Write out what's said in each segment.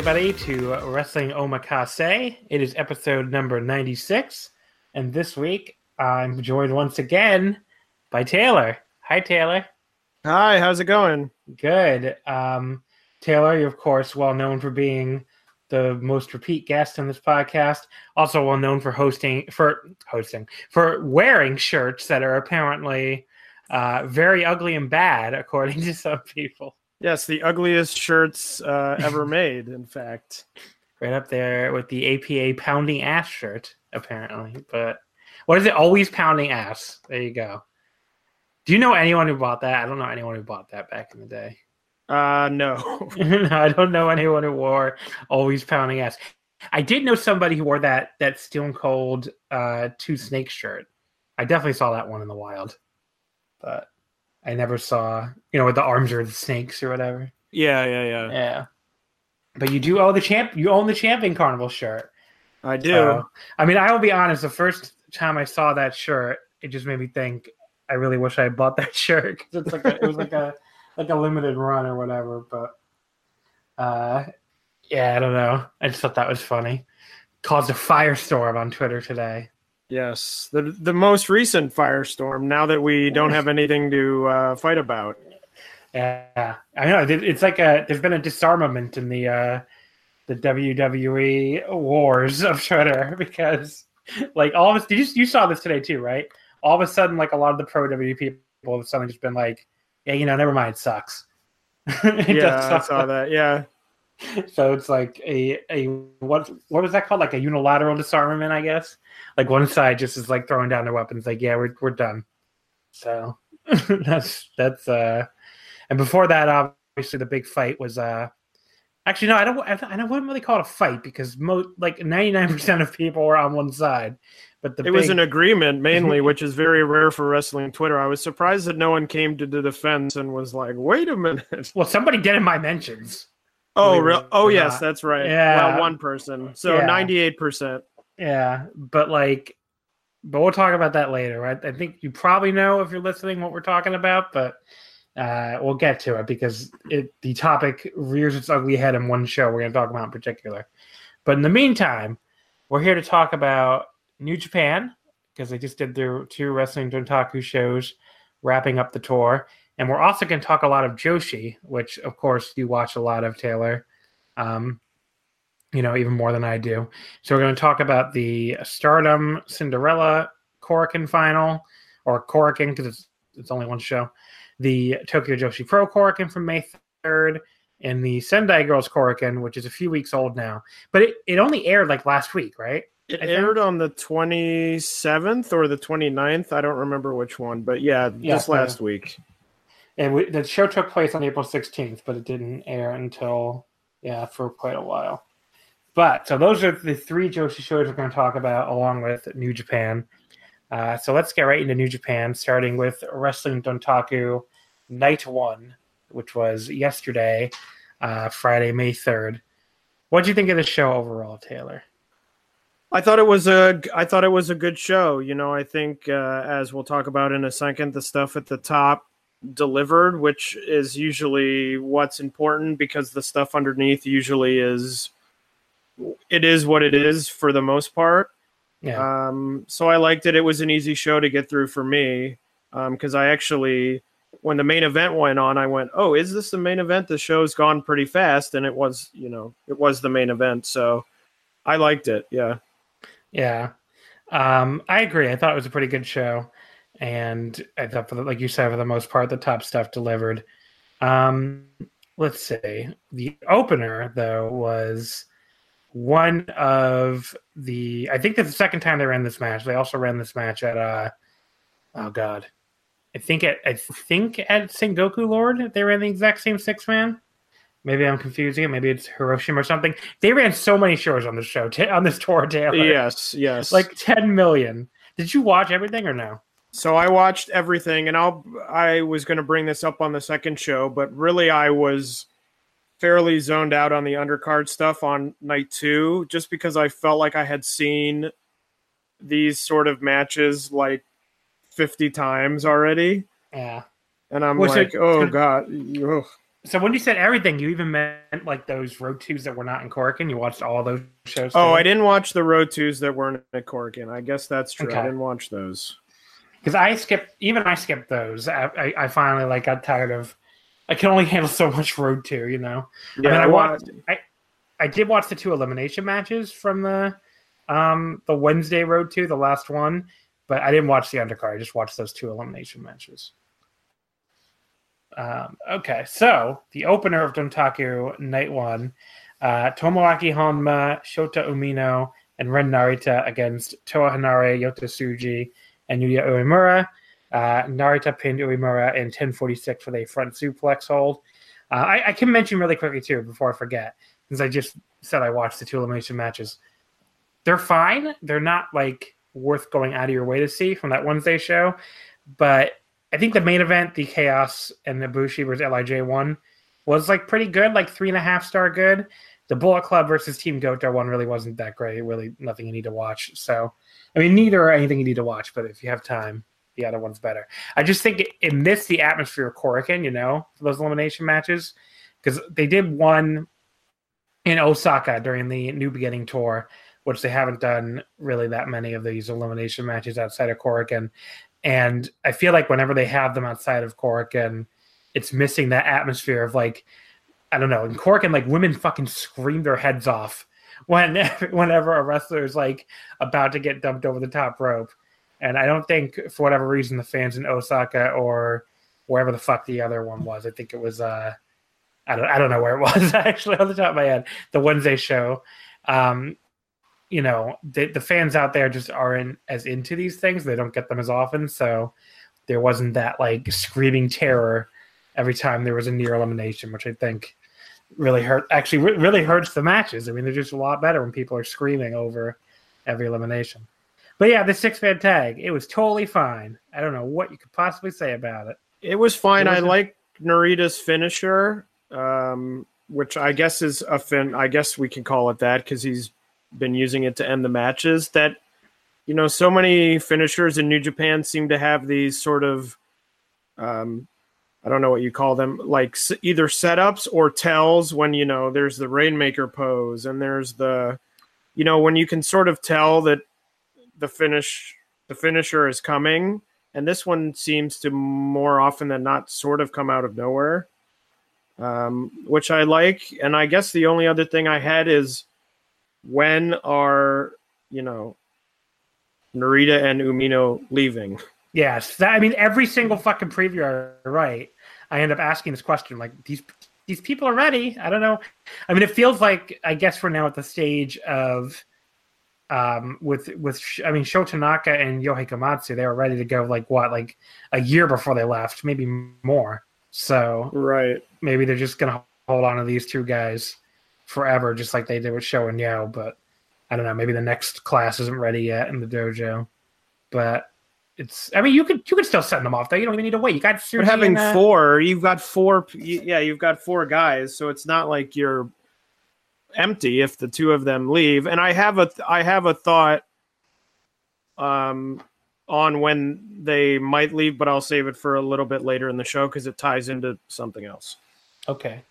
Everybody, to Wrestling Omakase. It is episode number 96. And this week, I'm joined once again by Taylor. Hi, Taylor. Hi, how's it going? Good. Um, Taylor, you're, of course, well known for being the most repeat guest on this podcast. Also, well known for hosting, for hosting, for wearing shirts that are apparently uh, very ugly and bad, according to some people. Yes, the ugliest shirts uh, ever made, in fact. Right up there with the APA pounding ass shirt, apparently. But what is it? Always pounding ass. There you go. Do you know anyone who bought that? I don't know anyone who bought that back in the day. Uh, no. no, I don't know anyone who wore always pounding ass. I did know somebody who wore that that Stone Cold uh, two snake shirt. I definitely saw that one in the wild, but I never saw, you know, with the arms or the snakes or whatever. Yeah, yeah, yeah. Yeah. But you do own the champ. You own the champion carnival shirt. I do. So, I mean, I will be honest. The first time I saw that shirt, it just made me think. I really wish I had bought that shirt because it's like a, it was like a like a limited run or whatever. But uh, yeah, I don't know. I just thought that was funny. Caused a firestorm on Twitter today. Yes, the the most recent firestorm. Now that we don't have anything to uh, fight about. Yeah, I know. It's like a there's been a disarmament in the uh, the WWE wars of Twitter because like all of us. You you saw this today too, right? All of a sudden, like a lot of the pro WWE people have suddenly just been like, yeah, you know, never mind, it sucks. it yeah, I saw that. Yeah. So it's like a a what what was that called? Like a unilateral disarmament, I guess. Like one side just is like throwing down their weapons, like yeah, we're we're done. So that's that's uh, and before that, obviously the big fight was uh, actually no, I don't I, I wouldn't really call it a fight because most like ninety nine percent of people were on one side, but the it big... was an agreement mainly, which is very rare for wrestling Twitter. I was surprised that no one came to the defense and was like, "Wait a minute." Well, somebody did in my mentions. Oh, real? Oh, yes, that's right. Yeah, well, one person. So ninety-eight percent. Yeah, but like, but we'll talk about that later. Right? I think you probably know if you're listening what we're talking about, but uh, we'll get to it because it the topic rears its ugly head in one show we're going to talk about in particular. But in the meantime, we're here to talk about New Japan because they just did their two Wrestling Dontaku shows, wrapping up the tour. And we're also going to talk a lot of Joshi, which, of course, you watch a lot of, Taylor. Um, you know, even more than I do. So we're going to talk about the Stardom Cinderella Korakuen final, or Korakuen because it's, it's only one show. The Tokyo Joshi Pro Korakuen from May 3rd, and the Sendai Girls Korakuen, which is a few weeks old now. But it, it only aired like last week, right? It aired on the 27th or the 29th. I don't remember which one, but yeah, Yeah, just last week. And we, the show took place on April 16th, but it didn't air until, yeah, for quite a while. But so those are the three Joshi shows we're going to talk about along with New Japan. Uh, so let's get right into New Japan, starting with Wrestling Dontaku Night One, which was yesterday, uh, Friday, May 3rd. What do you think of the show overall, Taylor? I thought it was a I thought it was a good show. You know, I think uh, as we'll talk about in a second, the stuff at the top delivered, which is usually what's important because the stuff underneath usually is it is what it is for the most part. Yeah. Um, so I liked it. It was an easy show to get through for me because I actually, when the main event went on, I went, "Oh, is this the main event?" The show's gone pretty fast, and it was, you know, it was the main event. So I liked it. Yeah. Yeah, um, I agree. I thought it was a pretty good show, and I thought, for the, like you said, for the most part, the top stuff delivered. Um, let's see. The opener though was one of the. I think that's the second time they ran this match. They also ran this match at. uh Oh God, I think at I think at Sengoku Lord they ran the exact same six man. Maybe I'm confusing it. Maybe it's Hiroshima or something. They ran so many shows on this show on this tour, Taylor. Yes. Yes. like 10 million. Did you watch everything or no? So I watched everything, and I'll I was going to bring this up on the second show, but really I was fairly zoned out on the undercard stuff on night two, just because I felt like I had seen these sort of matches like fifty times already, Yeah. and I'm Was like, it- oh god, ugh. So when you said everything, you even meant like those road twos that were not in Korakuen. You watched all those shows. oh, I didn't watch the road twos that weren't at Korakuen. I guess that's true. I didn't watch those. because I skipped. Even I skipped those. I, I, I finally like got tired of. I can only handle so much road two, you know. I mean, I wa- watched. I, I did watch the two elimination matches from the, um, the Wednesday road two, the last one, but I didn't watch the undercard. I just watched those two elimination matches. Um, okay, so the opener of Dontaku Night One, uh, Tomoaki Honma, Shota Umino, and Ren Narita against Toa Henare, Yota Tsuji, and Yuya Uemura. Uh, Narita pinned Uemura in 1046 with a front suplex hold. Uh, I, I can mention really quickly too before I forget, since I just said I watched the two elimination matches. They're fine. They're not like worth going out of your way to see from that Wednesday show, but I think the main event, the Chaos and Ibushi versus LIJ one, was like pretty good, like three and a half star good. The Bullet Club versus Team Goto one really wasn't that great. Really, nothing you need to watch. So, I mean, neither are anything you need to watch. But if you have time, the other one's better. I just think it, it missed the atmosphere of Korakuen, you know, for those elimination matches because they did one in Osaka during the New Beginning tour, which they haven't done really that many of these elimination matches outside of Korakuen. And I feel like whenever they have them outside of Korakuen, it's missing that atmosphere of like, I don't know, in Korakuen, like women fucking scream their heads off when whenever a wrestler is like about to get dumped over the top rope. And I don't think for whatever reason the fans in Osaka or wherever the fuck the other one was, I think it was uh I don't I don't know where it was actually on the top of my head, the Wednesday show. Um, you know, the, the fans out there just aren't as into these things. They don't get them as often, so there wasn't that like screaming terror every time there was a near elimination, which I think really hurt. Actually, re- really hurts the matches. I mean, they're just a lot better when people are screaming over every elimination. But yeah, the six man tag, it was totally fine. I don't know what you could possibly say about it. It was fine. It I like Narita's finisher, um, which I guess is a fin. I guess we can call it that because he's been using it to end the matches. That you know, so many finishers in New Japan seem to have these sort of, um, I don't know what you call them, like s- either setups or tells. When you know, there's the Rainmaker pose, and there's the, you know, when you can sort of tell that the finish, the finisher is coming and this one seems to more often than not sort of come out of nowhere um, which i like and i guess the only other thing i had is when are you know narita and umino leaving Yes, that, I mean every single fucking preview. You're right. I end up asking this question like these these people are ready. I don't know. I mean, it feels like I guess we're now at the stage of um, with with I mean Sho Tanaka and Yohei Komatsu, they were ready to go like what like a year before they left, maybe more. So right, maybe they're just gonna hold on to these two guys forever, just like they did with Sho and Yo. But I don't know, maybe the next class isn't ready yet in the dojo. But it's I mean you could you could still send them off though. You don't even need to wait. You got but having and, uh, four, you've got four. Yeah, you've got four guys, so it's not like you're empty if the two of them leave. And I have a I have a thought um on when they might leave, but I'll save it for a little bit later in the show because it ties into something else. Okay.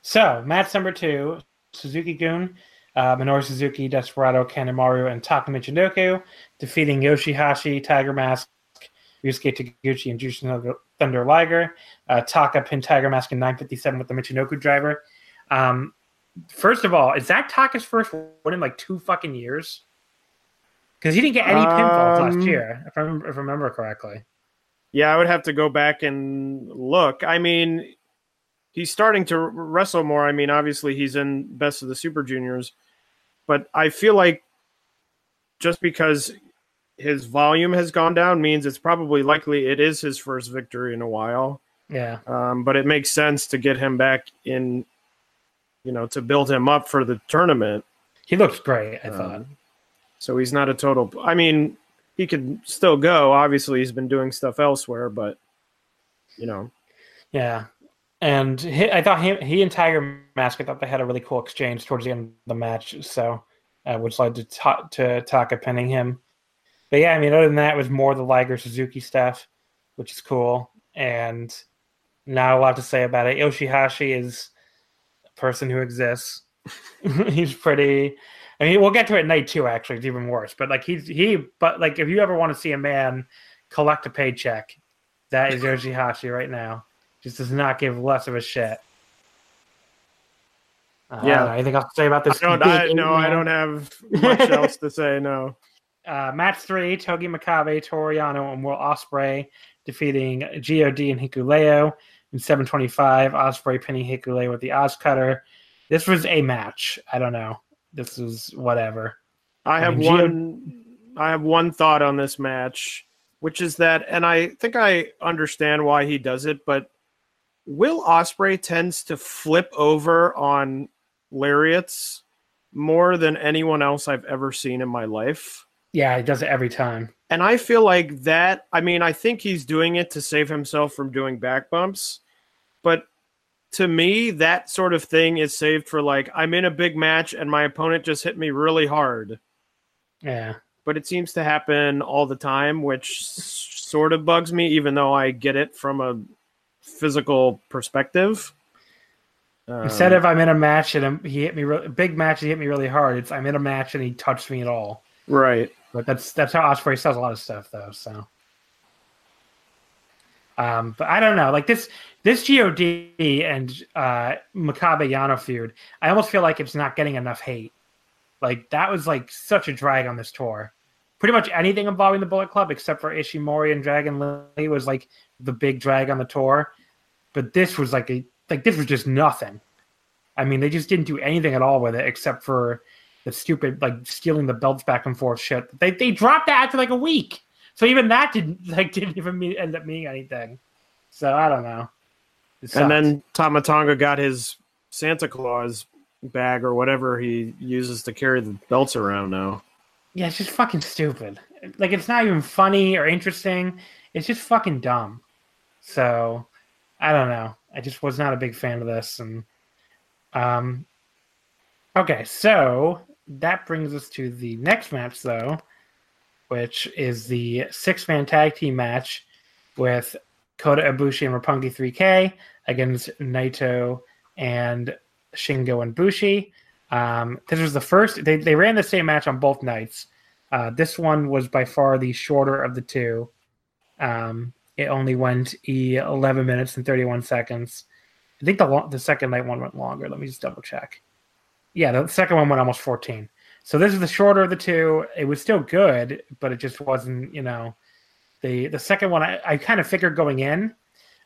So match number two, Suzuki Goon, uh, Minoru Suzuki, Desperado, Kanemaru, and Taka Michinoku, defeating Yoshihashi, Tiger Mask, Ryusuke Taguchi, and Jushin Thunder Liger. Uh, Taka pinned Tiger Mask in 957 with the Michinoku driver. Um, first of all, is that Taka's first win in like two fucking years? Because he didn't get any pinfalls Um, last year, if I, remember, if I remember correctly. Yeah, I would have to go back and look. I mean, he's starting to wrestle more. I mean, obviously he's in Best of the Super Juniors, but I feel like just because his volume has gone down means it's probably likely it is his first victory in a while. Yeah. Um, but it makes sense to get him back in, you know, to build him up for the tournament. He looks great, I thought. Um, so he's not a total. I mean, he could still go. Obviously, he's been doing stuff elsewhere, but you know, Yeah, and he, I thought he, he and Tiger Mask. I thought they had a really cool exchange towards the end of the match. So, uh, which led to ta- to Taka pinning him. But yeah, I mean, other than that, it was more the Liger Suzuki stuff, which is cool, and not a lot to say about it. Yoshihashi is person who exists. he's pretty. I mean, we'll get to it at night two. Actually, it's even worse. But like he's he, but like if you ever want to see a man collect a paycheck, that is Yoshihashi right now. Just does not give less of a shit. Uh, I Yeah. don't know, anything else to say about I this? don't. I, no, I don't have much else to say. No. Uh, match three: Togi Makabe, Toru Yano, and Will Ospreay defeating God and Hikuleo in 725. Ospreay pinning Hikuleo with the OsCutter. This was a match. I don't know. This was whatever. I have mean, one. I have one thought on this match, which is that, and I think I understand why he does it, but Will Ospreay tends to flip over on lariats more than anyone else I've ever seen in my life. Yeah, he does it every time. And I feel like that, I mean, I think he's doing it to save himself from doing back bumps. But to me, that sort of thing is saved for like, I'm in a big match and my opponent just hit me really hard. Yeah. But it seems to happen all the time, which sort of bugs me, even though I get it from a physical perspective. Um, Instead of I'm in a match and he hit me re- big match, he hit me really hard. It's I'm in a match and he touched me at all. right. But that's that's how Ospreay sells a lot of stuff though. So, um, but I don't know. Like this this God and uh, Makabe Yano feud, I almost feel like it's not getting enough hate. Like that was like such a drag on this tour. Pretty much anything involving the Bullet Club except for Ishimori and Dragon Lee was like the big drag on the tour. But this was like a like this was just nothing. I mean, they just didn't do anything at all with it except for the stupid like stealing the belts back and forth shit. They they dropped that after like a week, so even that didn't like didn't even mean, end up meaning anything. So I don't know. And then Tama Tonga got his Santa Claus bag or whatever he uses to carry the belts around now. yeah, it's just fucking stupid. Like it's not even funny or interesting. It's just fucking dumb. So I don't know. I just was not a big fan of this, and um. Okay, so that brings us to the next match, though, which is the six-man tag team match with Kota Ibushi and Roppongi 3K against Naito and Shingo and Bushi. Um, this was the first. They they ran the same match on both nights. Uh, this one was by far the shorter of the two. Um, it only went e- 11 minutes and 31 seconds. I think the the second night one went longer. Let me just double check. Yeah, the second one went almost 14. So this is the shorter of the two. It was still good, but it just wasn't, you know, the the second one. I, I kind of figured going in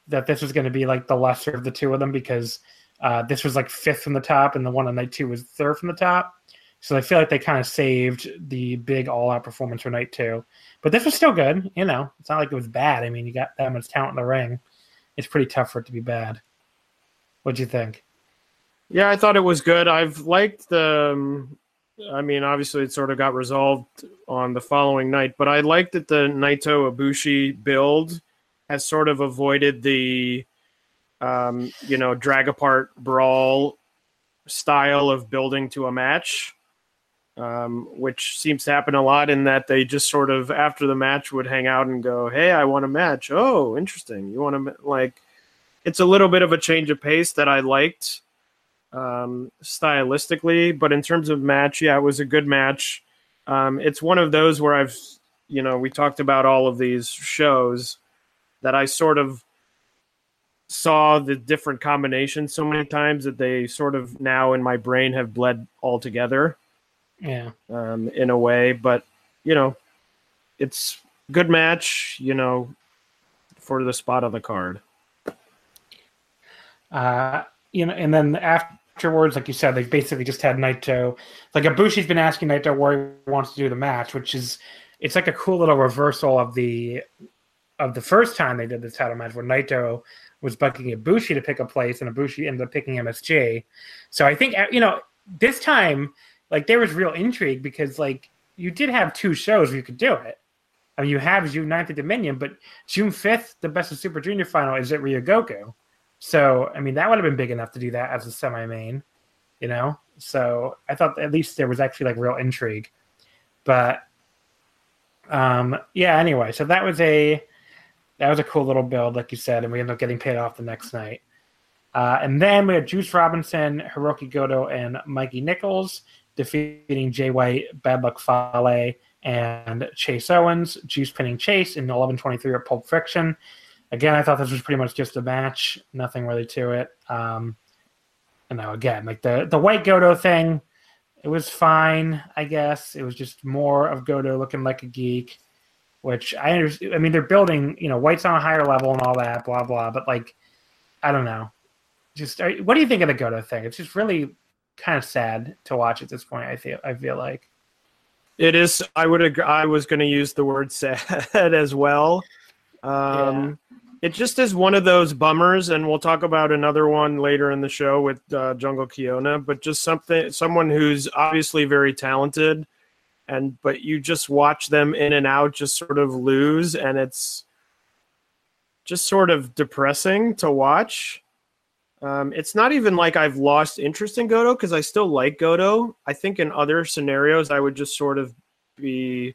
that this was going to be like the lesser of the two of them because uh, this was like fifth from the top, and the one on night two was third from the top. So I feel like they kind of saved the big all out performance for night two. But this was still good. You know, it's not like it was bad. I mean, you got that much talent in the ring. It's pretty tough for it to be bad. What'd you think? Yeah, I thought it was good. I've liked the. Um, I mean, obviously, it sort of got resolved on the following night, but I liked that the Naito Ibushi build has sort of avoided the, um, you know, drag apart brawl style of building to a match um, which seems to happen a lot in that they just sort of after the match would hang out and go, "Hey, I want a match." Oh, interesting. You want to like? It's a little bit of a change of pace that I liked um, stylistically, but in terms of match, yeah, it was a good match. Um, it's one of those where I've, you know, we talked about all of these shows that I sort of saw the different combinations so many times that they sort of now in my brain have bled all together yeah. Um, in a way, but you know, it's good match. You know, for the spot on the card. Uh, you know, and then afterwards, like you said, they basically just had Naito. Like Ibushi's been asking Naito where he wants to do the match, which is it's like a cool little reversal of the of the first time they did the title match where Naito was bucking Ibushi to pick a place and Ibushi ended up picking MSG. So I think you know this time like there was real intrigue because like you did have two shows you could do it. I mean, you have June 9th at Dominion, but June 5th, the Best of Super Junior final is at Ryogoku. So, I mean, that would have been big enough to do that as a semi main, you know? So I thought at least there was actually like real intrigue. But um yeah, anyway, so that was a that was a cool little build, like you said, and we ended up getting paid off the next night. Uh, and then we had Juice Robinson, Hiroki Goto, and Mikey Nicholls defeating Jay White, Bad Luck Fale, and Chase Owens. Juice pinning Chase in 11:23 at Pulp Friction. Again, I thought this was pretty much just a match, nothing really to it. Um, you know, again, like the the White Goto thing, it was fine, I guess. It was just more of Goto looking like a geek, which I understand. I mean, they're building, you know, White's on a higher level and all that, blah blah. But like, I don't know. Just what do you think of the Goto thing? It's just really kind of sad to watch at this point. I feel I feel like it is. I would agree. I was going to use the word sad as well. Um, yeah. It just is one of those bummers, and we'll talk about another one later in the show with uh, Jungle Kyona. But just something, someone who's obviously very talented, and but you just watch them in and out, just sort of lose, and it's just sort of depressing to watch. Um, it's not even like I've lost interest in Goto because I still like Goto. I think in other scenarios, I would just sort of be,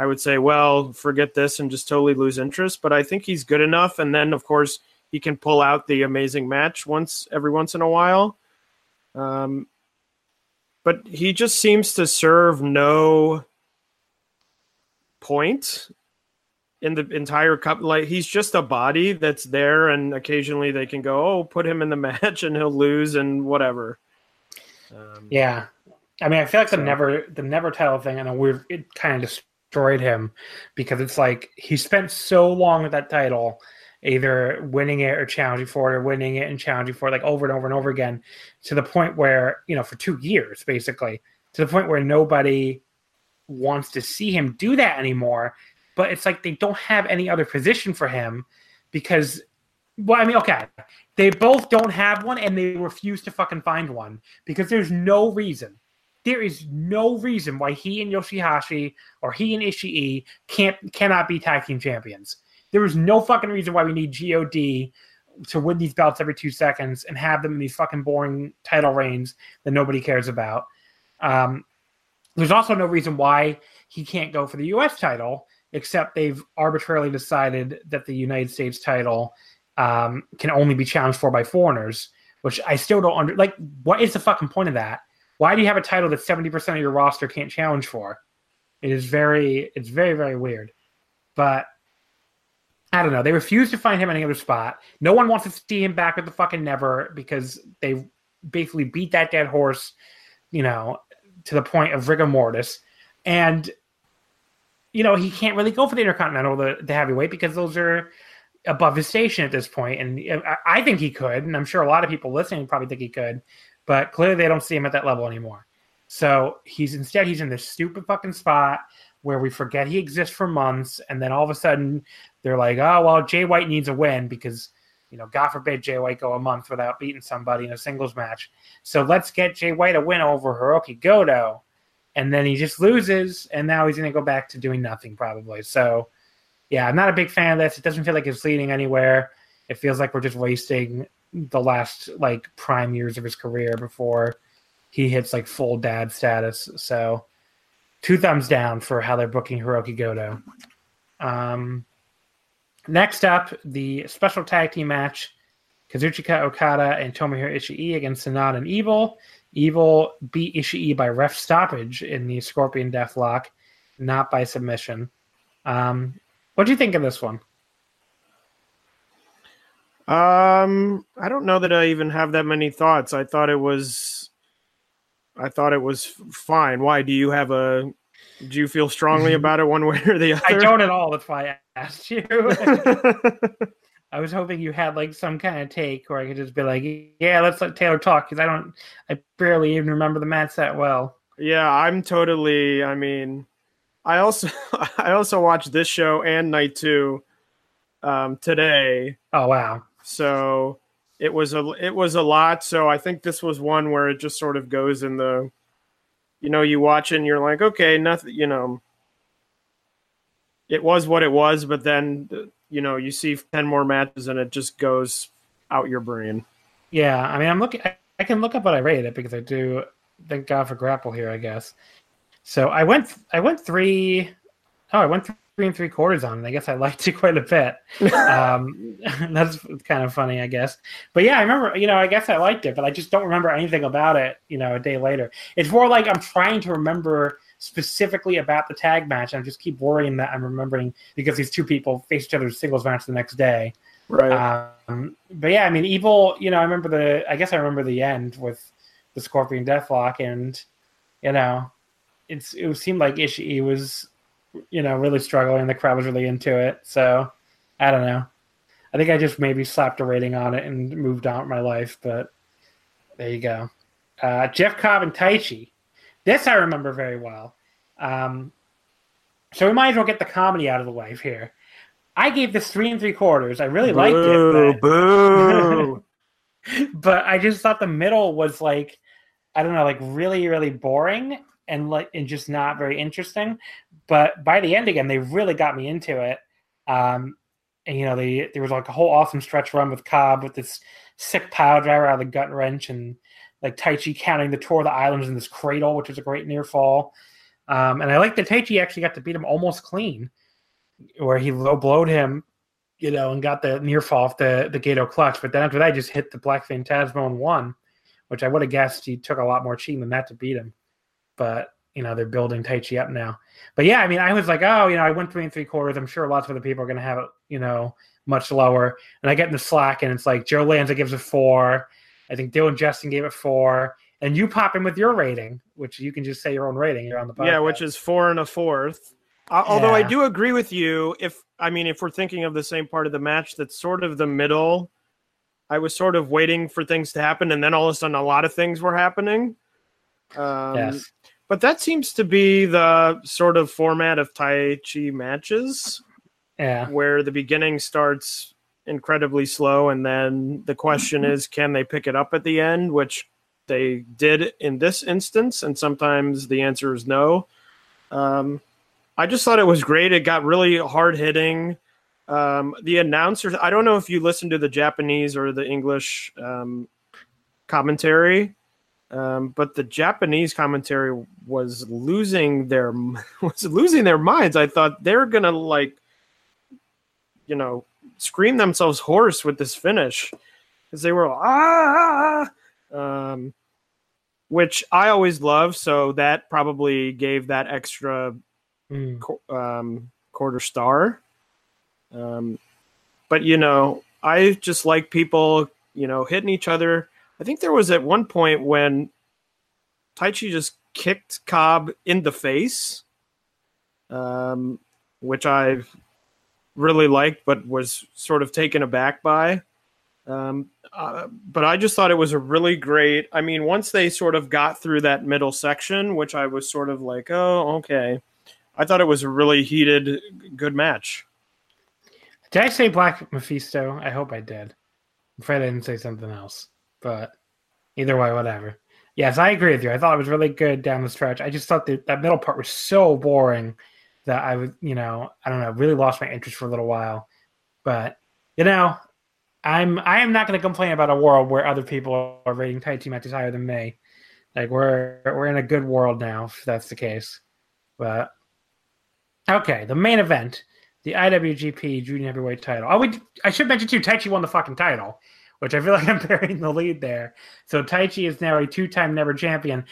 I would say, well, forget this and just totally lose interest. But I think he's good enough. And then, of course, he can pull out the amazing match once every once in a while. Um, but he just seems to serve no point in the entire cup. Like he's just a body that's there, and occasionally they can go, "Oh, put him in the match, and he'll lose, and whatever." Um, yeah, I mean, I feel like so. the never the never title thing. I know we're it kind of destroyed him because it's like he spent so long with that title, either winning it or challenging for it, or winning it and challenging for it, like over and over and over again, to the point where you know for two years basically, to the point where nobody wants to see him do that anymore but it's like they don't have any other position for him because well, I mean, okay, they both don't have one and they refuse to fucking find one because there's no reason. There is no reason why he and Yoshihashi or he and Ishii can't cannot be tag team champions. There is no fucking reason why we need God to win these belts every two seconds and have them in these fucking boring title reigns that nobody cares about. Um, there's also no reason why he can't go for the U.S. title except they've arbitrarily decided that the United States title um, can only be challenged for by foreigners, which I still don't under like. What is the fucking point of that? Why do you have a title that seventy percent of your roster can't challenge for? It is very, it's very, very weird. But I don't know. They refuse to find him any other spot. No one wants to see him back with the fucking never because they basically beat that dead horse, you know, to the point of rigor mortis. And you know, he can't really go for the Intercontinental, the, the heavyweight, because those are above his station at this point. And I, I think he could, and I'm sure a lot of people listening probably think he could, but clearly they don't see him at that level anymore. So he's instead he's in this stupid fucking spot where we forget he exists for months, and then all of a sudden they're like, oh well, Jay White needs a win because you know, God forbid Jay White go a month without beating somebody in a singles match. So let's get Jay White a win over Hiroki Goto. And then he just loses, and now he's going to go back to doing nothing probably. So, yeah, I'm not a big fan of this. It doesn't feel like it's leading anywhere. It feels like we're just wasting the last like prime years of his career before he hits like full dad status. So, two thumbs down for how they're booking Hiroki Goto. Um, next up, the special tag team match Kazuchika Okada and Tomohiro Ishii against Sanada and Evil. Evil beat Ishii by ref stoppage in the Scorpion Deathlock, not by submission. Um, what do you think of this one? Um, I don't know that I even have that many thoughts. I thought it was, I thought it was fine. Why do you have a? Do you feel strongly about it one way or the other? I don't at all. That's why I asked you. I was hoping you had like some kind of take where I could just be like, "Yeah, let's let Taylor talk," because I don't, I barely even remember the match that well. Yeah, I'm totally. I mean, I also I also watched this show and Night Two um, today. Oh wow! So it was a it was a lot. So I think this was one where it just sort of goes in the, you know, you watch it and you're like, okay, nothing, you know, it was what it was. But then, you know, you see ten more matches and it just goes out your brain. Yeah, I mean, I'm looking. I, can look up what I rated it because I do. Thank God for Grapple here, I guess. So I went. I went three. Oh, I went three and three quarters on it. I guess I liked it quite a bit. um, that's kind of funny, I guess. But yeah, I remember. You know, I guess I liked it, but I just don't remember anything about it. You know, a day later, it's more like I'm trying to remember specifically about the tag match. I just keep worrying that I'm remembering because these two people face each other's singles match the next day. Right. Um, but yeah, I mean, Evil. You know, I remember the. I guess I remember the end with the Scorpion Deathlock, and you know, it's it seemed like Ishii was, you know, really struggling. The crowd was really into it. So I don't know. I think I just maybe slapped a rating on it and moved on with my life. But there you go. Uh, Jeff Cobb and Taichi. This I remember very well. Um, so we might as well get the comedy out of the way here. I gave this three and three quarters. I really liked it. But, Boo! but I just thought the middle was like, I don't know, like really, really boring and like and just not very interesting. But by the end again, they really got me into it. Um, and you know, they there was like a whole awesome stretch run with Cobb with this sick power driver out of the gut wrench and like Taichi counting the tour of the islands in this cradle, which was a great near fall. Um, and I like that Taichi actually got to beat him almost clean, where he low blowed him, you know, and got the near fall off the the Gedo clutch. But then after that, he just hit the Black Phantasmo and won, which I would have guessed he took a lot more cheating than that to beat him. But you know, they're building Taichi up now. But yeah, I mean, I was like, oh, you know, I went three and three quarters. I'm sure lots of other people are going to have it, you know, much lower. And I get in the Slack, and it's like Joe Lanza gives it four. I think Dylan Justin gave it four. And you pop in with your rating, which you can just say your own rating. You're on the podcast. yeah, which is four and a fourth. Uh, Although I do agree with you, if I mean, if we're thinking of the same part of the match, that's sort of the middle. I was sort of waiting for things to happen, and then all of a sudden, a lot of things were happening. Um, yes. But that seems to be the sort of format of Taichi matches, Yeah. where the beginning starts incredibly slow, and then the question is, can they pick it up at the end? Which they did in this instance, and sometimes the answer is no. Um, I just thought it was great. It got really hard hitting. Um, the announcers, I don't know if you listen to the Japanese or the English um, commentary, um, but the Japanese commentary was losing their was losing their minds. I thought they're gonna like, you know, scream themselves hoarse with this finish because they were ah, um, which I always love. So that probably gave that extra Mm. qu- um, quarter star. Um, but you know, I just like people, you know, hitting each other. I think there was at one point when Taichi just kicked Cobb in the face, um, which I really liked, but was sort of taken aback by. Um, uh, but I just thought it was a really great. I mean, once they sort of got through that middle section, which I was sort of like, oh, okay. I thought it was a really heated, good match. Did I say Black Mephisto? I hope I did. I'm afraid I didn't say something else. But either way, whatever. Yes, I agree with you. I thought it was really good down the stretch. I just thought that that middle part was so boring that I would, you know, I don't know, really lost my interest for a little while. But you know, I'm I am not going to complain about a world where other people are rating Taichi matches higher than me. Like we're we're in a good world now, if that's the case. But okay, the main event, the IWGP Junior Heavyweight Title. Oh, we I should mention too. Taichi won the fucking title, which I feel like I'm burying the lead there. So Taichi is now a two-time never champion,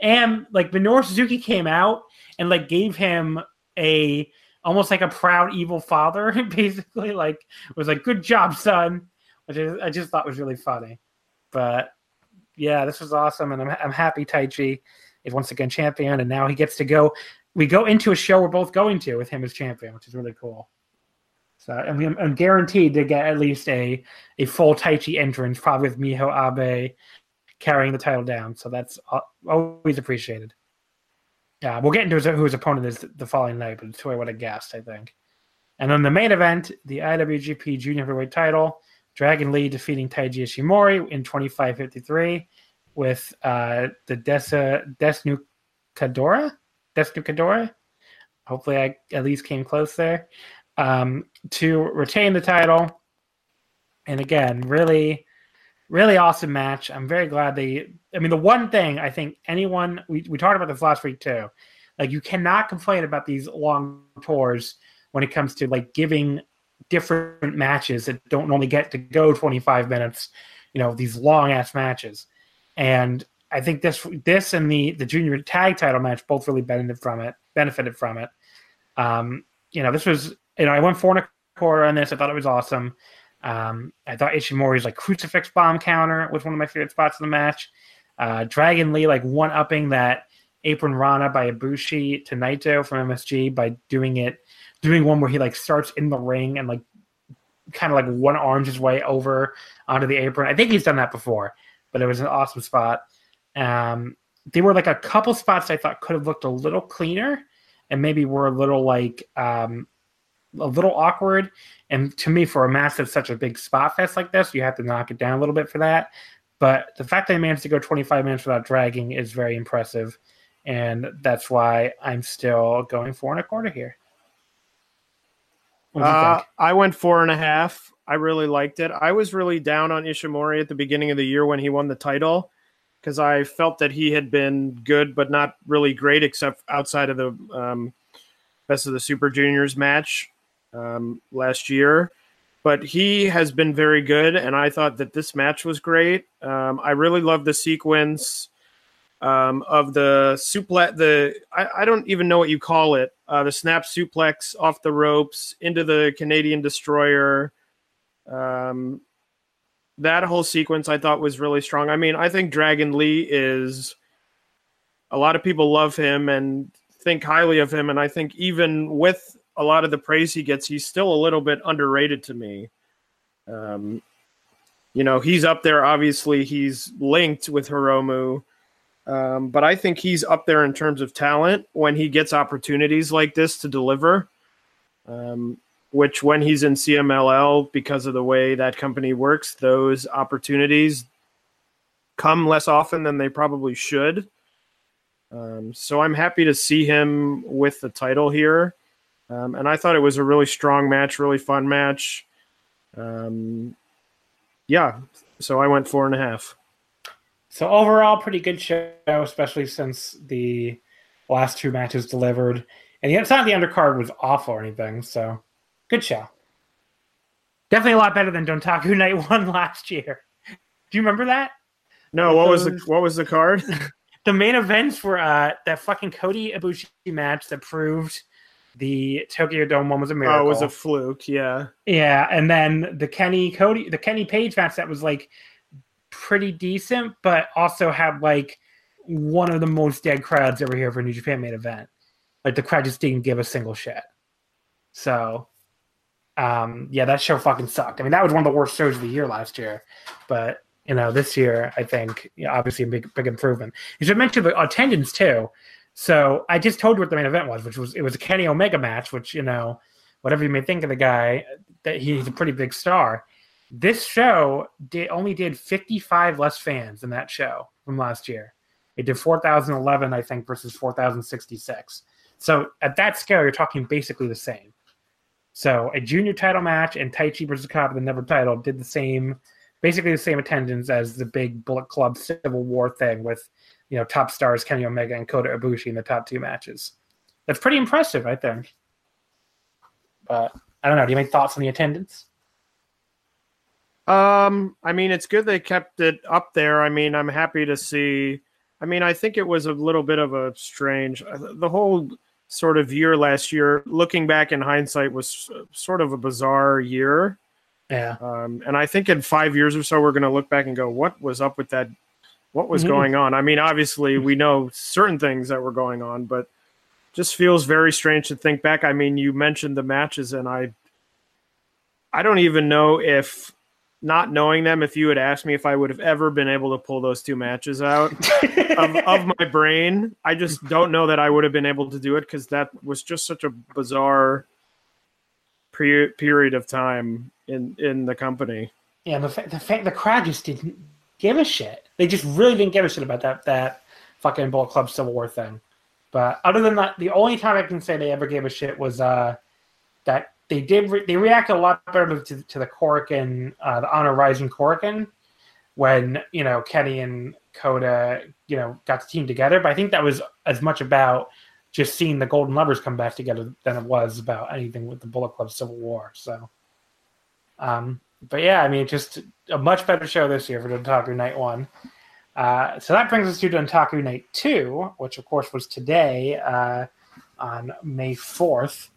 and like Minoru Suzuki came out and like gave him a almost like a proud evil father, basically. Like was like, "Good job, son," which I just thought was really funny. But yeah, this was awesome, and I'm I'm happy Taichi is once again champion, and now he gets to go. We go into a show we're both going to with him as champion, which is really cool. So, and we, I'm guaranteed to get at least a a full Taichi entrance, probably with Miho Abe carrying the title down. So that's always appreciated. Yeah, we'll get into who his opponent is the following night, but it's would have guessed, I think. And then the main event, the IWGP Junior Heavyweight Title, Dragon Lee defeating Taiji Ishimori in 25-53 with uh, the Desa Desnucadora. Desnucadora. Hopefully, I at least came close there um, to retain the title. And again, really, really awesome match. I'm very glad they. I mean, the one thing I think anyone we we talked about this last week too, like you cannot complain about these long tours when it comes to like giving different matches that don't normally get to go 25 minutes. You know, these long ass matches, and I think this this and the the junior tag title match both really benefited from it. Benefited from it. Um, you know, this was you know I went four and a quarter on this. I thought it was awesome. Um, I thought Ishimori's like crucifix bomb counter was one of my favorite spots in the match. Uh, Dragon Lee like one upping that apron Rana by Ibushi to Naito from MSG by doing it, doing one where he like starts in the ring and like kind of like one arms his way over onto the apron. I think he's done that before, but it was an awesome spot. Um, there were like a couple spots I thought could have looked a little cleaner and maybe were a little like um, a little awkward. And to me, for a that's such a big spot fest like this, you have to knock it down a little bit for that. But the fact that I managed to go 25 minutes without dragging is very impressive. And that's why I'm still going four and a quarter here. Uh, I went four and a half. I really liked it. I was really down on Ishimori at the beginning of the year when he won the title because I felt that he had been good, but not really great, except outside of the um, best of the Super Juniors match um, last year. But he has been very good, and I thought that this match was great. Um, I really love the sequence um, of the suplex. The I, I, don't even know what you call it. Uh, the snap suplex off the ropes into the Canadian destroyer. Um, that whole sequence I thought was really strong. I mean, I think Dragon Lee is a lot of people love him and think highly of him, and I think even with a lot of the praise he gets, he's still a little bit underrated to me. Um, you know, he's up there. Obviously, he's linked with Hiromu, um, but I think he's up there in terms of talent when he gets opportunities like this to deliver. Um, which, when he's in CMLL, because of the way that company works, those opportunities come less often than they probably should. Um, so I'm happy to see him with the title here. Um, and I thought it was a really strong match, really fun match. Um, yeah, so I went four and a half. So overall, pretty good show, especially since the last two matches delivered. And it's not the undercard was awful or anything, so good show. Definitely a lot better than Dontaku Night One last year. Do you remember that? No, what Those... was the what was the card? the main events were uh, that fucking Cody Ibushi match that proved the Tokyo Dome one was a miracle. Oh, it was a fluke, yeah. Yeah, and then the Kenny Cody, the Kenny Page match that was like pretty decent, but also had like one of the most dead crowds ever here for a New Japan main event. Like the crowd just didn't give a single shit. So, um, yeah, that show fucking sucked. I mean, that was one of the worst shows of the year last year, but you know, this year I think you know, obviously a big big improvement. You should mention the attendance too. So I just told you what the main event was, which was it was a Kenny Omega match, which you know, whatever you may think of the guy, that he's a pretty big star. This show did only did 55 less fans than that show from last year. It did 4,011, I think, versus 4,066. So at that scale, you're talking basically the same. So a junior title match and Taichi versus Cobb, the never title, did the same, basically the same attendance as the big Bullet Club Civil War thing with, you know, top stars Kenny Omega and Kota Ibushi in the top two matches. That's pretty impressive, I think. But I don't know. Do you have any thoughts on the attendance? Um, I mean, it's good they kept it up there. I mean, I'm happy to see. I mean, I think it was a little bit of a strange. The whole sort of year last year, looking back in hindsight, was sort of a bizarre year. Yeah. Um, and I think in five years or so, we're going to look back and go, what was up with that? What was Mhm. going on? I mean, obviously, we know certain things that were going on, but just feels very strange to think back. I mean, you mentioned the matches, and I, I don't even know if, not knowing them, if you had asked me if I would have ever been able to pull those two matches out of, of my brain, I just don't know that I would have been able to do it because that was just such a bizarre pre- period of time in in the company. Yeah, the fact, the fa- the crowd just didn't give a shit. They just really didn't give a shit about that that fucking Bullet Club Civil War thing. But other than that, the only time I can say they ever gave a shit was uh that they did re- they reacted a lot better to, to the Korakuen, uh, the Honor Rising Korakuen, when you know Kenny and Kota you know got the team together. But I think that was as much about just seeing the Golden Lovers come back together than it was about anything with the Bullet Club Civil War. So. Um, but yeah, I mean, just a much better show this year for Dontaku Night One. Uh, so that brings us to Dontaku Night Two, which of course was today uh, on May fourth.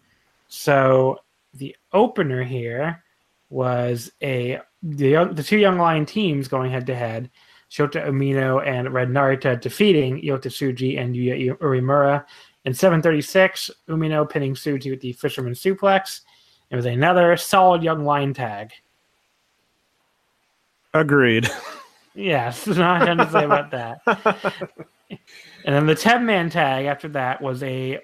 So the opener here was a the the two young lion teams going head to head. Shota Umino and Ren Narita defeating Yota Tsuji and Yuya Uemura. In 736, Umino pinning Tsuji with the Fisherman Suplex. It was another solid young lion tag. Agreed. Yes, not nothing to say about that. And then the 10 man tag after that was a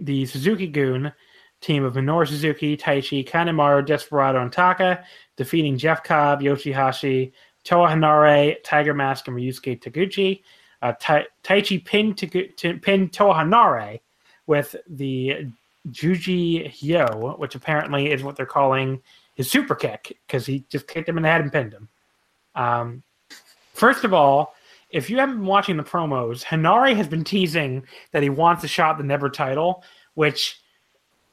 the Suzuki-gun team of Minoru Suzuki, Taichi, Kanemaru, Desperado, and Taka, defeating Jeff Cobb, Yoshihashi, Toa Henare, Tiger Mask, and Ryusuke Taguchi. Uh, tai- Taichi pinned, pinned Toa Henare with the Juji Hyo, which apparently is what they're calling his super kick because he just kicked him in the head and pinned him. Um, first of all, if you haven't been watching the promos, Henare has been teasing that he wants a shot at the Never title, which,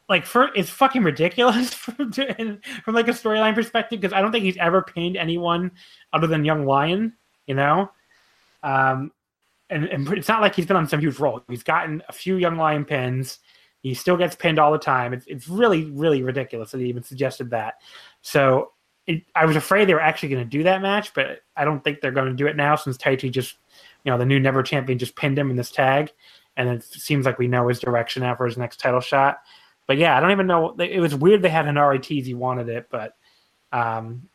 like, for it's fucking ridiculous from, from like a storyline perspective because I don't think he's ever pinned anyone other than Young Lion, you know. Um, and, and it's not like he's been on some huge roll. He's gotten a few Young Lion pins. He still gets pinned all the time. It's, it's really, really ridiculous that he even suggested that. So it, I was afraid they were actually going to do that match, but I don't think they're going to do it now since Taichi just, you know, the new Never champion just pinned him in this tag, and it seems like we know his direction now for his next title shot. But yeah, I don't even know. It was weird they had Henare tease he wanted it, but um,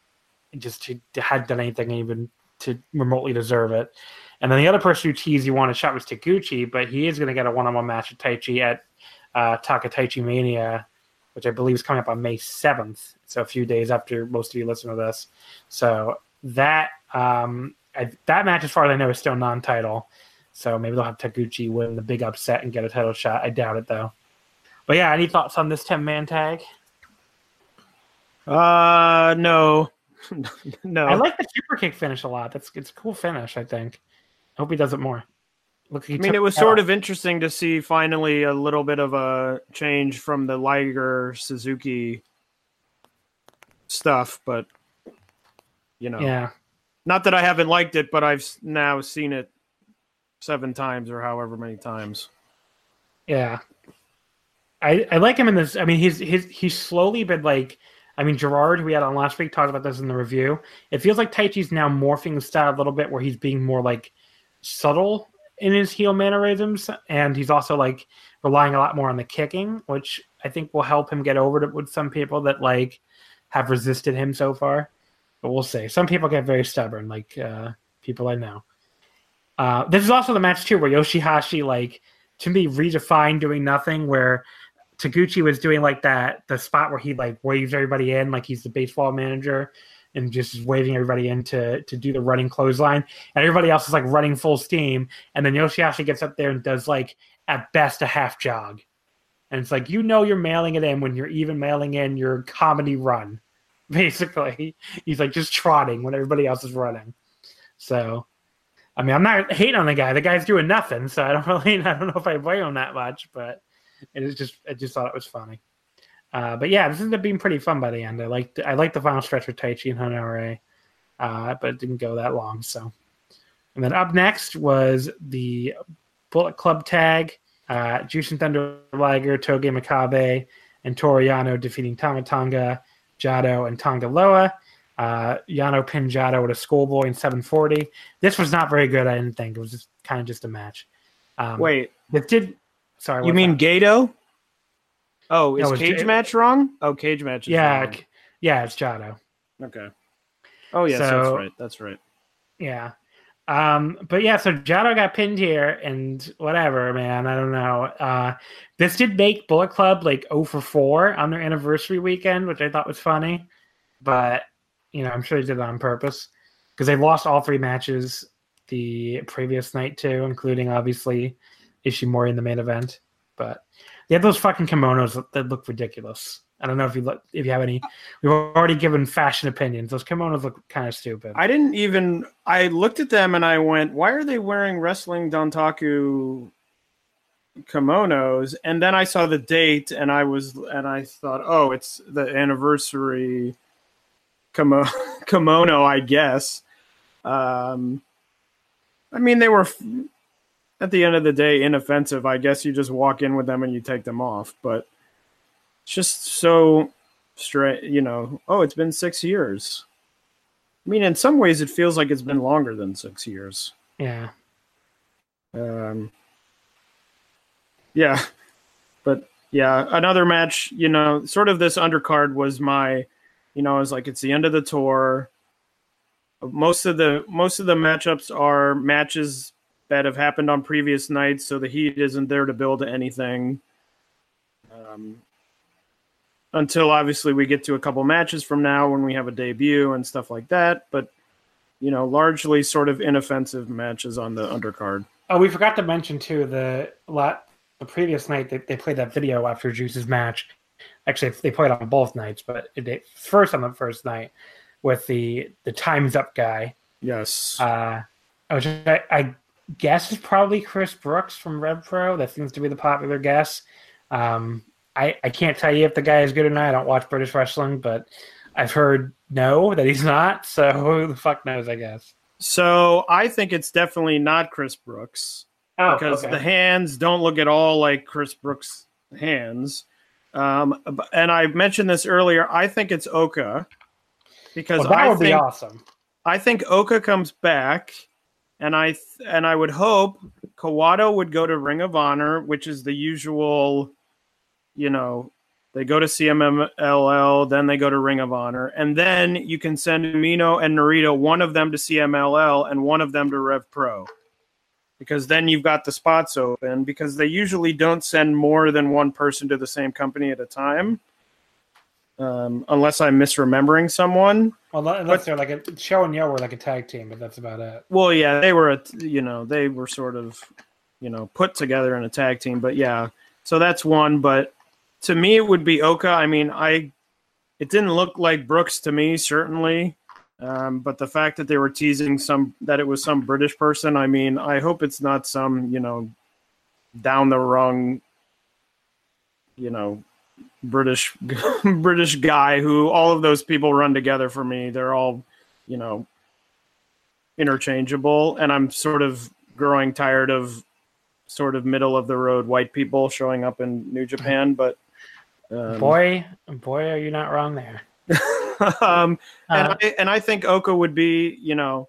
just he hadn't done anything even to remotely deserve it. And then the other person who teased he wanted shot was Taguchi, but he is going to get a one-on-one match with Taichi at uh, Takataichi Mania, which I believe is coming up on May 7th. So a few days after most of you listen to this. So that um, I, that match, as far as I know, is still non-title. So maybe they'll have Taguchi win the big upset and get a title shot. I doubt it though. But yeah, any thoughts on this 10-man tag? Uh, no, no. I like the super kick finish a lot. That's it's a cool finish. I think. I hope he does it more. Look, I mean, it was sort of interesting to see finally a little bit of a change from the Liger Suzuki stuff, but you know, yeah. not that I haven't liked it, but I've now seen it seven times or however many times. Yeah. I, I like him in this. I mean, he's he's he's slowly been like. I mean, Gerard, we had on last week, talked about this in the review. It feels like Taichi's now morphing the style a little bit, where he's being more like subtle in his heel mannerisms, and he's also like relying a lot more on the kicking, which I think will help him get over it with some people that like have resisted him so far. But we'll see. Some people get very stubborn, like uh, people I know. Uh, this is also the match too where Yoshihashi like to me redefined doing nothing where Taguchi was doing like that the spot where he like waves everybody in like he's the baseball manager and just waving everybody in to, to do the running clothesline. And everybody else is like running full steam. And then Yoshihashi gets up there and does like at best a half jog. And it's like you know you're mailing it in when you're even mailing in your comedy run basically. He's like just trotting when everybody else is running. So I mean, I'm not hating on the guy. The guy's doing nothing, so I don't really, I don't know if I blame him that much, but it is just, I just thought it was funny. Uh, but yeah, this ended up being pretty fun by the end. I liked, I liked the final stretch with Taichi and Henare, uh, but it didn't go that long. So, and then up next was the Bullet Club tag, uh, Jushin Thunder Liger, Togi Makabe, and Toru Yano defeating Tama Tonga, Jado, and Tanga Loa. Uh, Yano pinned Jado with a schoolboy in 740. This was not very good. I didn't think it was just kind of just a match. Um, Wait, it did. Sorry, you mean that? Gedo? Oh, is No, cage J- match wrong? Oh, cage match. Is Yeah, wrong. yeah, it's Jado. Okay. Oh yes, that's right. That's right. Yeah. Um, but yeah, so Jado got pinned here and whatever, man. I don't know. Uh, this did make Bullet Club like 0 for 4 on their anniversary weekend, which I thought was funny. But, you know, I'm sure they did it on purpose because they lost all three matches the previous night, too, including obviously Ishimori in the main event. But they had those fucking kimonos that- look ridiculous. I don't know if you look, if you have any. We've already given fashion opinions. Those kimonos look kind of stupid. I didn't even. I looked at them and I went, "Why are they wearing wrestling Dontaku kimonos?" And then I saw the date and I was and I thought, "Oh, it's the anniversary kimo- kimono, I guess." Um, I mean, they were at the end of the day inoffensive. I guess you just walk in with them and you take them off, but it's just so straight. You know, oh, it's been six years. I mean, in some ways, it feels like it's been longer than six years. yeah. Um, yeah, but yeah, another match. You know, sort of this undercard was my, you know, I was like, it's the end of the tour. Most of the most of the matchups are matches that have happened on previous nights, so the heat isn't there to build anything. Um, until obviously we get to a couple matches from now when we have a debut and stuff like that. But you know, largely sort of inoffensive matches on the undercard. Oh, we forgot to mention too the lot the previous night they, they played that video after Juice's match. Actually, they played on both nights, but it, they, first on the first night with the the times up guy, Yes. uh, which I, I guess is probably Chris Brooks from Rev Pro. That seems to be the popular guess. Um, I I can't tell you if the guy is good or not. I don't watch British wrestling, but I've heard no that he's not. So who the fuck knows? I guess. so I think it's definitely not Chris Brooks Oh, because okay. the hands don't look at all like Chris Brooks' hands. Um, and I mentioned this earlier. I think it's Oka because well, that I would be awesome. I think Oka comes back, and I th- and I would hope Kawato would go to Ring of Honor, which is the usual, you know, they go to CMLL, then they go to Ring of Honor, and then you can send Mino and Narita, one of them to CMLL and one of them to Rev Pro, because then you've got the spots open. Because they usually don't send more than one person to the same company at a time. Um, unless I'm misremembering someone, Well, unless they're like a Sho and yo were like a tag team, but that's about it. Well, yeah, they were, a, you know, they were sort of, you know, put together in a tag team. But yeah, so that's one. But to me, it would be Oka. I mean, I, it didn't look like Brooks to me, certainly. Um, but the fact that they were teasing some that it was some British person, I mean, I hope it's not some, you know, down the rung, you know, British British guy who all of those people run together for me. They're all, you know, interchangeable and i'm sort of growing tired of sort of middle of the road white people showing up in new japan but um, boy, boy, are you not wrong there. um, and, Uh, I, and i think oka would be you know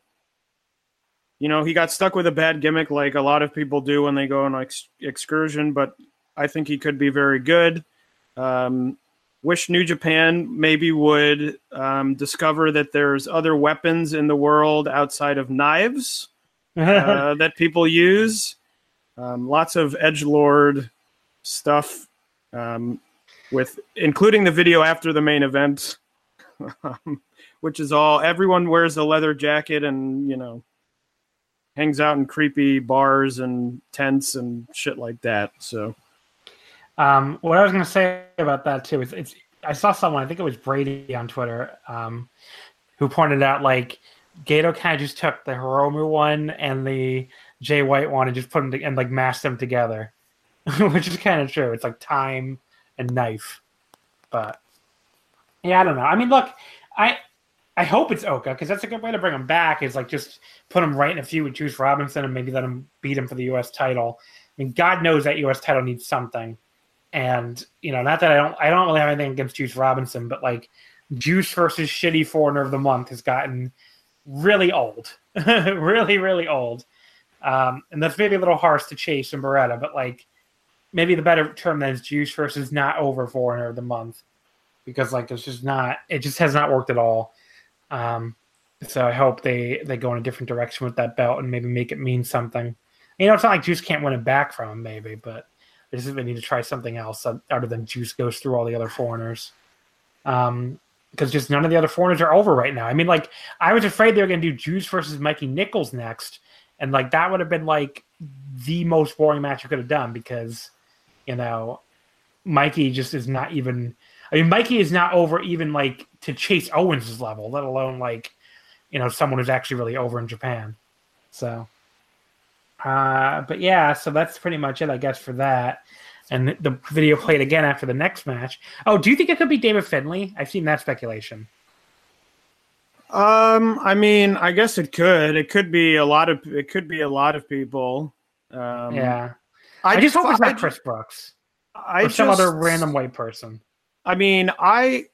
you know he got stuck with a bad gimmick like a lot of people do when they go on ex- excursion but i think he could be very good Um, wish New Japan maybe would um, discover that there's other weapons in the world outside of knives uh, that people use. Um, lots of edge lord stuff, um, with including the video after the main event, um, which is all everyone wears a leather jacket and you know hangs out in creepy bars and tents and shit like that. So. Um, what I was going to say about that too is it's I saw someone I think it was Brady on Twitter um, who pointed out like Gedo kind of just took the Hiromu one and the Jay White one and just put them to, and like mashed them together, which is kind of true. It's like time and knife, but yeah, I don't know. I mean, look, I I hope it's Oka because that's a good way to bring him back. Is like just put him right in a feud with Juice Robinson and maybe let him beat him for the U.S. title. I mean, God knows that U.S. title needs something. And you know, not that I don't, I don't really have anything against Juice Robinson, but like Juice versus shitty foreigner of the month has gotten really old, really, really old. Um, and that's maybe a little harsh to Chase and Beretta, but like maybe the better term then is Juice versus not over foreigner of the month because like it's just not, it just has not worked at all. Um, so I hope they they go in a different direction with that belt and maybe make it mean something. You know, it's not like Juice can't win it back from him, maybe, but they just they need to try something else other than Juice goes through all the other foreigners. Um, because just none of the other foreigners are over right now. I mean, like I was afraid they were going to do Juice versus Mikey Nicholls next, and like that would have been like the most boring match you could have done because you know Mikey just is not even. I mean, Mikey is not over even like to Chase Owens' level, let alone like you know someone who's actually really over in Japan. So uh, but yeah, so that's pretty much it, I guess, for that. And the video played again after the next match. Oh, do you think it could be David Finlay? I've seen that speculation. Um, I mean, I guess it could. It could be a lot of. It could be a lot of people. Um, yeah, I, I just hope it's not Chris Brooks I or just, some other random white person. I mean, I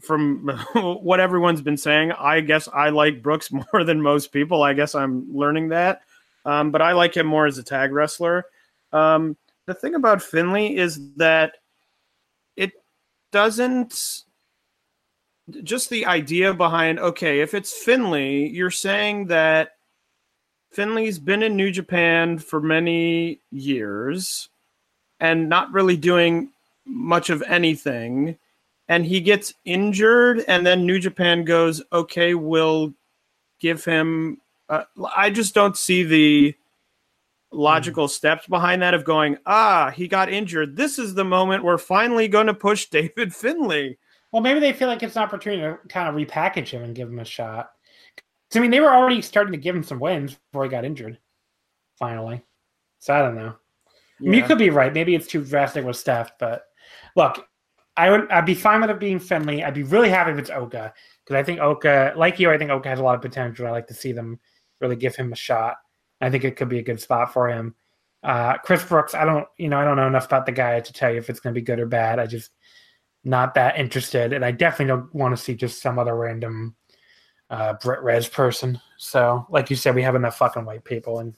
from what everyone's been saying, I guess I like Brooks more than most people. I guess I'm learning that. Um, but I like him more as a tag wrestler. Um, the thing about Finlay is that it doesn't just the idea behind okay, if it's Finlay, you're saying that Finlay's been in New Japan for many years and not really doing much of anything. And he gets injured, and then New Japan goes, okay, we'll give him uh, I just don't see the logical mm. steps behind that of going, ah, he got injured. This is the moment we're finally going to push David Finlay. Well, maybe they feel like it's an opportunity to kind of repackage him and give him a shot. I mean, they were already starting to give him some wins before he got injured. Finally, so I don't know. Yeah. I mean, you could be right. Maybe it's too drastic with Steph, but look, I would I'd be fine with it being Finlay. I'd be really happy if it's Oka because I think Oka, like you, I think Oka has a lot of potential. I like to see them really give him a shot. I think it could be a good spot for him. Uh, Chris Brooks, I don't, you know, I don't know enough about the guy to tell you if it's going to be good or bad. I just not that interested, and I definitely don't want to see just some other random uh, Brit Rez person. So, like you said, we have enough fucking white people, and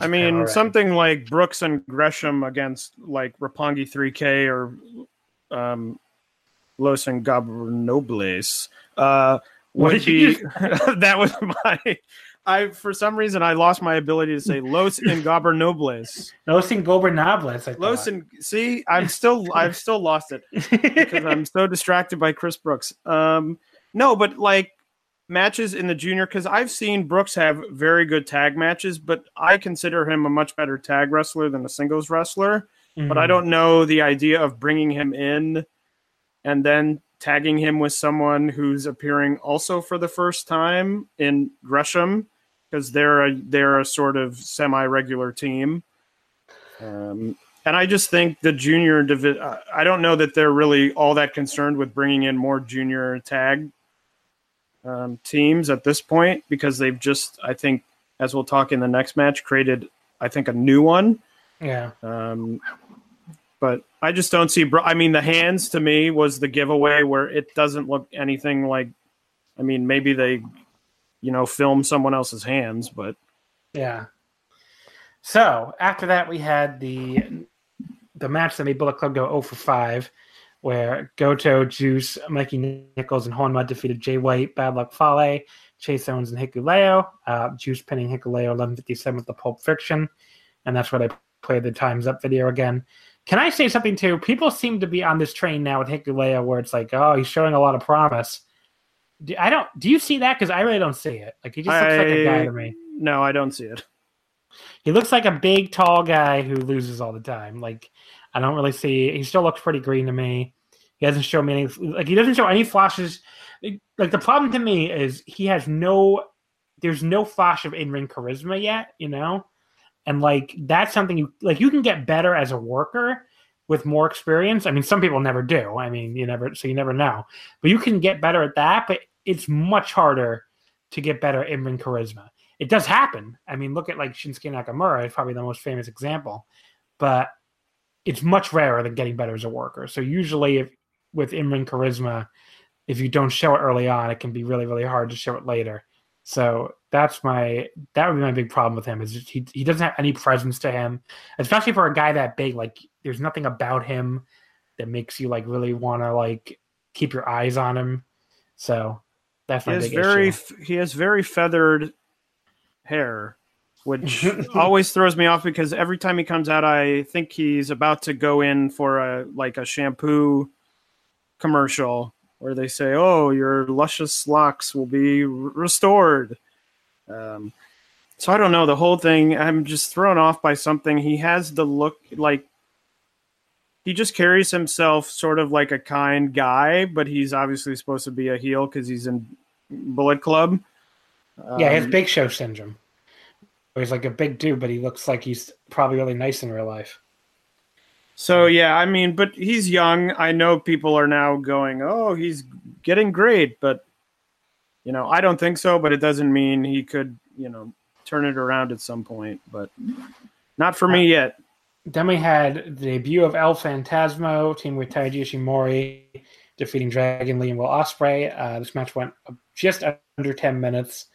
I mean, already. something like Brooks and Gresham against like Roppongi 3K or um, Los Ingobernables uh, would be that was my I for some reason I lost my ability to say Los Ingobernables. Los Ingobernables. I Los in, see, I'm still I've still lost it because I'm so distracted by Chris Brooks. Um, no, but like matches in the junior because I've seen Brooks have very good tag matches, but I consider him a much better tag wrestler than a singles wrestler. Mm-hmm. But I mm-hmm. don't know the idea of bringing him in and then tagging him with someone who's appearing also for the first time in Gresham because they're a they're a sort of semi-regular team. Um, and I just think the junior divi- I don't know that they're really all that concerned with bringing in more junior tag um, teams at this point because they've just I think as we'll talk in the next match created I think a new one. Yeah. Um, but I just don't see. I mean, the hands to me was the giveaway where it doesn't look anything like. I mean, maybe they you know, film someone else's hands, but yeah. So after that, we had the the match that made Bullet Club go 0 for 5, where Goto, Juice, Mikey Nicholls, and Honma defeated Jay White, Bad Luck Fale, Chase Owens, and Hikuleo. Uh, Juice pinning Hikuleo 1157 with the Pulp Fiction. And that's where they played the Time's Up video again. Can I say something too? People seem to be on this train now with Hikuleo where it's like, oh, he's showing a lot of promise. Do, I don't. Do you see that? Because I really don't see it. Like he just looks I, like a guy to me. No, I don't see it. He looks like a big, tall guy who loses all the time. Like I don't really see. He still looks pretty green to me. He hasn't shown me any. Like he doesn't show any flashes. Like the problem to me is he has no. There's no flash of in ring charisma yet. You know, and like that's something you like. You can get better as a worker with more experience. I mean, some people never do. I mean, you never, so you never know. But you can get better at that. But it's much harder to get better in ring charisma. It does happen. I mean, look at like Shinsuke Nakamura. It's probably the most famous example. But it's much rarer than getting better as a worker. So usually, if with in charisma, if you don't show it early on, it can be really, really hard to show it later. So that's my that would be my big problem with him is he he doesn't have any presence to him, especially for a guy that big. Like there's nothing about him that makes you like really want to like keep your eyes on him. So that's my He has very issue. he has very feathered hair, which always throws me off because every time he comes out, I think he's about to go in for a like a shampoo commercial where they say, "Oh, your luscious locks will be restored." Um, so I don't know the whole thing. I'm just thrown off by something. He has the look like he just carries himself sort of like a kind guy, but he's obviously supposed to be a heel because he's in Bullet Club. Yeah, he has Um, big show syndrome. He's like a big dude, but he looks like he's probably really nice in real life. So yeah, I mean, but he's young. I know people are now going, "Oh, he's getting great," but you know, I don't think so. But it doesn't mean he could, you know, turn it around at some point. But not for me yet. Then we had the debut of El Phantasmo team with Taiji Ishimori, defeating Dragon Lee and Will Ospreay. Uh, this match went just under ten minutes.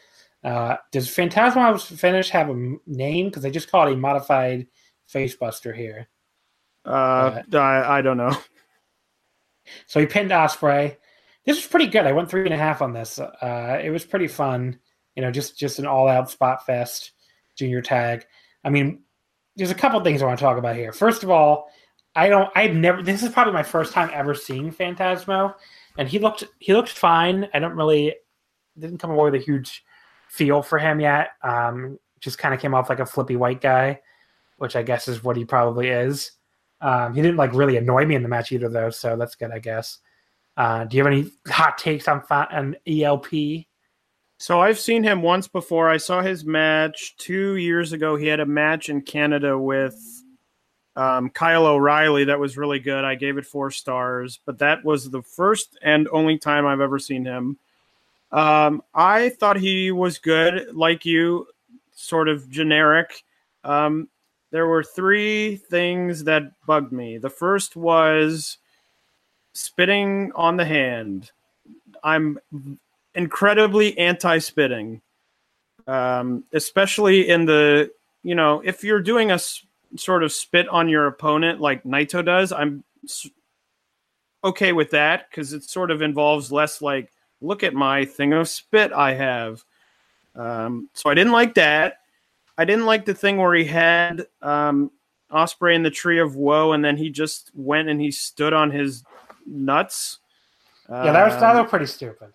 Uh, does Phantasmo's finish have a name? Because they just call it a modified facebuster here. Uh, I, I don't know. So he pinned Ospreay. This was pretty good. I went three and a half on this. Uh, it was pretty fun. You know, just just an all out spot fest junior tag. I mean, there's a couple things I want to talk about here. First of all, I don't. I've never. This is probably my first time ever seeing Phantasmo, and he looked he looked fine. I don't really didn't come away with a huge feel for him yet. Um, just kind of came off like a flippy white guy, which I guess is what he probably is. Um, he didn't like really annoy me in the match either, though, so that's good, I guess. Uh, do you have any hot takes on on ELP? So I've seen him once before. I saw his match two years ago. He had a match in Canada with um, Kyle O'Reilly that was really good. I gave it four stars, but that was the first and only time I've ever seen him. Um, I thought he was good, like you, sort of generic. Um, there were three things that bugged me. The first was spitting on the hand. I'm incredibly anti-spitting, um, especially in the you know if you're doing a s- sort of spit on your opponent like Naito does, I'm s- okay with that because it sort of involves less like look at my thing of spit I have. Um, so I didn't like that. I didn't like the thing where he had um, Ospreay in the Tree of Woe, and then he just went and he stood on his nuts. Yeah, that was that Um, was pretty stupid.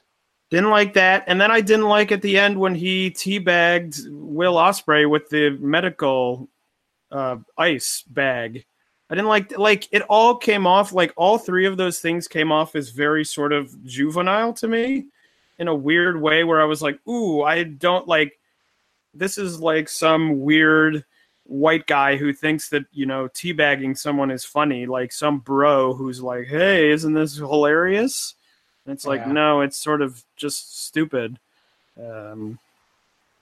didn't like that, and then I didn't like at the end when he teabagged Will Ospreay with the medical uh, ice bag. I didn't like like it all came off like all three of those things came off as very sort of juvenile to me in a weird way where I was like, ooh, I don't like this is like some weird white guy who thinks that you know teabagging someone is funny, like some bro who's like, hey, isn't this hilarious? And it's like, Yeah. no, it's sort of just stupid. Um,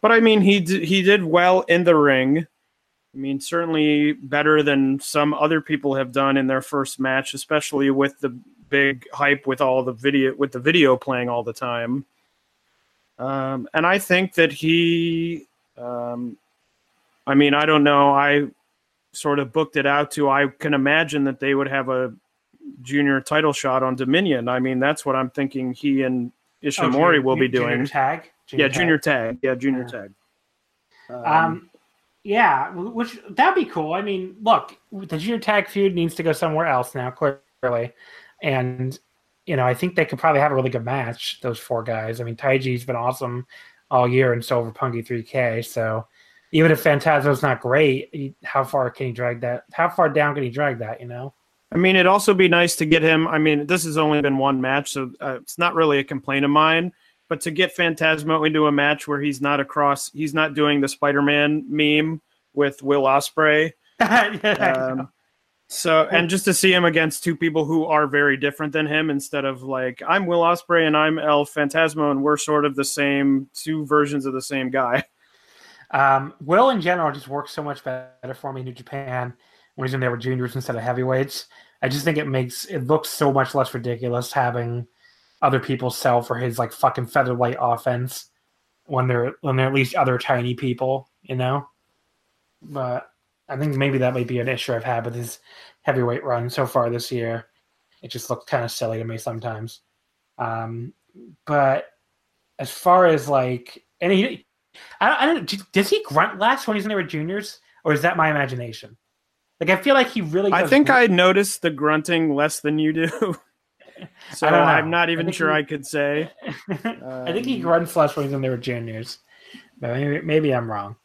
but I mean, he d- he did well in the ring. I mean, certainly better than some other people have done in their first match, especially with the big hype with all the video with the video playing all the time. Um, and I think that he, um, I mean, I don't know. I sort of booked it out to, I can imagine that they would have a junior title shot on Dominion. I mean, that's what I'm thinking he and Ishimori Oh, junior- will be junior doing. tag. yeah, tag. junior tag. Yeah, junior Yeah. tag. Um, yeah, which that'd be cool. I mean, look, the junior tag feud needs to go somewhere else now, clearly, and you know, I think they could probably have a really good match. Those four guys. I mean, Taiji's been awesome all year, and so over Punky 3K. So even if Phantasmo's not great, how far can he drag that? How far down can he drag that? You know? I mean, it'd also be nice to get him. I mean, this has only been one match, so uh, it's not really a complaint of mine. But to get Phantasmo into a match where he's not across, he's not doing the Spider-Man meme with Will Ospreay. Um, so, and just to see him against two people who are very different than him, instead of like I'm Will Ospreay and I'm El Phantasmo, and we're sort of the same, two versions of the same guy. Um, Will in general just works so much better for me in New Japan when he's in there with juniors instead of heavyweights. I just think it makes it looks so much less ridiculous having other people sell for his like fucking featherweight offense when they're when they're at least other tiny people, you know. But I think maybe that might be an issue I've had with his heavyweight run so far this year. It just looks kind of silly to me sometimes. Um, but as far as like, and he, I, I don't. Does he grunt less when he's in there with juniors, or is that my imagination? Like I feel like he really. I think grunt- I noticed the grunting less than you do. so I. I'm not even think sure he- I could say. I think he Um, grunts less when he's in there with juniors, but maybe, maybe I'm wrong.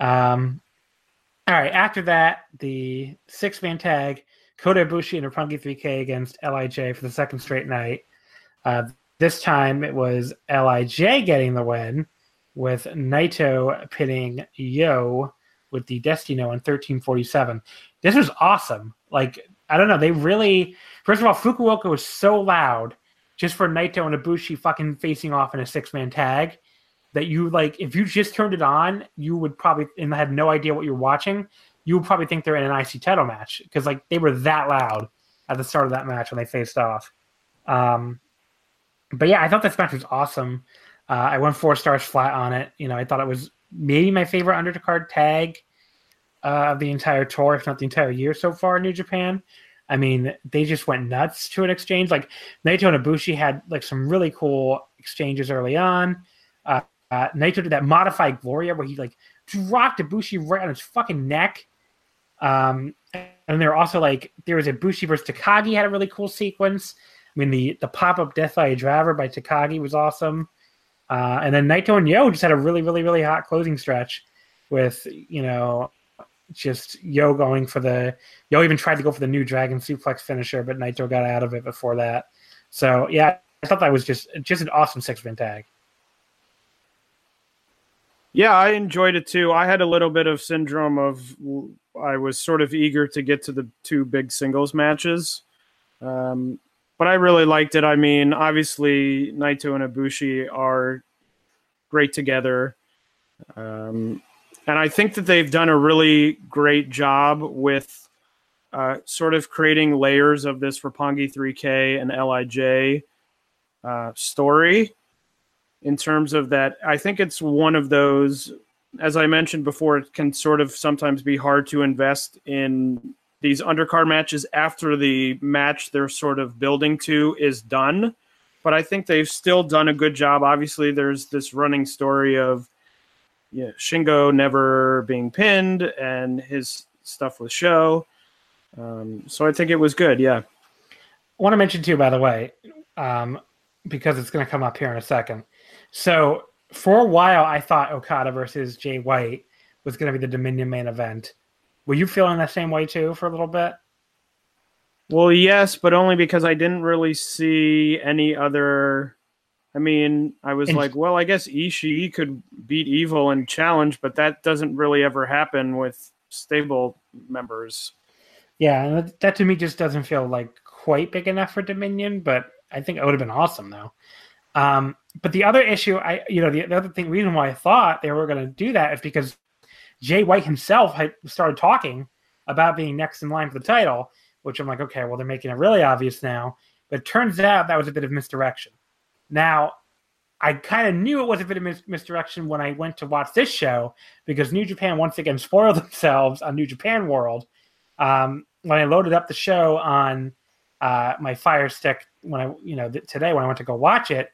Um, all right. After that, the six man tag: Kota Ibushi and Roppongi 3K against LIJ for the second straight night. Uh, this time it was LIJ getting the win, with Naito pinning Yo with the Destino in 1347. This was awesome. Like I don't know, they really. First of all, Fukuoka was so loud just for Naito and Ibushi fucking facing off in a six man tag that you like if you just turned it on, you would probably and had no idea what you're watching, you would probably think they're in an IC title match because like they were that loud at the start of that match when they faced off. Um, but yeah, I thought this match was awesome. Uh, I went four stars flat on it. You know, I thought it was maybe my favorite undercard tag uh, of the entire tour, if not the entire year so far in New Japan. I mean, they just went nuts to an exchange. Like Naito and Ibushi had like some really cool exchanges early on. Uh, uh, Naito did that modified Gloria where he like dropped Ibushi right on his fucking neck. Um, and there were also like there was a Bushi versus Takagi had a really cool sequence. I mean, the the pop up Death Eye Driver by Takagi was awesome. Uh, and then Naito and Yo just had a really, really, really hot closing stretch with you know just Yo going for the Yo even tried to go for the new Dragon Suplex finisher, but Naito got out of it before that. So yeah, I thought that was just just an awesome six man tag. Yeah, I enjoyed it too. I had a little bit of syndrome of I was sort of eager to get to the two big singles matches. Um, but I really liked it. I mean, obviously Naito and Ibushi are great together. Um, and I think that they've done a really great job with uh, sort of creating layers of this Roppongi 3K and LIJ uh, story in terms of that. I think it's one of those, as I mentioned before, it can sort of sometimes be hard to invest in these undercard matches after the match they're sort of building to is done. But I think they've still done a good job. Obviously, there's this running story of Shingo never being pinned and his stuff with Sho. Um, so I think it was good. Yeah. I want to mention too, by the way, um, because it's going to come up here in a second. So for a while, I thought Okada versus Jay White was going to be the Dominion main event. Were you feeling the same way too for a little bit? Well, yes, but only because I didn't really see any other. I mean, I was And- like, well, I guess Ishii could beat Evil and challenge, but that doesn't really ever happen with stable members. Yeah, and that, that to me just doesn't feel like quite big enough for Dominion, but I think it would have been awesome though. Um, but the other issue, I you know, the, the other thing reason why I thought they were going to do that is because Jay White himself had started talking about being next in line for the title, which I'm like, okay, well they're making it really obvious now. But it turns out that was a bit of misdirection. Now, I kind of knew it was a bit of mis- misdirection when I went to watch this show because New Japan once again spoiled themselves on New Japan World. Um, when I loaded up the show on uh, my Fire Stick, when I you know th- today when I went to go watch it,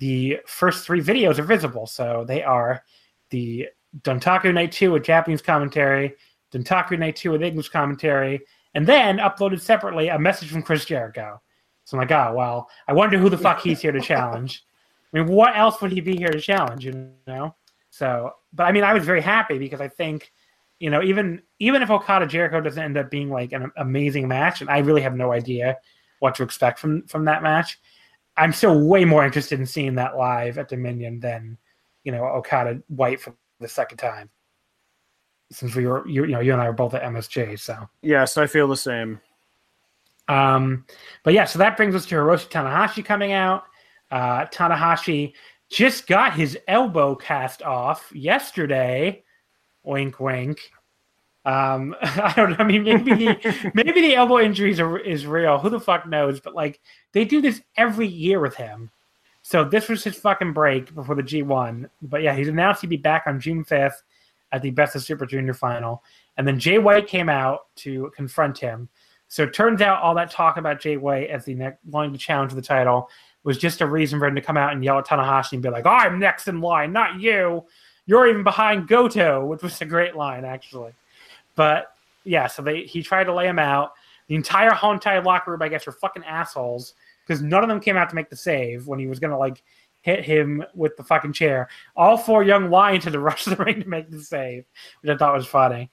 the first three videos are visible. So they are the Dontaku Night Two with Japanese commentary, Dontaku Night Two with English commentary, and then uploaded separately a message from Chris Jericho. So I'm like, oh well, I wonder who the fuck he's here to challenge. I mean, what else would he be here to challenge? You know. So, but I mean, I was very happy because I think, you know, even even if Okada Jericho doesn't end up being like an amazing match, and I really have no idea what to expect from from that match, I'm still way more interested in seeing that live at Dominion than, you know, Okada White for the second time. Since we were, you, you know, you and I were both at MSG, so Yes, I feel the same. Um, but yeah, so that brings us to Hiroshi Tanahashi coming out. Uh, Tanahashi just got his elbow cast off yesterday. Wink, wink. Um, I don't know. I mean, maybe the maybe the elbow injuries are, is real. Who the fuck knows? But like, they do this every year with him. So this was his fucking break before the G1. But yeah, he's announced he'd be back on June 5th at the Best of Super Junior final. And then Jay White came out to confront him. So it turns out all that talk about Jay White as the next wanting to challenge the title was just a reason for him to come out and yell at Tanahashi and be like, "I'm next in line, not you. You're even behind Goto," which was a great line actually. But yeah, so they he tried to lay him out. The entire Hontai locker room, I guess, were fucking assholes because none of them came out to make the save when he was gonna like hit him with the fucking chair. All four young lions had to rush the ring to make the save, which I thought was funny.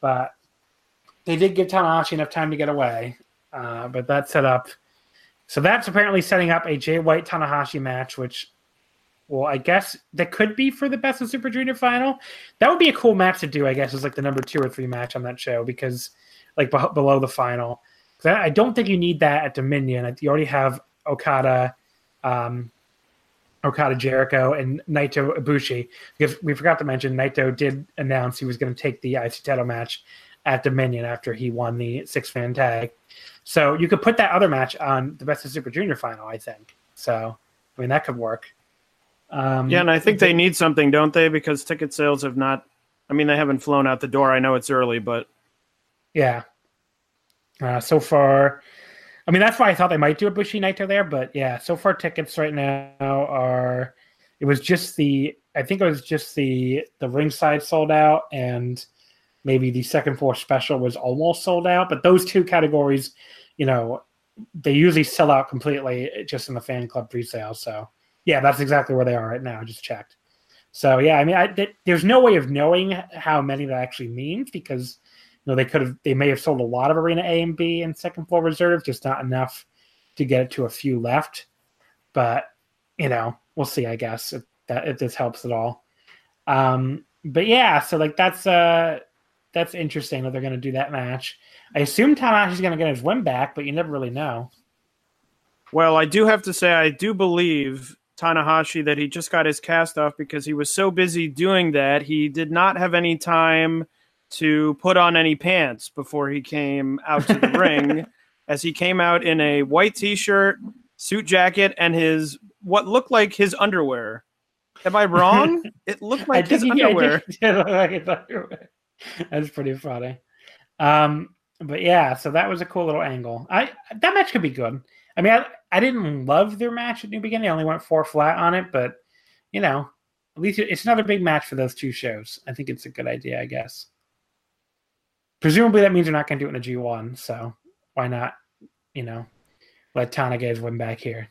But they did give Tanahashi enough time to get away. Uh, but that set up. So that's apparently setting up a Jay White Tanahashi match, which, well, I guess that could be for the Best of Super Junior final. That would be a cool match to do, I guess, as like the number two or three match on that show because, like, below the final. I I don't think you need that at Dominion. You already have Okada, um, Okada Jericho, and Naito Ibushi. Because we forgot to mention, Naito did announce he was going to take the IC title match at Dominion after he won the six man tag. So you could put that other match on the Best of Super Junior final, I think. So I mean that could work. Um, Yeah, and I think they need something, don't they? Because ticket sales have not. I mean, they haven't flown out the door. I know it's early, but Yeah. Uh, so far, I mean that's why I thought they might do a bushy Bushi Naito there, but yeah, so far tickets right now are. It was just the I think it was just the the ringside sold out and maybe the second floor special was almost sold out, but those two categories, you know, they usually sell out completely just in the fan club pre-sale. So yeah, that's exactly where they are right now. I just checked. So yeah, I mean, I, th- there's no way of knowing how many that actually means because you know they could have they may have sold a lot of arena A and B and second floor reserve, just not enough to get it to a few left. But you know, we'll see. I guess if that if this helps at all. Um, but yeah, so like that's uh that's interesting that they're going to do that match. I assume Tanahashi's going to get his win back, but you never really know. well, I do have to say, I do believe Tanahashi that he just got his cast off because he was so busy doing that he did not have any time to put on any pants before he came out to the ring. As he came out in a white t-shirt, suit jacket, and his what looked like his underwear. Am I wrong? It looked like his he- underwear. think did look like his underwear. That's pretty funny. Um, but yeah, so that was a cool little angle. I that match could be good. I mean, I, I didn't love their match at New Beginning. I only went four flat on it, but you know, at least it's another big match for those two shows. I think it's a good idea, I guess. Presumably, that means they're not going to do it in a G one. So why not? You know, let Tana get his win back here.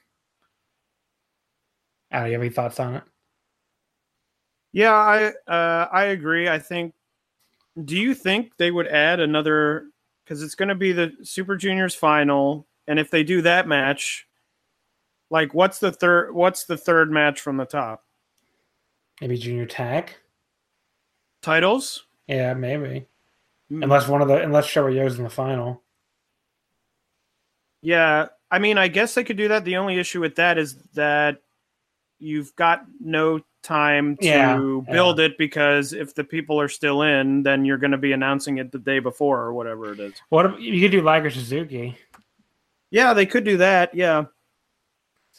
Al, you have any thoughts on it? Yeah, I uh, I agree. I think. Do you think they would add another? Because it's going to be the Super Juniors final, and if they do that match, like what's the third? What's the third match from the top? Maybe junior tag. Titles? Yeah, maybe. Hmm. Unless one of the unless Showa Yo's in the final. Yeah, I mean, I guess they could do that. The only issue with that is that you've got no time to Yeah, build it because if the people are still in, then you're going to be announcing it the day before or whatever it is. What if, you could do Liger Suzuki? Yeah, they could do that. Yeah.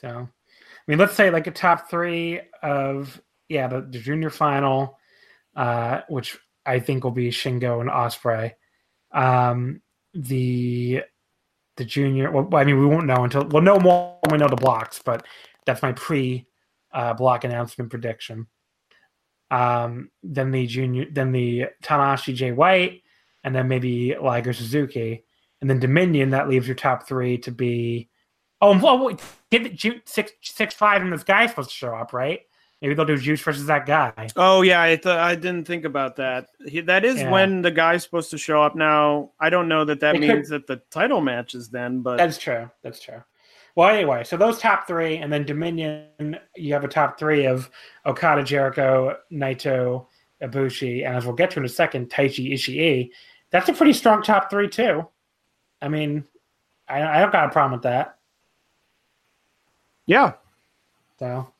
So, I mean, let's say like a top three of yeah the, the junior final, uh, which I think will be Shingo and Ospreay. Um, the the junior. Well, I mean, we won't know until we'll know more when we know the blocks, but that's my pre uh, block announcement prediction. Um, then the junior, then the Tanahashi Jay White, and then maybe Liger Suzuki, and then Dominion. That leaves your top three to be. Oh, well, wait, give it six six five, and this guy's supposed to show up, right? Maybe they'll do Juice versus that guy. Oh yeah, I th- I didn't think about that. He, that is Yeah. when the guy's supposed to show up. Now I don't know that that It could- means that the title match is then, but That's true. That's true. Well, anyway, so those top three, and then Dominion, you have a top three of Okada, Jericho, Naito, Ibushi, and as we'll get to in a second, Taichi Ishii. That's a pretty strong top three too. I mean, I, I don't got a problem with that. Yeah. So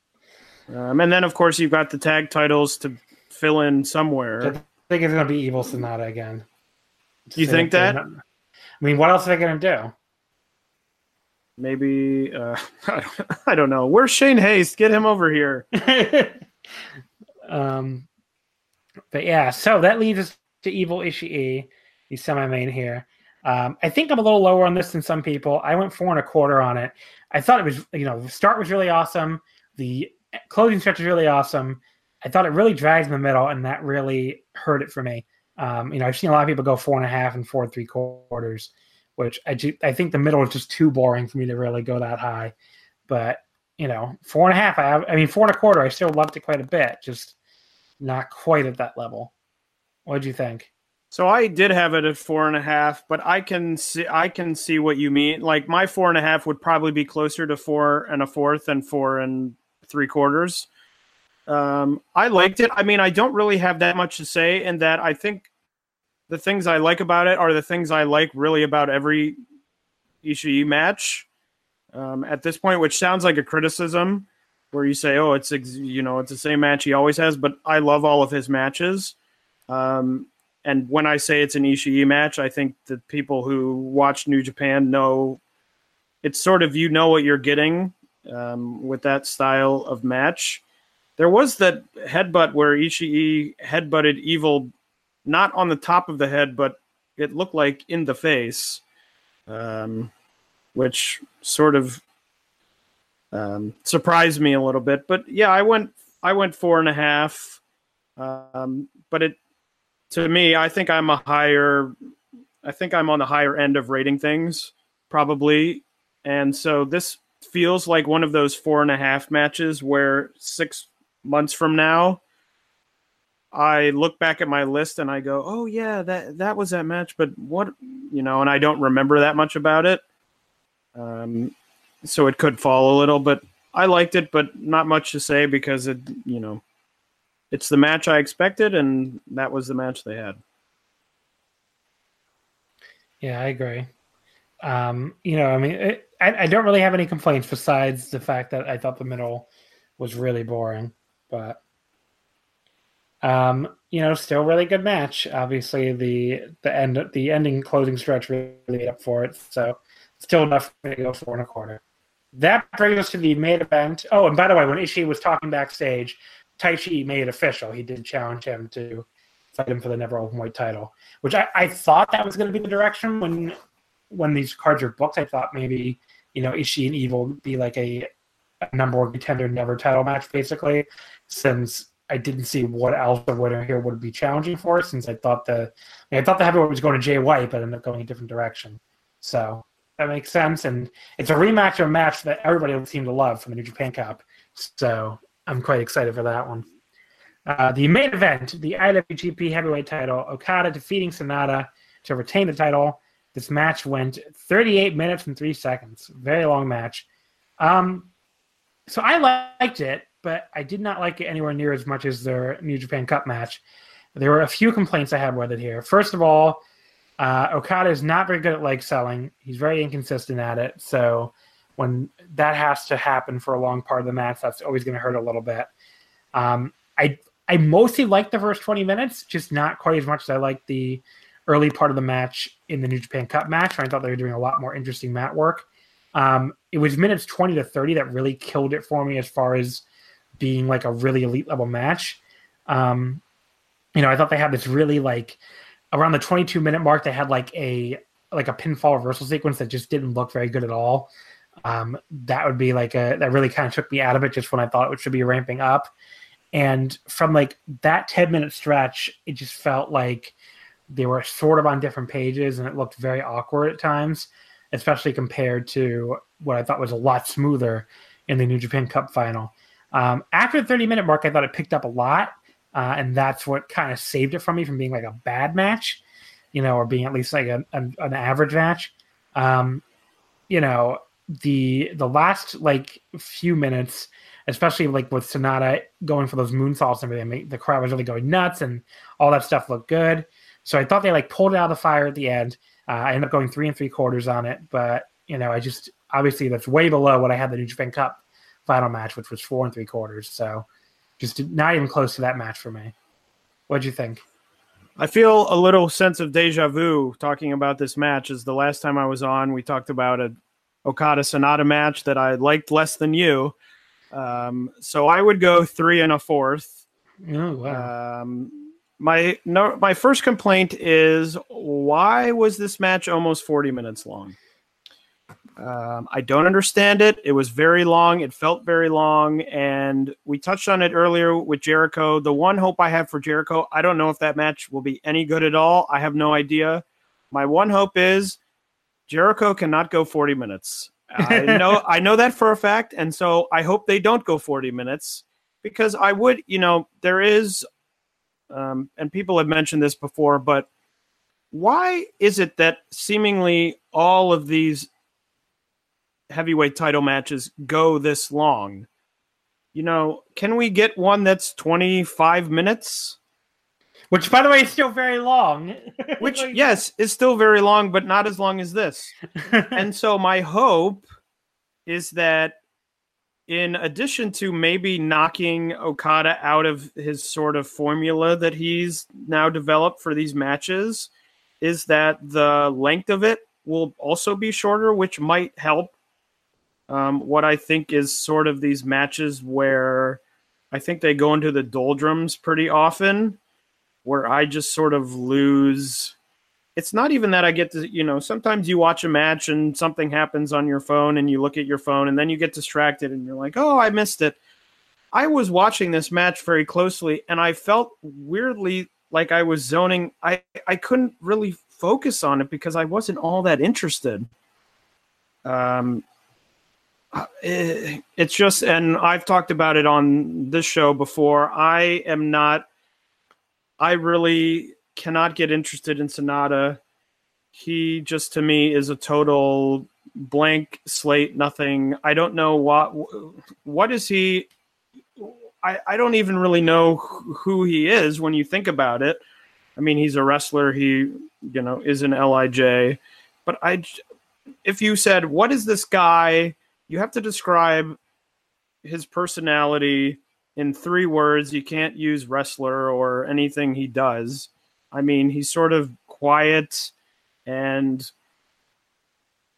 Um, and then of course you've got the tag titles to fill in somewhere. I think it's going to be Evil Sanada again. Do You think that? I mean, what else are they going to do? Maybe uh, I don't- I don't know. Where's Shane Haste? Get him over here. um, but yeah, so that leads us to Evil Ishii, the semi-main here. Um, I think I'm a little lower on this than some people. I went four and a quarter on it. I thought it was, you know, the start was really awesome. The closing stretch is really awesome. I thought it really drags in the middle, and that really hurt it for me. Um, you know, I've seen a lot of people go four and a half and four and three quarters, which I ju- I think the middle is just too boring for me to really go that high. But you know, four and a half, I, I mean, four and a quarter, I still loved it quite a bit, just not quite at that level. What did you think? So I did have it at four and a half, but I can see I can see what you mean. Like my four and a half would probably be closer to four and a fourth than four and three quarters. Um, I liked it. I mean, I don't really have that much to say in that. I think the things I like about it are the things I like really about every Ishii match um, at this point, which sounds like a criticism where you say, "Oh, it's you know it's the same match he always has," but I love all of his matches. Um, and when I say it's an Ishii match, I think the people who watch New Japan know it's sort of you know what you're getting um, with that style of match. There was that headbutt where Ishii headbutted Evil, not on the top of the head, but it looked like in the face, um, which sort of um, surprised me a little bit. But yeah, I went I went four and a half, um, but it to me, I think I'm a higher. I think I'm on the higher end of rating things, probably, and so this feels like one of those four and a half matches where six months from now, I look back at my list and I go, "Oh yeah, that that was that match," but what you know, and I don't remember that much about it. Um, so it could fall a little, but I liked it, but not much to say because it, you know, it's the match I expected, and that was the match they had. Yeah, I agree. Um, you know, I mean, it, I, I don't really have any complaints besides the fact that I thought the middle was really boring, but um, you know, still really good match. Obviously, the the end the ending closing stretch really made up for it. So still enough for me to go four and a quarter. That brings us to the main event. Oh, and by the way, when Ishii was talking backstage, Taichi made it official. He did challenge him to fight him for the NEVER open weight title, which I, I thought that was going to be the direction when when these cards are booked. I thought maybe you know Ishii and Evil would be like a, a number one contender NEVER title match, basically, since I didn't see what else the winner here would be challenging for. Since I thought the I, thought the heavyweight was going to Jay White, but ended up going a different direction. So that makes sense, and it's a rematch of a match that everybody seemed to love from the New Japan Cup. So I'm quite excited for that one. Uh, the main event, the IWGP Heavyweight title, Okada defeating Sanada to retain the title. This match went 38 minutes and three seconds. Very long match. Um, so I liked it, but I did not like it anywhere near as much as their New Japan Cup match. There were a few complaints I had with it here. First of all, uh, Okada is not very good at leg selling. He's very inconsistent at it. So when that has to happen for a long part of the match, that's always going to hurt a little bit. Um, I I mostly liked the first 20 minutes, just not quite as much as I liked the early part of the match in the New Japan Cup match. I thought they were doing a lot more interesting mat work. Um, it was minutes 20 to 30 that really killed it for me as far as being like a really elite level match. Um, you know, I thought they had this really like around the 22 minute mark, they had like a like a pinfall reversal sequence that just didn't look very good at all. Um, that would be like a that really kind of took me out of it just when I thought it should be ramping up. And from like that 10 minute stretch, it just felt like they were sort of on different pages and it looked very awkward at times, especially compared to what I thought was a lot smoother in the New Japan Cup final. Um, after the 30 minute mark, I thought it picked up a lot. Uh, and that's what kind of saved it from me from being like a bad match, you know, or being at least like a, a, an average match. Um, you know, the the last like few minutes, especially like with Sanada going for those moonsaults and everything, the crowd was really going nuts and all that stuff looked good. So I thought they like pulled it out of the fire at the end. Uh, I ended up going three and three quarters on it, but you know, I just obviously that's way below what I had the New Japan Cup final match, which was four and three quarters. So just not even close to that match for me. What'd you think? I feel a little sense of deja vu talking about this match. As the last time I was on, we talked about a Okada Sanada match that I liked less than you. Um, so I would go three and a fourth. Oh wow. Um, my no, my first complaint is why was this match almost forty minutes long? Um, I don't understand it. It was very long. It felt very long. And we touched on it earlier with Jericho. The one hope I have for Jericho, I don't know if that match will be any good at all. I have no idea. My one hope is Jericho cannot go 40 minutes. I know I know that for a fact. And so I hope they don't go 40 minutes because I would, you know, there is, um, and people have mentioned this before, but why is it that seemingly all of these heavyweight title matches go this long. You know, can we get one that's 25 minutes? Which, by the way, is still very long. Which, yes, is still very long, but not as long as this. and so, my hope is that in addition to maybe knocking Okada out of his sort of formula that he's now developed for these matches, is that the length of it will also be shorter, which might help um, what I think is sort of these matches where I think they go into the doldrums pretty often, where I just sort of lose. It's not even that I get to, you know, sometimes you watch a match and something happens on your phone and you look at your phone and then you get distracted and you're like, oh, I missed it. I was watching this match very closely and I felt weirdly like I was zoning. I, I couldn't really focus on it because I wasn't all that interested. Um, it's just, and I've talked about it on this show before. I am not, I really cannot get interested in Sanada. He just to me is a total blank slate, nothing. I don't know what, what is he? I, I don't even really know who he is when you think about it. I mean, he's a wrestler. He, you know, is an LIJ. But I, if you said, what is this guy? you have to describe his personality in three words. You can't use wrestler or anything he does. I mean, he's sort of quiet and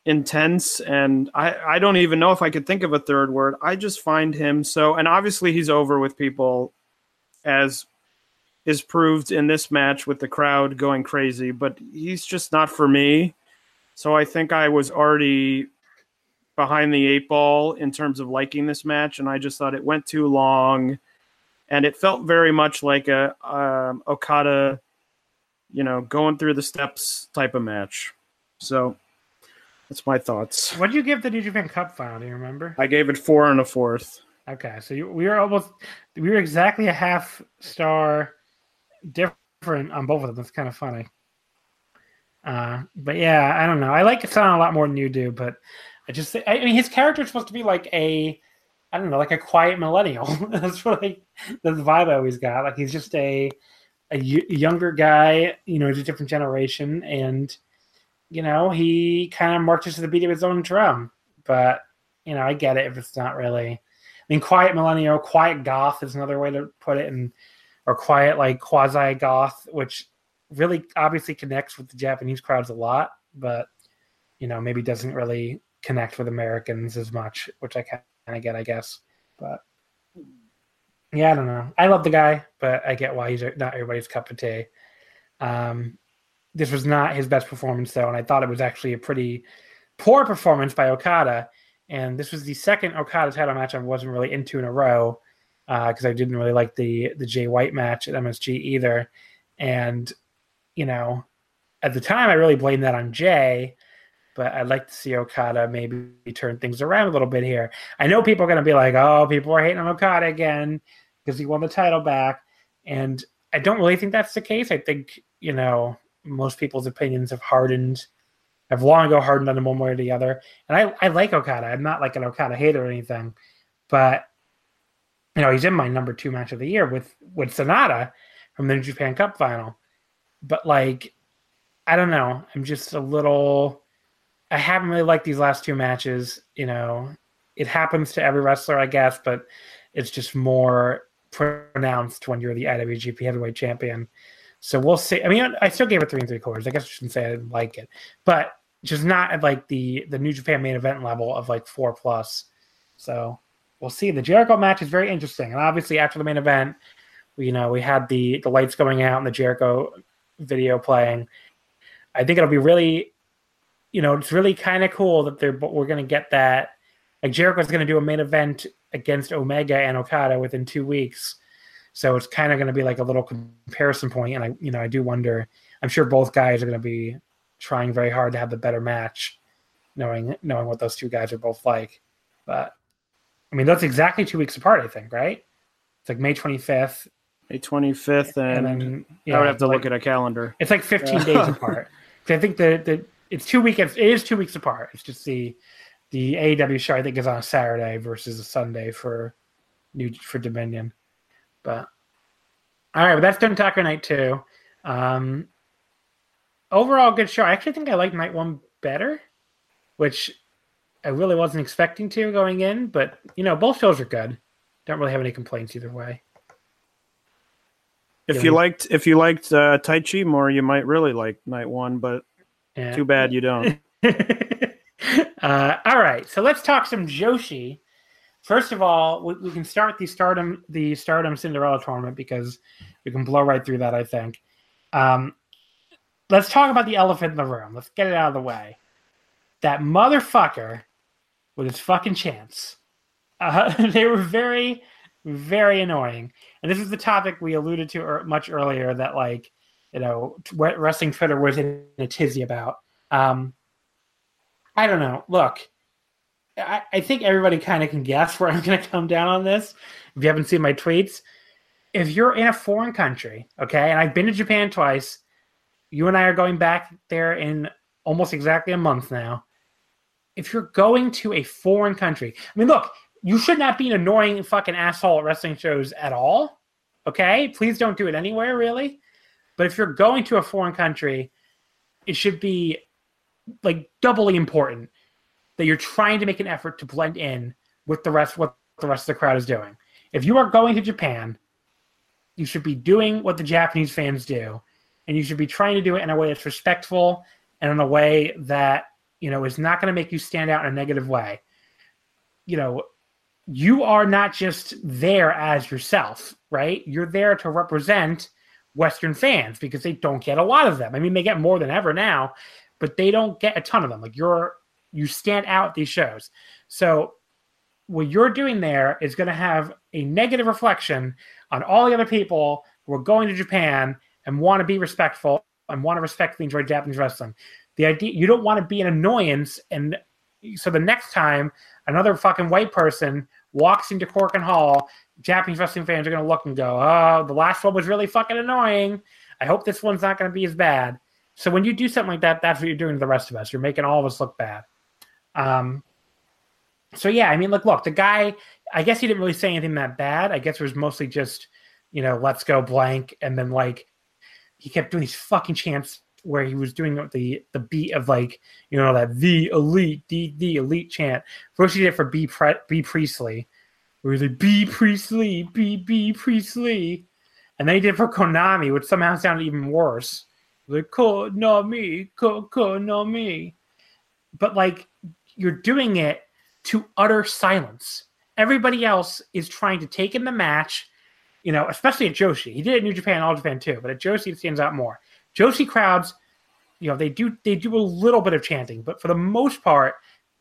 intense and I, I don't even know if I could think of a third word. I just find him so and obviously he's over with people as is proved in this match with the crowd going crazy, but he's just not for me. So I think I was already behind the eight ball in terms of liking this match, and I just thought it went too long, and it felt very much like a um, Okada, you know, going through the steps type of match. So that's my thoughts. What did you give the New Japan Cup final? Do you remember? I gave it four and a fourth. Okay, so you, we were almost we were exactly a half star different on both of them. That's kind of funny. Uh, but yeah, I don't know. I like Sana a lot more than you do, but I just, I mean, his character is supposed to be like a, I don't know, like a quiet millennial. that's what I, the vibe I always got. Like he's just a, a younger guy, you know, he's a different generation, and you know, he kind of marches to the beat of his own drum. But you know, I get it if it's not really. I mean, quiet millennial, quiet goth is another way to put it, and or quiet like quasi goth, which really obviously connects with the Japanese crowds a lot, but you know, maybe doesn't really connect with Americans as much, which I kind of get, I guess. But yeah, I don't know. I love the guy, but I get why he's not everybody's cup of tea. Um, this was not his best performance though, and I thought it was actually a pretty poor performance by Okada. And this was the second Okada title match I wasn't really into in a row because uh, I didn't really like the the Jay White match at MSG either. And you know, at the time, I really blamed that on Jay, but I'd like to see Okada maybe turn things around a little bit here. I know people are going to be like, "Oh, people are hating on Okada again because he won the title back," and I don't really think that's the case. I think you know most people's opinions have hardened, have long ago hardened on one way or the other. And I, I like Okada. I'm not like an Okada hater or anything, but you know he's in my number two match of the year with with Sanada from the New Japan Cup final. But like, I don't know. I'm just a little. I haven't really liked these last two matches. You know, it happens to every wrestler, I guess, but it's just more pronounced when you're the IWGP Heavyweight Champion. So we'll see. I mean, I still gave it three and three quarters. I guess I shouldn't say I didn't like it, but just not at like the the New Japan main event level of like four plus. So we'll see. The Jericho match is very interesting, and obviously after the main event, you know, we had the the lights going out and the Jericho video playing. I think it'll be really, you know, it's really kind of cool that they're but we're going to get that. Like Jericho's going to do a main event against Omega and Okada within two weeks, so it's kind of going to be like a little comparison point. And I, you know, I do wonder. I'm sure both guys are going to be trying very hard to have the better match, knowing knowing what those two guys are both like. But I mean, that's exactly two weeks apart. I think, right? It's like May 25th May 25th, and, and then, yeah, I would have to like, look at a calendar. It's like 15 days apart. I think the, the it's two weeks. It is two weeks apart. It's just the the AEW show I think is on a Saturday versus a Sunday for new for Dominion. But all right, but that's Dontaku Night two. Um, overall, good show. I actually think I like Night one better, which I really wasn't expecting to going in. But you know, both shows are good. Don't really have any complaints either way. If you liked if you liked uh, Taichi more, you might really like Night One, but yeah. too bad you don't. uh, all right, so let's talk some Joshi. First of all, we, we, can start the Stardom the Stardom Cinderella tournament because we can blow right through that. I think. Um, let's talk about the elephant in the room. Let's get it out of the way. That motherfucker with his fucking chance. Uh, they were very very annoying. And this is the topic we alluded to er, much earlier that like you know what wrestling Twitter was in a tizzy about. Um, I don't know. Look, I, I think everybody kind of can guess where I'm going to come down on this. If you haven't seen my tweets, if you're in a foreign country, okay, and I've been to Japan twice, you and I are going back there in almost exactly a month now. If you're going to a foreign country, I mean, look, you should not be an annoying fucking asshole at wrestling shows at all. Okay? Please don't do it anywhere, really. But if you're going to a foreign country, it should be like doubly important that you're trying to make an effort to blend in with the rest what the rest of the crowd is doing. If you are going to Japan, you should be doing what the Japanese fans do, and you should be trying to do it in a way that's respectful and in a way that you know is not going to make you stand out in a negative way. You know, you are not just there as yourself, right? You're there to represent Western fans because they don't get a lot of them. I mean, they get more than ever now, but they don't get a ton of them. Like you're, you stand out these shows. So what you're doing there is going to have a negative reflection on all the other people who are going to Japan and want to be respectful and want to respectfully enjoy Japanese wrestling. The idea you don't want to be an annoyance, and so the next time another fucking white person walks into Korakuen Hall, Japanese wrestling fans are going to look and go, oh, the last one was really fucking annoying. I hope this one's not going to be as bad. So when you do something like that, that's what you're doing to the rest of us. You're making all of us look bad. Um, so yeah, I mean, look, look, the guy, I guess he didn't really say anything that bad. I guess it was mostly just, you know, let's go blank. And then like, he kept doing these fucking chants where he was doing the the beat of like you know that the elite the the elite chant. First he did it for B Pre- Bea Priestley, where he was like Bea Priestley, B B Priestley, and then he did for Konami, which somehow sounded even worse. Like Konami, Ko Konami, but like you're doing it to utter silence. Everybody else is trying to take in the match, you know, especially at Joshi. He did it in New Japan, All Japan too, but at Joshi it stands out more. Joshi crowds, you know, they do they do a little bit of chanting, but for the most part,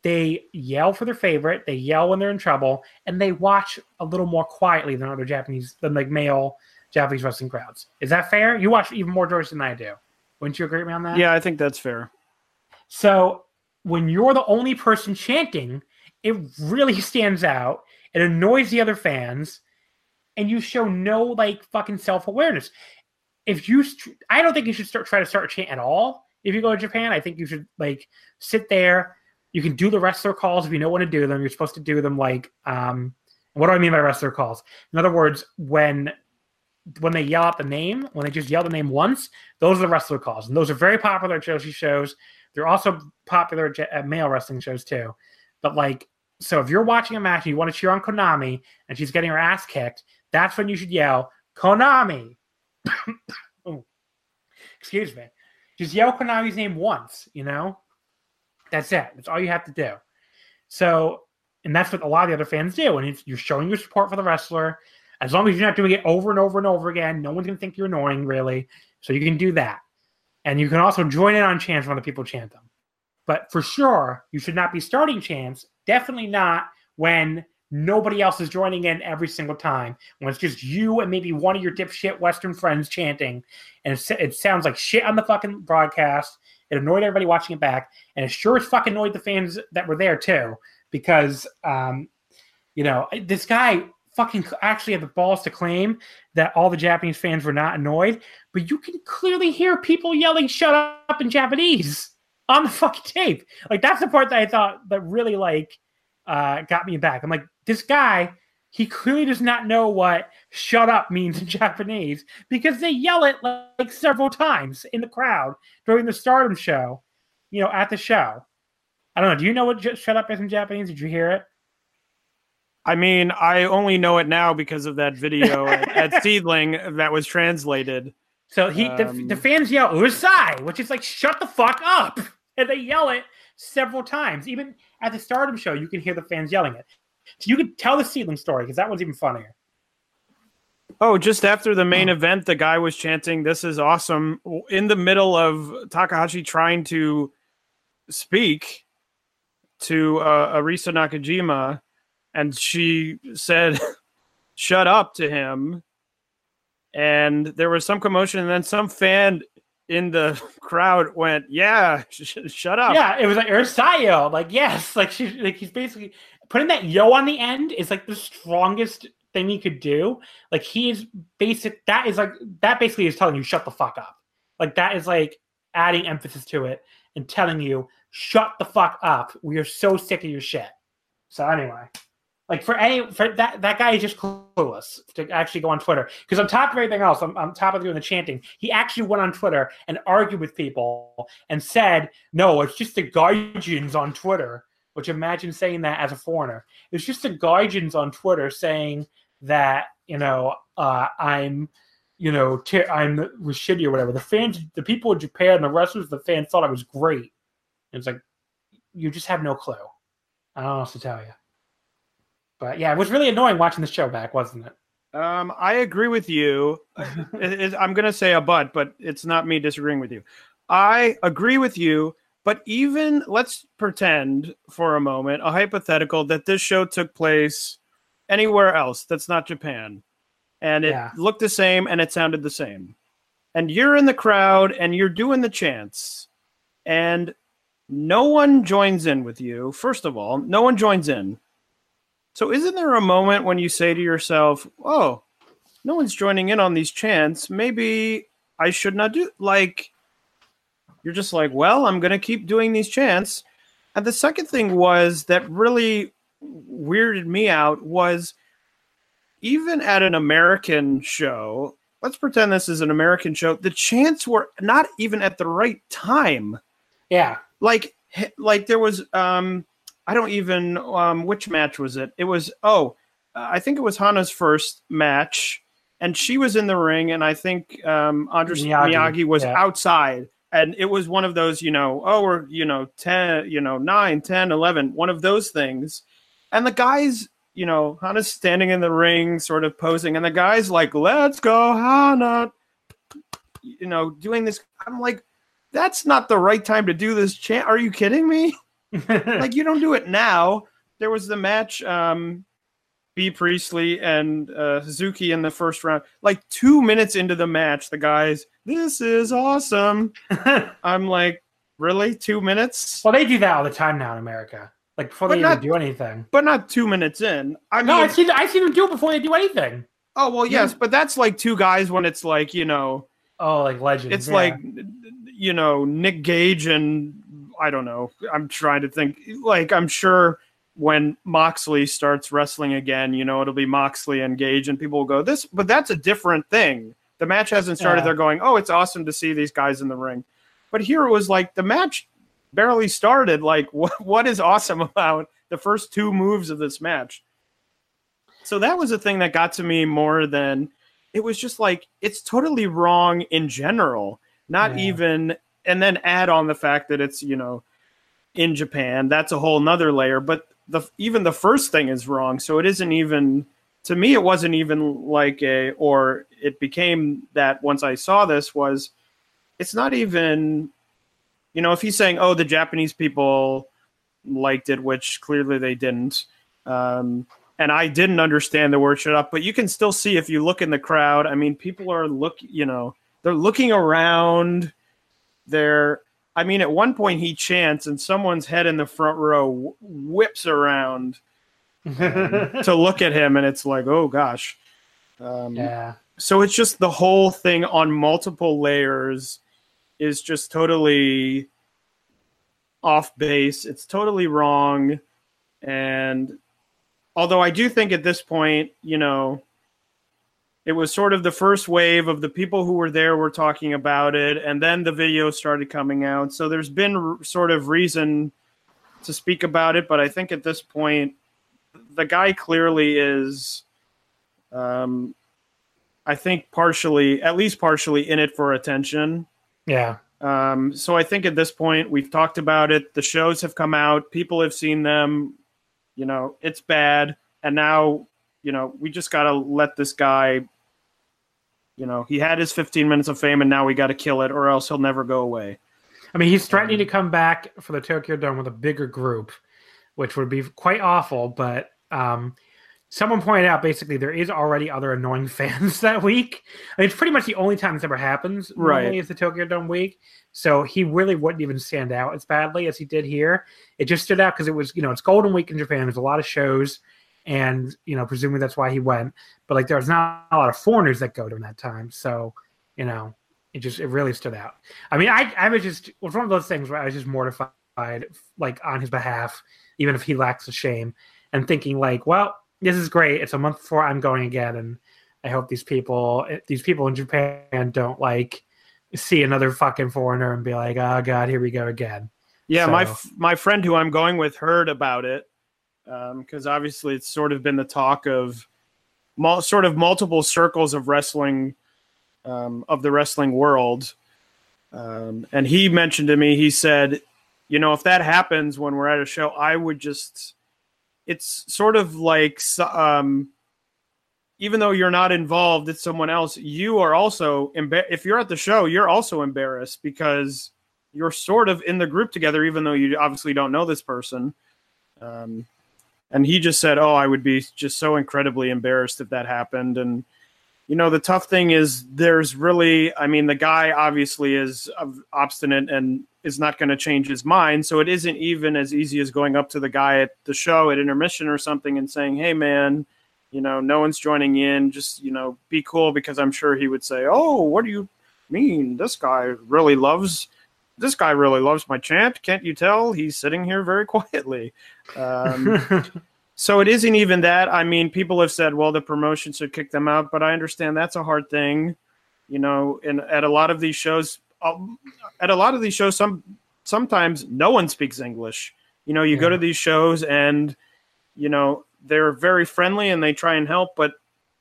they yell for their favorite, they yell when they're in trouble, and they watch a little more quietly than other Japanese than like male Japanese wrestling crowds. Is that fair? You watch even more Joshi than I do. Wouldn't you agree with me on that? Yeah, I think that's fair. So when you're the only person chanting, it really stands out. It annoys the other fans, and you show no like fucking self awareness. If you, I don't think you should start try to start a chant at all. If you go to Japan, I think you should like sit there. You can do the wrestler calls if you know when to do them. You're supposed to do them like, um, what do I mean by wrestler calls? In other words, when when they yell out the name, when they just yell the name once, those are the wrestler calls, and those are very popular at Joshi shows. They're also popular at male wrestling shows too. But like, so if you're watching a match and you want to cheer on Konami and she's getting her ass kicked, that's when you should yell Konami. Excuse me. Just yell Konami's name once. You know, that's it. That's all you have to do. So, and that's what a lot of the other fans do. And you're showing your support for the wrestler. As long as you're not doing it over and over and over again, no one's gonna think you're annoying, really. So you can do that. And you can also join in on chants when other people chant them. But for sure, you should not be starting chants. Definitely not when nobody else is joining in every single time. When it's just you and maybe one of your dipshit Western friends chanting, and it sounds like shit on the fucking broadcast. It annoyed everybody watching it back, and it sure as fuck annoyed the fans that were there too, because um, you know this guy fucking actually had the balls to claim that all the Japanese fans were not annoyed, but you can clearly hear people yelling "shut up" in Japanese on the fucking tape. Like that's the part that I thought that really like uh, got me back. I'm like, this guy, he clearly does not know what "shut up" means in Japanese because they yell it like, like several times in the crowd during the Stardom show. You know, at the show. I don't know. Do you know what "shut up" is in Japanese? Did you hear it? I mean, I only know it now because of that video at, at Seedling that was translated. So he, um, the, the, fans yell "Urusai," which is like "Shut the fuck up," and they yell it several times. Even at the Stardom show, you can hear the fans yelling it. So you could tell the Seedling story because that one's even funnier. Oh, just after the main event, the guy was chanting, "This is awesome!" in the middle of Takahashi trying to speak to uh, Arisa Nakajima and she said, "Shut up" to him. And there was some commotion, and then some fan in the crowd went, "Yeah, sh- shut up." Yeah, it was like Ursayo. Like, yes, like she, like he's basically putting that yo on the end is like the strongest thing he could do. Like he is basic. That is like that basically is telling you shut the fuck up. Like that is like adding emphasis to it and telling you shut the fuck up. We are so sick of your shit. So anyway. Like for any for that that guy is just clueless to actually go on Twitter because on top of everything else, on, on top of doing the chanting, he actually went on Twitter and argued with people and said, "No, it's just the Guardians on Twitter." Which imagine saying that as a foreigner. It's just the Guardians on Twitter saying that you know uh, I'm you know t- I'm was shitty or whatever. The fans, the people in Japan, the wrestlers, the fans thought I was great. It's like you just have no clue. I don't know what to tell you. But yeah, it was really annoying watching the show back, wasn't it? Um, I agree with you. it, it, I'm going to say a but, but it's not me disagreeing with you. I agree with you, but even let's pretend for a moment, a hypothetical, that this show took place anywhere else that's not Japan, and it yeah. looked the same and it sounded the same, and you're in the crowd and you're doing the chants, and no one joins in with you. First of all, no one joins in. So, isn't there a moment when you say to yourself, "Oh, no one's joining in on these chants. Maybe I should not do like." You're just like, "Well, I'm going to keep doing these chants." And the second thing was that really weirded me out was even at an American show. Let's pretend this is an American show. The chants were not even at the right time. Yeah, like like there was um I don't even um, which match was it? It was oh, I think it was Hana's first match, and she was in the ring, and I think um, Andras Miyagi, Miyagi was yeah. outside and it was one of those, you know, oh, we're, you know, 10, you know, 9, 10, 11, one of those things. And the guys, you know, Hana's standing in the ring, sort of posing, and the guy's like, let's go, Hana, you know, doing this. I'm like, that's not the right time to do this chant. Are you kidding me? like, you don't do it now. There was the match, um, Bea Priestley and uh, Hazuki in the first round. Like two minutes into the match, the guys, this is awesome. I'm like, really? Two minutes? well, they do that all the time now in America. Like before But they not- even do anything. But not two minutes in. I mean, No, I've seen I've seen them do it before they do anything. oh well, yes, but that's like two guys when it's like you know, Oh, like legends. it's yeah. like you know Nick Gage and I don't know. I'm trying to think. Like I'm sure when Moxley starts wrestling again, you know, it'll be Moxley and Gage, and people will go this. But that's a different thing. The match hasn't started. Yeah. They're going, oh, it's awesome to see these guys in the ring. But here it was like the match barely started. Like what what is awesome about the first two moves of this match? So that was a thing that got to me more than it was just like it's totally wrong in general. Not Yeah. even and then add on the fact that it's, you know, in Japan. That's a whole nother layer. But the even the first thing is wrong. So it isn't even to me it wasn't even like a or it became that once I saw this was it's not even you know, if he's saying, Oh, the Japanese people liked it, which clearly they didn't. Um and I didn't understand the word shut up, but you can still see if you look in the crowd. I mean, people are look, you know, they're looking around. They're, I mean, at one point he chants, and someone's head in the front row whips around to look at him, and it's like, oh gosh. Um, yeah. so it's just the whole thing on multiple layers is just totally off base. It's totally wrong. And although I do think at this point, you know, it was sort of the first wave of the people who were there were talking about it, and then the video started coming out. So there's been r- sort of reason to speak about it, but I think at this point, the guy clearly is, um, I think partially, at least partially, in it for attention. Yeah. Um, so I think at this point we've talked about it. The shows have come out. People have seen them. You know, it's bad. And now, you know, we just got to let this guy, you know, he had his 15 minutes of fame and now we got to kill it or else he'll never go away. I mean, he's threatening to come back for the Tokyo Dome with a bigger group, which would be quite awful. But um, someone pointed out basically there is already other annoying fans that week. I mean, it's pretty much the only time this ever happens. Right. Is the Tokyo Dome week, so he really wouldn't even stand out as badly as he did here. It just stood out because it was you know it's Golden Week in Japan. There's a lot of shows, and you know presumably that's why he went. But like there's not a lot of foreigners that go during that time, so you know it just it really stood out. I mean, I I was just it was one of those things where I was just mortified, like on his behalf, even if he lacks the shame, and thinking like, well, this is great. It's a month before I'm going again, and I hope these people eh, these people in Japan don't like see another fucking foreigner and be like, oh god, here we go again. Yeah, my So- f- my friend who I'm going with heard about it because obviously it's sort of been the talk of mul- sort of multiple circles of wrestling um, of the wrestling world. Um, and he mentioned to me, he said, you know, if that happens when we're at a show, I would just. It's sort of like, um, even though you're not involved, it's someone else. You are also embar- if you're at the show, you're also embarrassed because you're sort of in the group together, even though you obviously don't know this person. Um, and he just said, "Oh, I would be just so incredibly embarrassed if that happened." And you know, the tough thing is, there's really, I mean, the guy obviously is obstinate and is not going to change his mind. So it isn't even as easy as going up to the guy at the show at intermission or something and saying, "Hey, man." You know, no one's joining in. Just you know, be cool because I'm sure he would say, "Oh, what do you mean? This guy really loves this guy really loves my chant. Can't you tell? He's sitting here very quietly. Um, so it isn't even that. I mean, people have said, well, the promotion should kick them out, but I understand that's a hard thing. You know, and at a lot of these shows, um, at a lot of these shows, some sometimes no one speaks English. You know, you go to these shows and you know they're very friendly and they try and help, but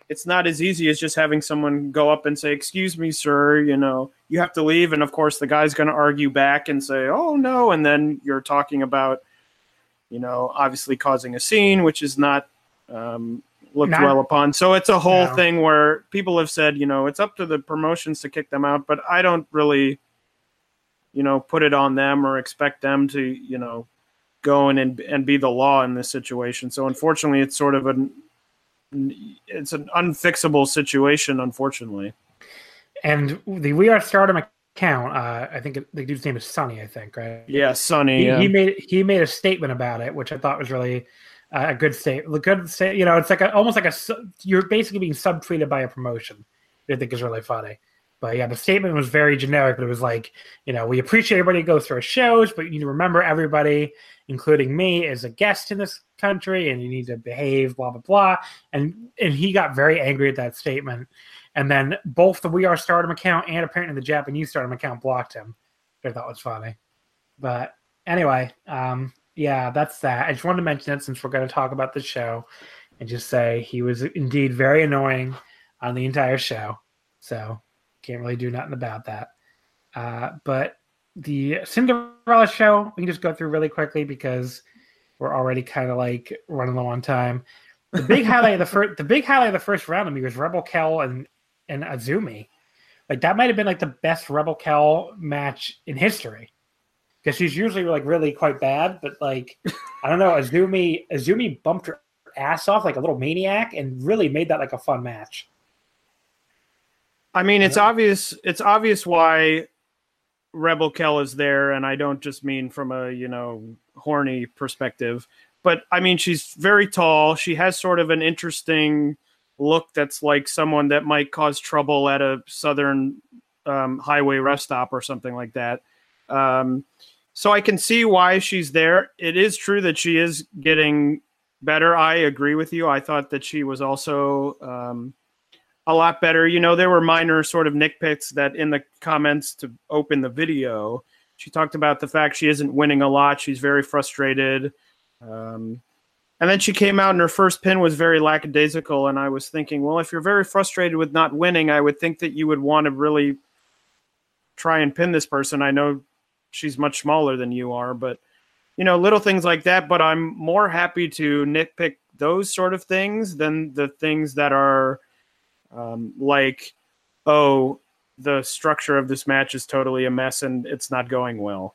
it's not as easy as just having someone go up and say, "Excuse me, sir, you know, you have to leave." And of course, the guy's going to argue back and say, "Oh no," and then you're talking about, you know, obviously causing a scene, which is not um, looked Not- well upon. So it's a whole No. thing where people have said, you know, it's up to the promotions to kick them out, but I don't really, you know, put it on them or expect them to, you know, go in and and be the law in this situation. So unfortunately, it's sort of an it's an unfixable situation. Unfortunately, And the We Are Stardom account, uh, I think it, the dude's name is Sonny, I think, right? yeah, Sonny. He, yeah. he made he made a statement about it, which I thought was really uh, a good statement. Good, sta- you know, it's like a, almost like a you're basically being subtweeted by a promotion. I think is really funny. But yeah, the statement was very generic, but it was like, you know, we appreciate everybody who goes to our shows, but you need to remember everybody, including me, is a guest in this country, and you need to behave, blah blah blah. And and he got very angry at that statement. And then both the We Are Stardom account and apparently the Japanese Stardom account blocked him. I thought was funny. But anyway, um, yeah, that's that. I just wanted to mention it since we're going to talk about the show, and just say he was indeed very annoying on the entire show. So can't really do nothing about that. Uh, but the Cinderella show, we can just go through really quickly because we're already kind of like running low on time. The big highlight of the first, the big highlight of the first round of me was Rebel Kel and and Azumi. Like that might have been like the best Rebel Kel match in history because she's usually like really quite bad, but like I don't know, Azumi Azumi bumped her ass off like a little maniac and really made that like a fun match. I mean, it's obvious. It's obvious why Rebel Kel is there, and I don't just mean from a you know horny perspective, but I mean she's very tall. She has sort of an interesting look that's like someone that might cause trouble at a southern um, highway rest stop or something like that. Um, so I can see why she's there. It is true that she is getting better. I agree with you. I thought that she was also. Um, a lot better. You know, there were minor sort of nitpicks that in the comments to open the video, she talked about the fact she isn't winning a lot. She's very frustrated. Um, and then she came out and her first pin was very lackadaisical. And I was thinking, well, if you're very frustrated with not winning, I would think that you would want to really try and pin this person. I know she's much smaller than you are, but you know, little things like that. But I'm more happy to nitpick those sort of things than the things that are um, like, oh, the structure of this match is totally a mess and it's not going well.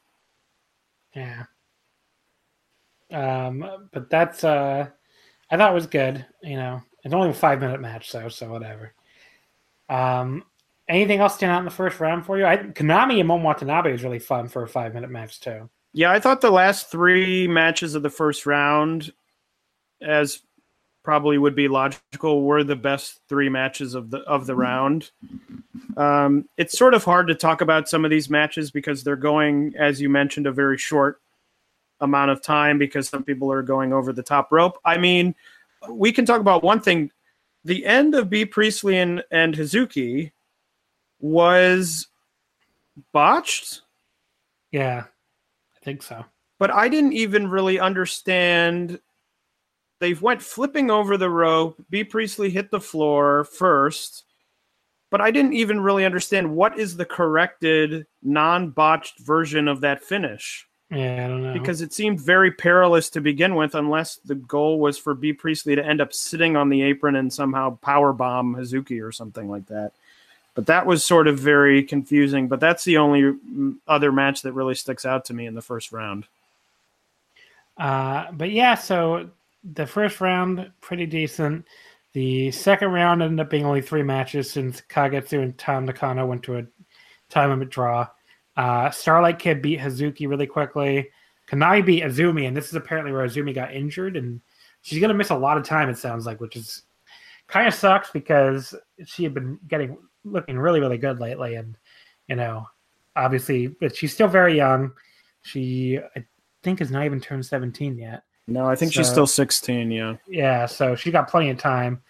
Yeah. Um, but that's uh, I thought it was good. You know, it's only a five minute match, so so whatever. Um, anything else stand out in the first round for you? I, Konami and Momo Watanabe was really fun for a five minute match too. Yeah, I thought the last three matches of the first round, as probably would be logical, were the best three matches of the of the round. Um, it's sort of hard to talk about some of these matches because they're going, as you mentioned, a very short amount of time because some people are going over the top rope. I mean, we can talk about one thing. The end of Bea Priestley and, and Hazuki was botched Yeah, I think so. but I didn't even really understand. They went flipping over the rope. Bea Priestley hit the floor first, but I didn't even really understand what is the corrected, non-botched version of that finish Yeah, I don't know because it seemed very perilous to begin with, unless the goal was for Bea Priestley to end up sitting on the apron and somehow power bomb Hazuki or something like that. But that was sort of very confusing. But that's the only mm, other match that really sticks out to me in the first round. Uh, but yeah, so the first round pretty decent. The second round ended up being only three matches since Kagetsu and Tam Nakano went to a time limit draw. Uh, Starlight Kid beat Hazuki really quickly. Kanai beat Azumi, and this is apparently where Azumi got injured, and she's gonna miss a lot of time. It sounds like, which is kind of sucks because she had been getting looking really really good lately, and you know, obviously, but she's still very young. She I think has not even turned seventeen yet. No, I think she's still 16. Yeah. Yeah, so she got plenty of time.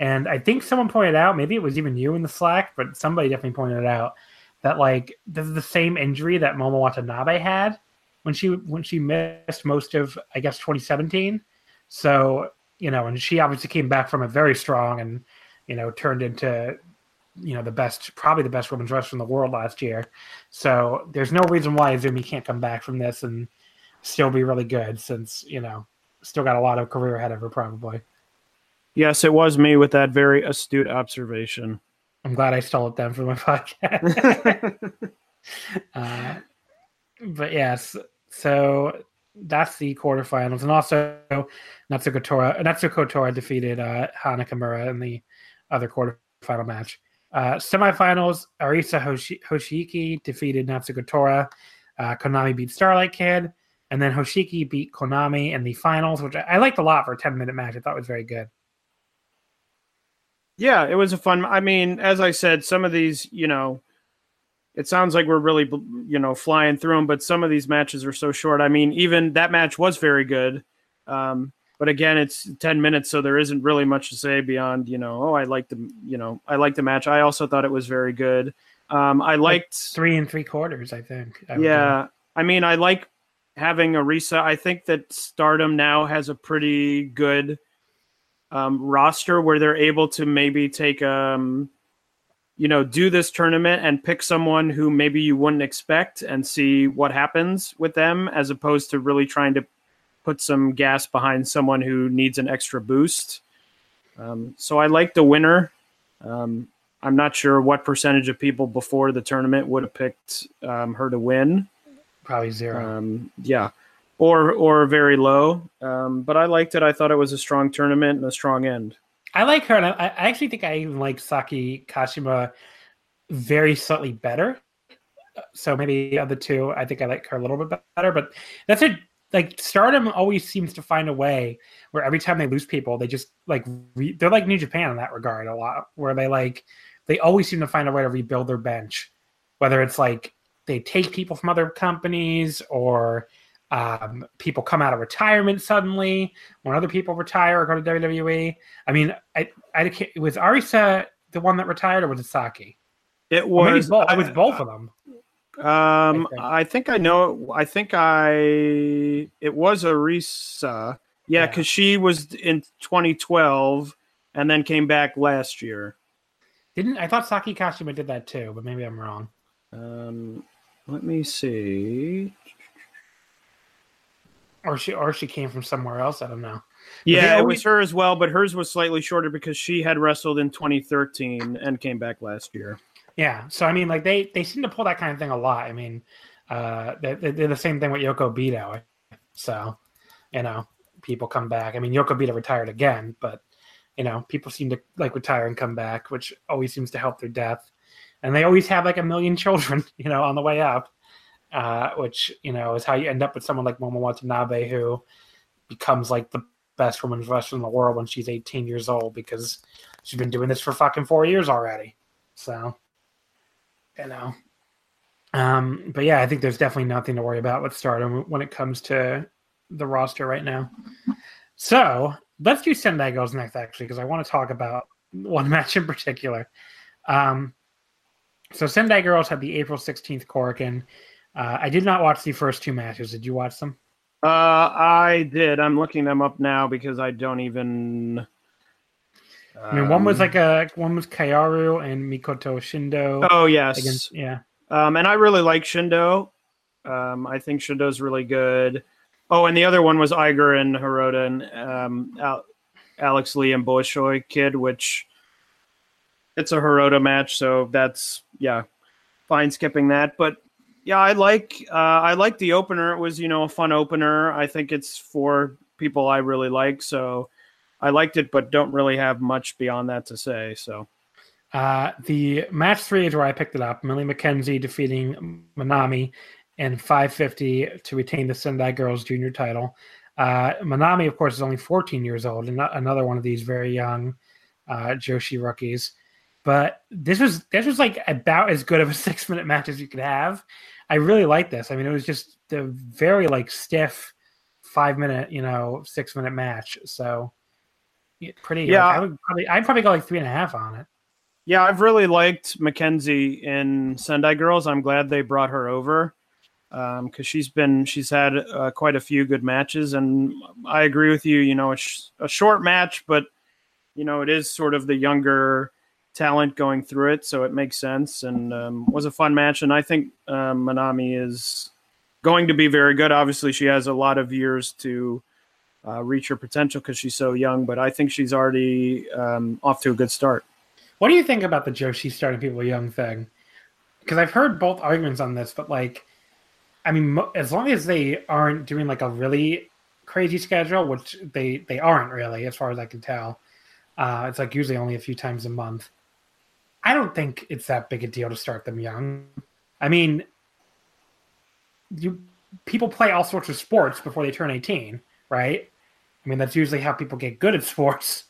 And I think someone pointed out, maybe it was even you in the Slack, but somebody definitely pointed out that like this is the same injury that Momo Watanabe had when she when she missed most of I guess 2017. So you know, and she obviously came back from it very strong and you know, turned into you know the best, probably the best women's wrestler in the world last year. So there's no reason why Azumi can't come back from this and still be really good, since you know still got a lot of career ahead of her probably. Yes, it was me with that very astute observation. I'm glad I stole it then for my podcast. uh, but yes, so that's the quarterfinals, and also Natsuko Tora, Natsuko Tora defeated uh, Hana Kimura in the other quarterfinal match. Uh, semifinals, Arisa Hoshi- Hoshiki defeated Natsuko Tora. Uh, Konami beat Starlight Kid, and then Hoshiki beat Konami in the finals, which I, I liked a lot for a 10 minute match. I thought was very good. Yeah, it was a fun. I mean, as I said, some of these, you know, it sounds like we're really, you know, flying through them, but some of these matches are so short. I mean, even that match was very good. Um, but again, it's 10 minutes, so there isn't really much to say beyond, you know, oh, I like the, you know, I like the match. I also thought it was very good. Um, I liked like three and three quarters, I think. I yeah. I mean, I like having Arisa. I think that Stardom now has a pretty good um, roster where they're able to maybe take um, you know, do this tournament and pick someone who maybe you wouldn't expect and see what happens with them, as opposed to really trying to put some gas behind someone who needs an extra boost. Um, so I like the winner. Um, I'm not sure what percentage of people before the tournament would have picked um, her to win. Probably zero. Um, yeah, or or very low. Um, but I liked it. I thought it was a strong tournament and a strong end. I like her, and I, I actually think I even like Saki Kashima very slightly better. So maybe of the two, I think I like her a little bit better. But that's it. Like Stardom always seems to find a way where every time they lose people, they just like re- they're like New Japan in that regard a lot, where they like they always seem to find a way to rebuild their bench, whether it's like they take people from other companies or um, people come out of retirement suddenly when other people retire or go to WWE. I mean, I, I was Arisa the one that retired or was it Saki? It was. Both, I, was both of them. Um, I think. I think I know. I think I. It was Arisa. Yeah, because yeah. she was in 2012 and then came back last year. Didn't I thought Saki Kashima did that too, but maybe I'm wrong. Um, let me see or she or she came from somewhere else. I don't know. Yeah, always... it was her as well, but hers was slightly shorter because she had wrestled in 2013 and came back last year. Yeah, so I mean, like they they seem to pull that kind of thing a lot. I mean, uh, they, they did the same thing with Yoko Bito. So, you know, people come back. I mean, Yoko Bito retired again, but you know, people seem to like retire and come back, which always seems to help their death. And they always have like a million children, you know, on the way up uh, which you know is how you end up with someone like Momo Watanabe who becomes like the best women's wrestler in the world when she's 18 years old because she's been doing this for fucking four years already. So, you know. Um, but yeah, I think there's definitely nothing to worry about with Stardom when it comes to the roster right now. So let's do Sendai Girls next, actually, because I want to talk about one match in particular. Um, so Sendai Girls had the April 16th Korakuen. Uh, I did not watch the first two matches. Did you watch them? Uh, I did. I'm looking them up now because I don't even. I mean, one was um, like a one was Kaoru and Mikoto Shindo. Oh yes, against, yeah. Um, and I really like Shindo. Um, I think Shindo's really good. Oh, and the other one was Aiger and Hirota and um, Al- Alex Lee and Bolshoi Kid, which it's a Hirota match, so that's yeah, fine skipping that. But yeah, I like uh, I like the opener. It was you know a fun opener. I think it's for people I really like, so I liked it, but don't really have much beyond that to say. So. Uh, the match three is where I picked it up. Millie McKenzie defeating Manami in 550 to retain the Sendai Girls Junior title. Uh, Manami, of course, is only 14 years old, and another one of these very young uh, Joshi rookies. But this was this was like about as good of a six minute match as you could have. I really like this. I mean, it was just a very like stiff five minute, you know, six minute match. So pretty. Yeah, like, I would probably I'd probably go like three and a half on it. Yeah, I've really liked McKenzie in Sendai Girls. I'm glad they brought her over because um, she's been she's had uh, quite a few good matches, and I agree with you. You know, sh- a short match, but you know, it is sort of the younger talent going through it, so it makes sense and um, was a fun match. And I think um, Manami is going to be very good. Obviously, she has a lot of years to uh, reach her potential because she's so young, but I think she's already um, off to a good start. What do you think about the Joshi starting people young thing? Because I've heard both arguments on this, but like, I mean, as long as they aren't doing like a really crazy schedule, which they they aren't really, as far as I can tell. Uh, it's like usually only a few times a month. I don't think it's that big a deal to start them young. I mean, you people play all sorts of sports before they turn 18, right? I mean, that's usually how people get good at sports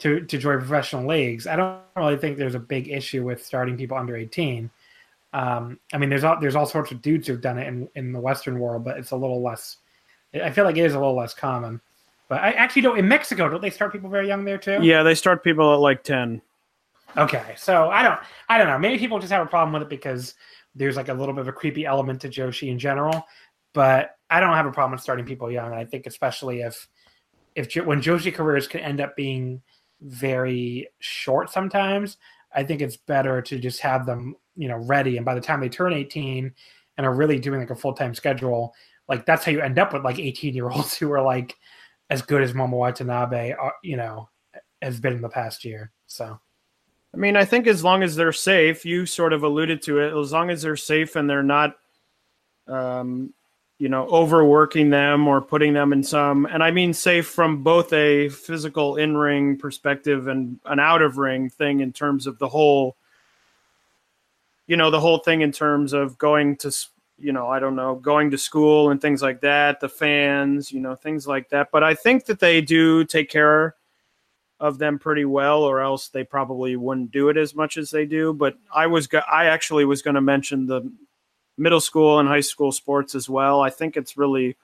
to to join professional leagues. I don't really think there's a big issue with starting people under 18. Um, I mean, there's all there's all sorts of dudes who've done it in in the Western world, but it's a little less. I feel like it is a little less common. But I actually don't. In Mexico, don't they start people very young there too? Yeah, they start people at like 10. Okay, so I don't, I don't know. Maybe people just have a problem with it because there's like a little bit of a creepy element to Joshi in general. But I don't have a problem with starting people young, and I think especially if, if when Joshi careers can end up being very short sometimes, I think it's better to just have them, you know, ready. And by the time they turn 18 and are really doing like a full time schedule, like that's how you end up with like 18 year olds who are like as good as Momo Watanabe, uh, you know, has been in the past year. So. I mean, I think as long as they're safe, you sort of alluded to it. As long as they're safe and they're not, um, you know, overworking them or putting them in some, and I mean safe from both a physical in ring perspective and an out of ring thing in terms of the whole, you know, the whole thing in terms of going to, you know, I don't know, going to school and things like that, the fans, you know, things like that. But I think that they do take care of them pretty well, or else they probably wouldn't do it as much as they do. But I was, go- I actually was going to mention the middle school and high school sports as well. I think it's really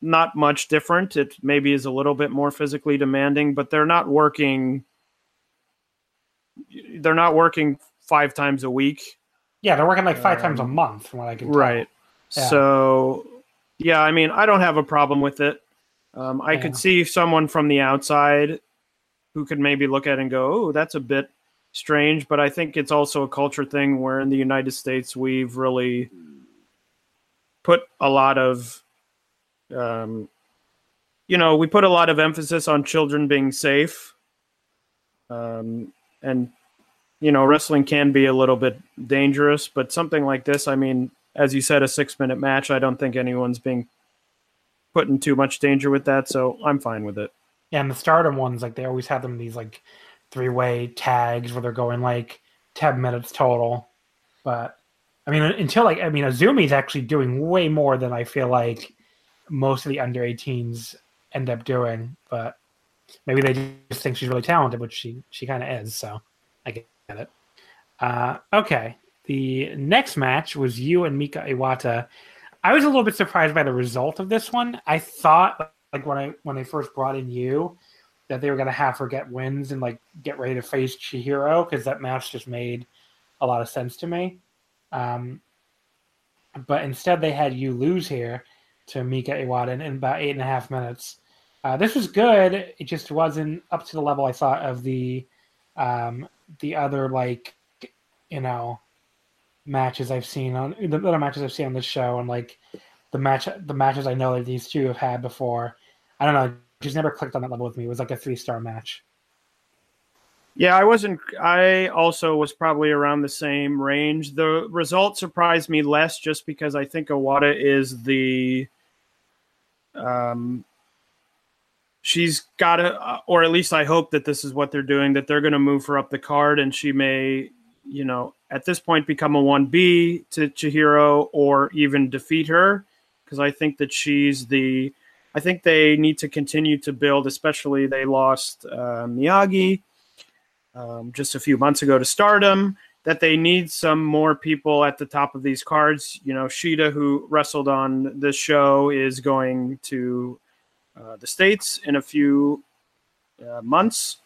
not much different. It maybe is a little bit more physically demanding, but they're not working. They're not working five times a week. Yeah, they're working like five um, times a um, month, from what I can. Tell. Right. Yeah. So, yeah, I mean, I don't have a problem with it. Um, I yeah. could see someone from the outside who could maybe look at it and go, "Oh, that's a bit strange," but I think it's also a culture thing where in the United States we've really put a lot of, um, you know, we put a lot of emphasis on children being safe, um, and you know, wrestling can be a little bit dangerous, but something like this, I mean, as you said, a six-minute match, I don't think anyone's being put in too much danger with that, so I'm fine with it. Yeah, and the stardom ones, like they always have them these like three way tags where they're going like ten minutes total. But I mean, until like I mean, Azumi's actually doing way more than I feel like most of the under 18s end up doing. But maybe they just think she's really talented, which she she kind of is. So I get it. Uh, okay, the next match was Yuu and Mika Iwata I was a little bit surprised by the result of this one. I thought like when I when I first brought in Yuu that they were gonna have her get wins and like get ready to face Chihiro because that match just made a lot of sense to me. Um, but instead, they had Yuu lose here to Mika Iwata in, in about eight and a half minutes. Uh, this was good. It just wasn't up to the level I thought of the um, the other like you know matches I've seen on the other matches I've seen on this show and like the match the matches I know that these two have had before. I don't know, just never clicked on that level with me. It was like a three star match. Yeah, I wasn't. I also was probably around the same range. The result surprised me less, just because I think Iwata is the, um, she's got to, or at least I hope that this is what they're doing. That they're going to move her up the card, and she may, you know, at this point become a 1B to Chihiro or even defeat her because I think that she's the. I think they need to continue to build, especially they lost uh, Miyagi um, just a few months ago to stardom. That they need some more people at the top of these cards. You know, Shida, who wrestled on this show, is going to uh, the States in a few uh, months.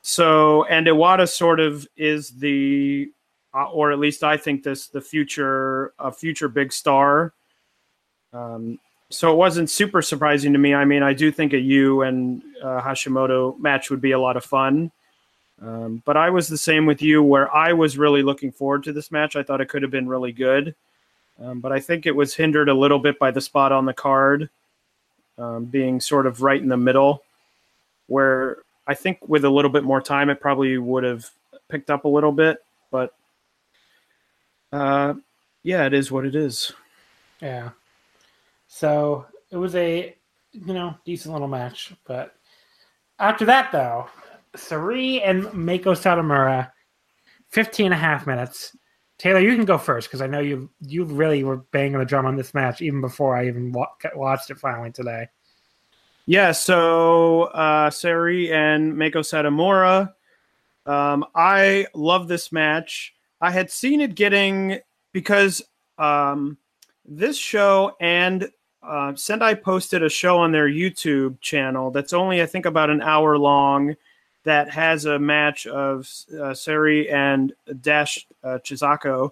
So, and Iwata sort of is the uh, or at least I think this the future a future big star. Um, so it wasn't super surprising to me. I mean, I do think a Yuu and uh, Hashimoto match would be a lot of fun. Um, but I was the same with you, where I was really looking forward to this match. I thought it could have been really good, um, but I think it was hindered a little bit by the spot on the card um, being sort of right in the middle, where I think with a little bit more time, it probably would have picked up a little bit. Uh, yeah, it is what it is. Yeah. So it was a you know decent little match, but after that though, Sareee and Meiko Satomura, 15 and a half minutes. Taylor, you can go first because I know you you really were banging the drum on this match even before I even wa- watched it finally today. Yeah, so uh, Sareee and Meiko Satomura. Um, I love this match. I had seen it getting because um, this show and uh, Sendai posted a show on their YouTube channel that's only I think about an hour long that has a match of uh, Sareee and Dash uh, Chisako,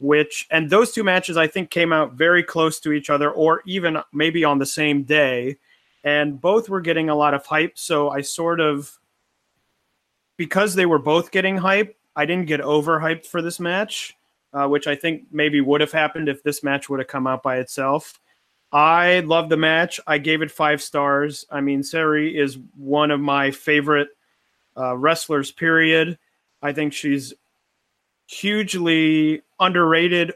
which and those two matches I think came out very close to each other, or even maybe on the same day, and both were getting a lot of hype. So I sort of because they were both getting hype, I didn't get overhyped for this match, uh, which I think maybe would have happened if this match would have come out by itself. I love the match. I gave it five stars. I mean, Sareee is one of my favorite uh, wrestlers, period. I think she's hugely underrated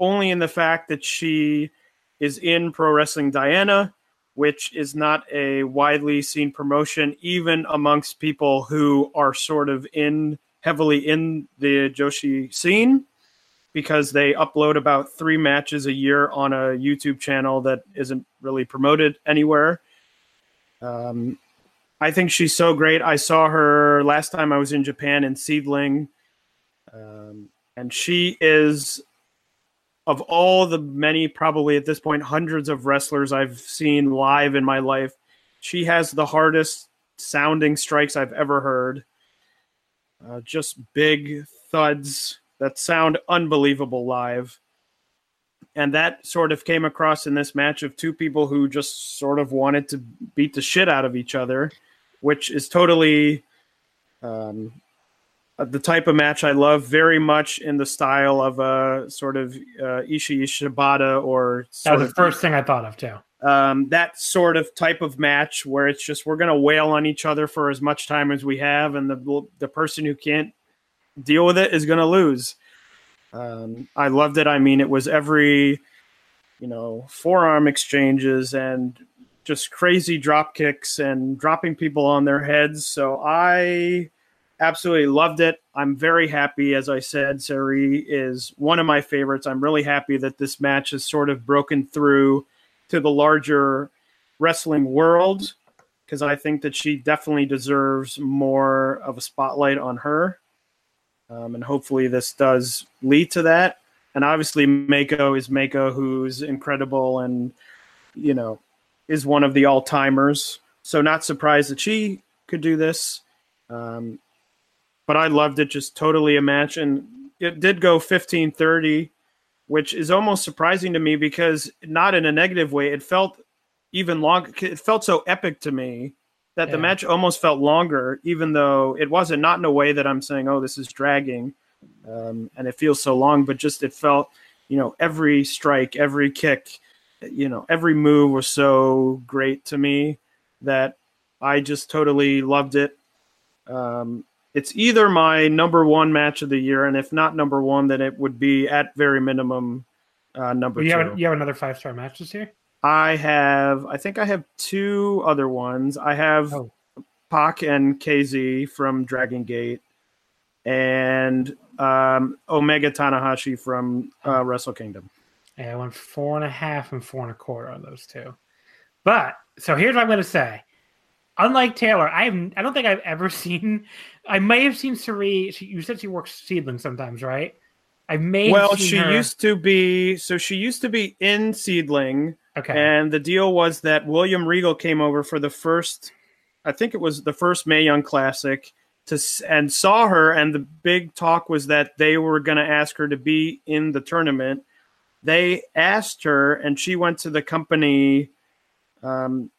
only in the fact that she is in Pro Wrestling Diana, which is not a widely seen promotion, even amongst people who are sort of in heavily in the Joshi scene, because they upload about three matches a year on a YouTube channel that isn't really promoted anywhere. Um, I think she's so great. I saw her last time I was in Japan in Seadlinnng, um, and she is of all the many, probably at this point, hundreds of wrestlers I've seen live in my life. She has the hardest sounding strikes I've ever heard. Uh, just big thuds that sound unbelievable live. And that sort of came across in this match of two people who just sort of wanted to beat the shit out of each other which is totally um, the type of match I love very much in the style of a sort of uh, Ishii Shibata or that was the first thing I thought of too. Um, that sort of type of match where it's just we're going to wail on each other for as much time as we have, and the the person who can't deal with it is going to lose. Um, I loved it. I mean, it was every you know forearm exchanges and just crazy drop kicks and dropping people on their heads. So I absolutely loved it. I'm very happy. As I said, Sareee is one of my favorites. I'm really happy that this match has sort of broken through to the larger wrestling world because I think that she definitely deserves more of a spotlight on her. Um, and hopefully this does lead to that. And obviously, Mako is Mako, who's incredible and, you know, is one of the all timers. So not surprised that she could do this. Um, but I loved it, just totally a match. And it did go 15 30, which is almost surprising to me because not in a negative way. It felt even long. It felt so epic to me that yeah. the match almost felt longer, even though it wasn't, not in a way that I'm saying, oh, this is dragging. Um, and it feels so long, but just it felt, you know, every strike, every kick, you know, every move was so great to me that I just totally loved it. Um, it's either my number one match of the year, and if not number one, then it would be at very minimum uh, number you two. Have, you have another five star match this year? I have, I think I have two other ones. I have oh. Pac and KZ from Dragon Gate, and um, Omega Tanahashi from uh, Wrestle Kingdom. And I went four and a half and four and a quarter on those two. But so here's what I'm going to say. Unlike Taylor, I have I don't think I've ever seen. I may have seen Sareee. She, you said she works Seadlinnng sometimes, right? I may. Well, she her... used to be. So she used to be in Seadlinnng. Okay. And the deal was that William Regal came over for the first. I think it was the first Mae Young Classic to and saw her, and the big talk was that they were going to ask her to be in the tournament they asked her, and she went to the company um,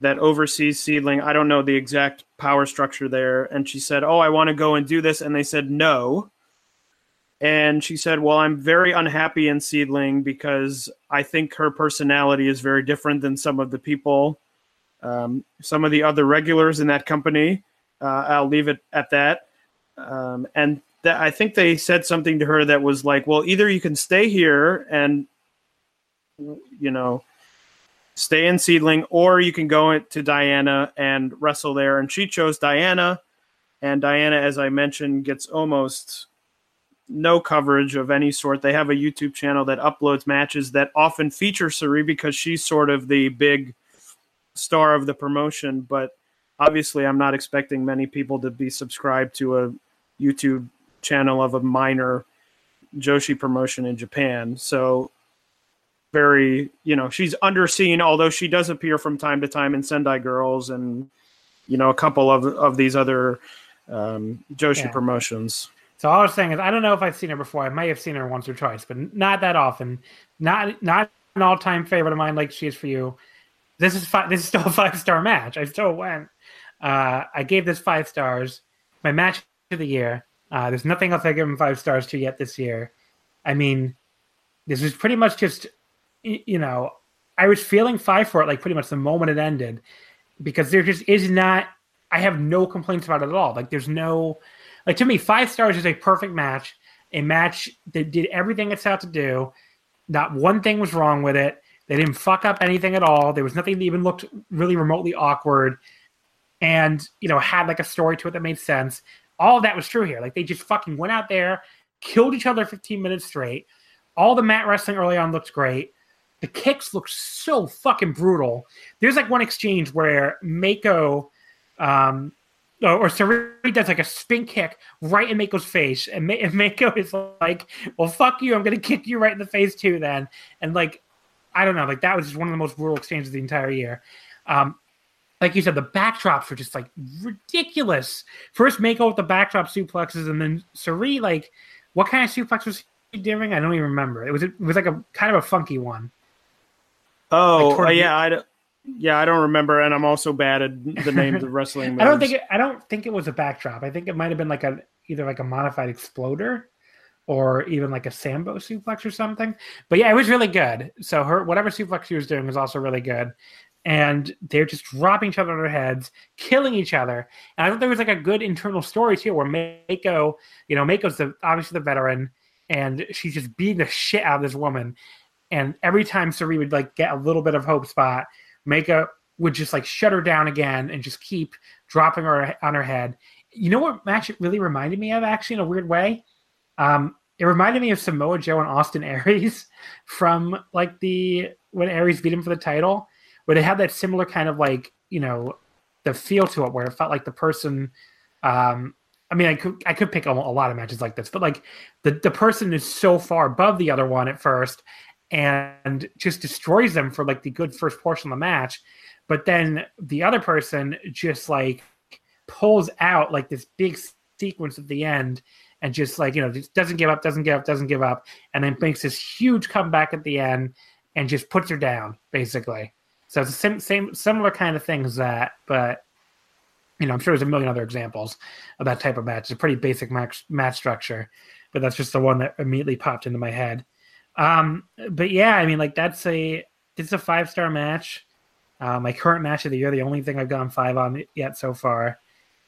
that oversees Seadlinnng. I don't know the exact power structure there. And she said, Oh, I want to go and do this. And they said, No. And she said, Well, I'm very unhappy in Seadlinnng because I think her personality is very different than some of the people, um, some of the other regulars in that company. Uh, I'll leave it at that. Um, and I think they said something to her that was like, Well, either you can stay here and, you know, stay in Seadlinnng, or you can go to Diana and wrestle there. And she chose Diana. And Diana, as I mentioned, gets almost no coverage of any sort. They have a YouTube channel that uploads matches that often feature Sareee because she's sort of the big star of the promotion. But obviously, I'm not expecting many people to be subscribed to a YouTube channel of a minor Joshi promotion in Japan. So very, you know, she's underseen, although she does appear from time to time in Sendai Girls and, you know, a couple of, of these other um, Joshi yeah. promotions. So all I was saying is, I don't know if I've seen her before. I may have seen her once or twice, but not that often. Not not an all time favorite of mine like she is for you. This is five, this is still a five star match. I still went. Uh, I gave this five stars. My match of the year. Uh, there's nothing else I give him five stars to yet this year. I mean, this is pretty much just you know, I was feeling five for it like pretty much the moment it ended because there just is not. I have no complaints about it at all. Like there's no, like to me, five stars is a perfect match. A match that did everything it's out to do. Not one thing was wrong with it. They didn't fuck up anything at all. There was nothing that even looked really remotely awkward, and you know had like a story to it that made sense. All that was true here. Like they just fucking went out there, killed each other 15 minutes straight. All the mat wrestling early on looked great the kicks look so fucking brutal. There's like one exchange where Mako um, or Sareee does like a spin kick right in Mako's face, and, and Mako is like, "Well, fuck you! I'm gonna kick you right in the face too." Then, and like, I don't know, like that was just one of the most brutal exchanges of the entire year. Um, like you said, the backdrops were just like ridiculous. First Mako with the backdrop suplexes, and then Sareee, like, what kind of suplex was he doing? I don't even remember. It was it was like a kind of a funky one. Oh, like uh, yeah, I yeah, I don't remember, and I'm also bad at the names of wrestling. Moves. I don't think it, I don't think it was a backdrop. I think it might have been like a either like a modified exploder or even like a sambo suplex or something. But yeah, it was really good. So her whatever suplex she was doing was also really good. And they're just dropping each other on their heads, killing each other. And I thought there was like a good internal story too, where Mako, you know, Mako's the obviously the veteran, and she's just beating the shit out of this woman. And every time Sareee would like get a little bit of hope spot, Mako would just like shut her down again and just keep dropping her on her head. You know what match it really reminded me of, actually, in a weird way? Um, it reminded me of Samoa Joe and Austin Aries from like the when Aries beat him for the title, where they had that similar kind of like you know the feel to it, where it felt like the person. Um, I mean, I could I could pick a, a lot of matches like this, but like the the person is so far above the other one at first, and just destroys them for like the good first portion of the match. But then the other person just like pulls out like this big sequence at the end and just like, you know, just doesn't give up, doesn't give up, doesn't give up, and then makes this huge comeback at the end and just puts her down, basically. So it's the same, same similar kind of things that, but you know, I'm sure there's a million other examples of that type of match. It's a pretty basic match match structure, but that's just the one that immediately popped into my head. Um, but yeah, I mean, like that's a it's a five star match. Uh, my current match of the year, the only thing I've gone five on yet so far.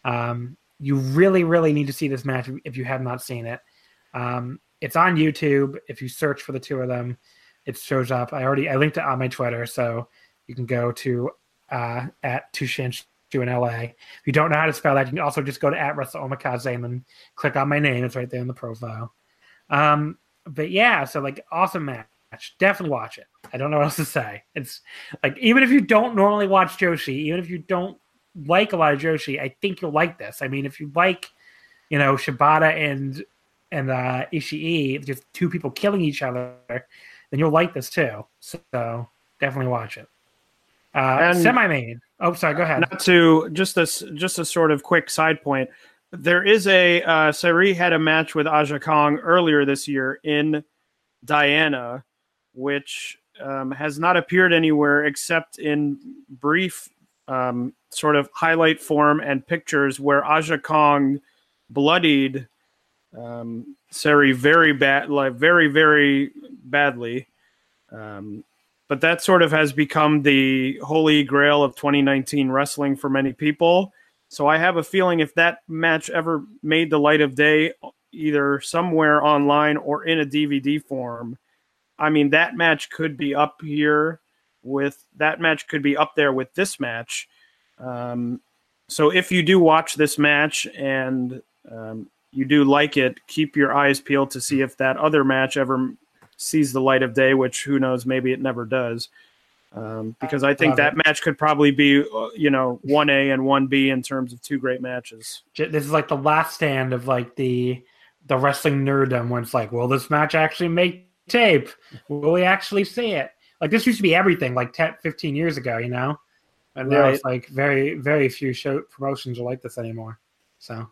Um, you really, really need to see this match if you have not seen it. Um, it's on YouTube. If you search for the two of them, it shows up. I already I linked it on my Twitter, so you can go to uh, at Tushinshu in LA. If you don't know how to spell that, you can also just go to at Wrestle Omakase and then click on my name. It's right there in the profile. Um, but yeah, so like awesome match. Definitely watch it. I don't know what else to say. It's like even if you don't normally watch Joshi, even if you don't like a lot of Joshi, I think you'll like this. I mean, if you like, you know, Shibata and and uh, Ishii, just two people killing each other, then you'll like this too. So definitely watch it. Uh, semi main. Oh, sorry. Go ahead. Not to just this, just a sort of quick side point. There is a uh, Sareee had a match with Aja Kong earlier this year in Diana, which um, has not appeared anywhere except in brief um, sort of highlight form and pictures where Aja Kong bloodied um, Syuri very bad, like very very badly. Um, but that sort of has become the holy grail of 2019 wrestling for many people. So I have a feeling if that match ever made the light of day, either somewhere online or in a DVD form, I mean that match could be up here with that match could be up there with this match. Um, so if you do watch this match and um, you do like it, keep your eyes peeled to see if that other match ever sees the light of day. Which who knows, maybe it never does. Um, because I think that match could probably be, uh, you know, one A and one B in terms of two great matches. This is like the last stand of like the the wrestling nerddom when it's like, will this match actually make tape? Will we actually see it? Like this used to be everything like 10, 15 years ago, you know? And now right. it's like very, very few show promotions are like this anymore. So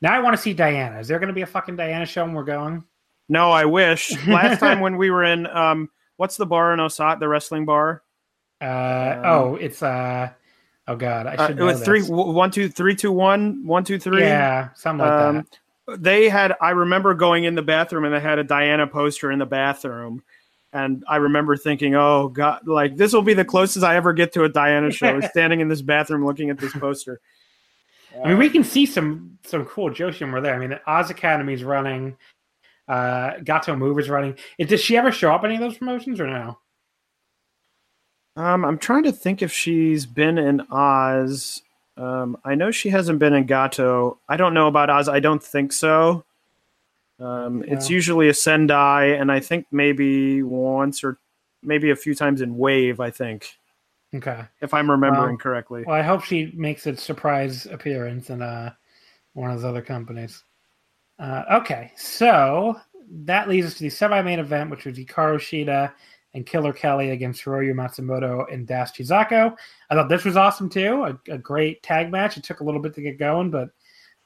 now I want to see Diana. Is there going to be a fucking Diana show when we're going? No, I wish. Last time when we were in, um, what's the bar in Osat, the wrestling bar? Uh, um, oh, it's uh, oh god, I uh, should. Uh, it was three, one, two, three, two, one, one, two, three. Yeah, something like um, that. They had. I remember going in the bathroom and they had a Diana poster in the bathroom, and I remember thinking, "Oh God, like this will be the closest I ever get to a Diana show." standing in this bathroom looking at this poster. I mean, we can see some some cool Joshi when we're there. I mean, the Oz Academy's running. Uh, Gatoh Move is running. Does she ever show up any of those promotions or no? Um, I'm trying to think if she's been in Oz. Um, I know she hasn't been in Gatoh. I don't know about Oz. I don't think so. Um, It's usually a Sendai, and I think maybe once or maybe a few times in Wave. I think. Okay. If I'm remembering correctly. Well, I hope she makes a surprise appearance in uh, one of those other companies. Uh, okay, so that leads us to the semi-main event, which was Hikaru Shida and Killer Kelly against Hiroyo Matsumoto and Dash Chisako. I thought this was awesome too. A, a, great tag match. It took a little bit to get going, but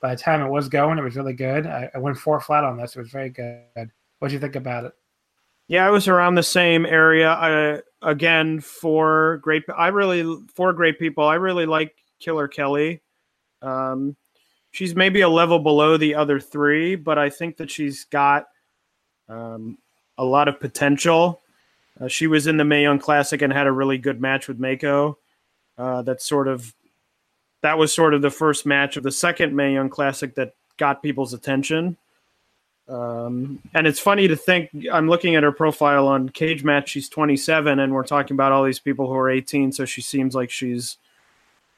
by the time it was going, it was really good. I, I went four flat on this. It was very good. What do you think about it? Yeah, I was around the same area. I, again, four great. I really four great people. I really like Killer Kelly. Um, she's maybe a level below the other three, but I think that she's got um, a lot of potential. Uh, she was in the Mae Young Classic and had a really good match with Meiko. Uh, that's sort of that was sort of the first match of the second Mae Young Classic that got people's attention. Um, and it's funny to think I'm looking at her profile on Cage Match. She's 27, and we're talking about all these people who are 18. So she seems like she's,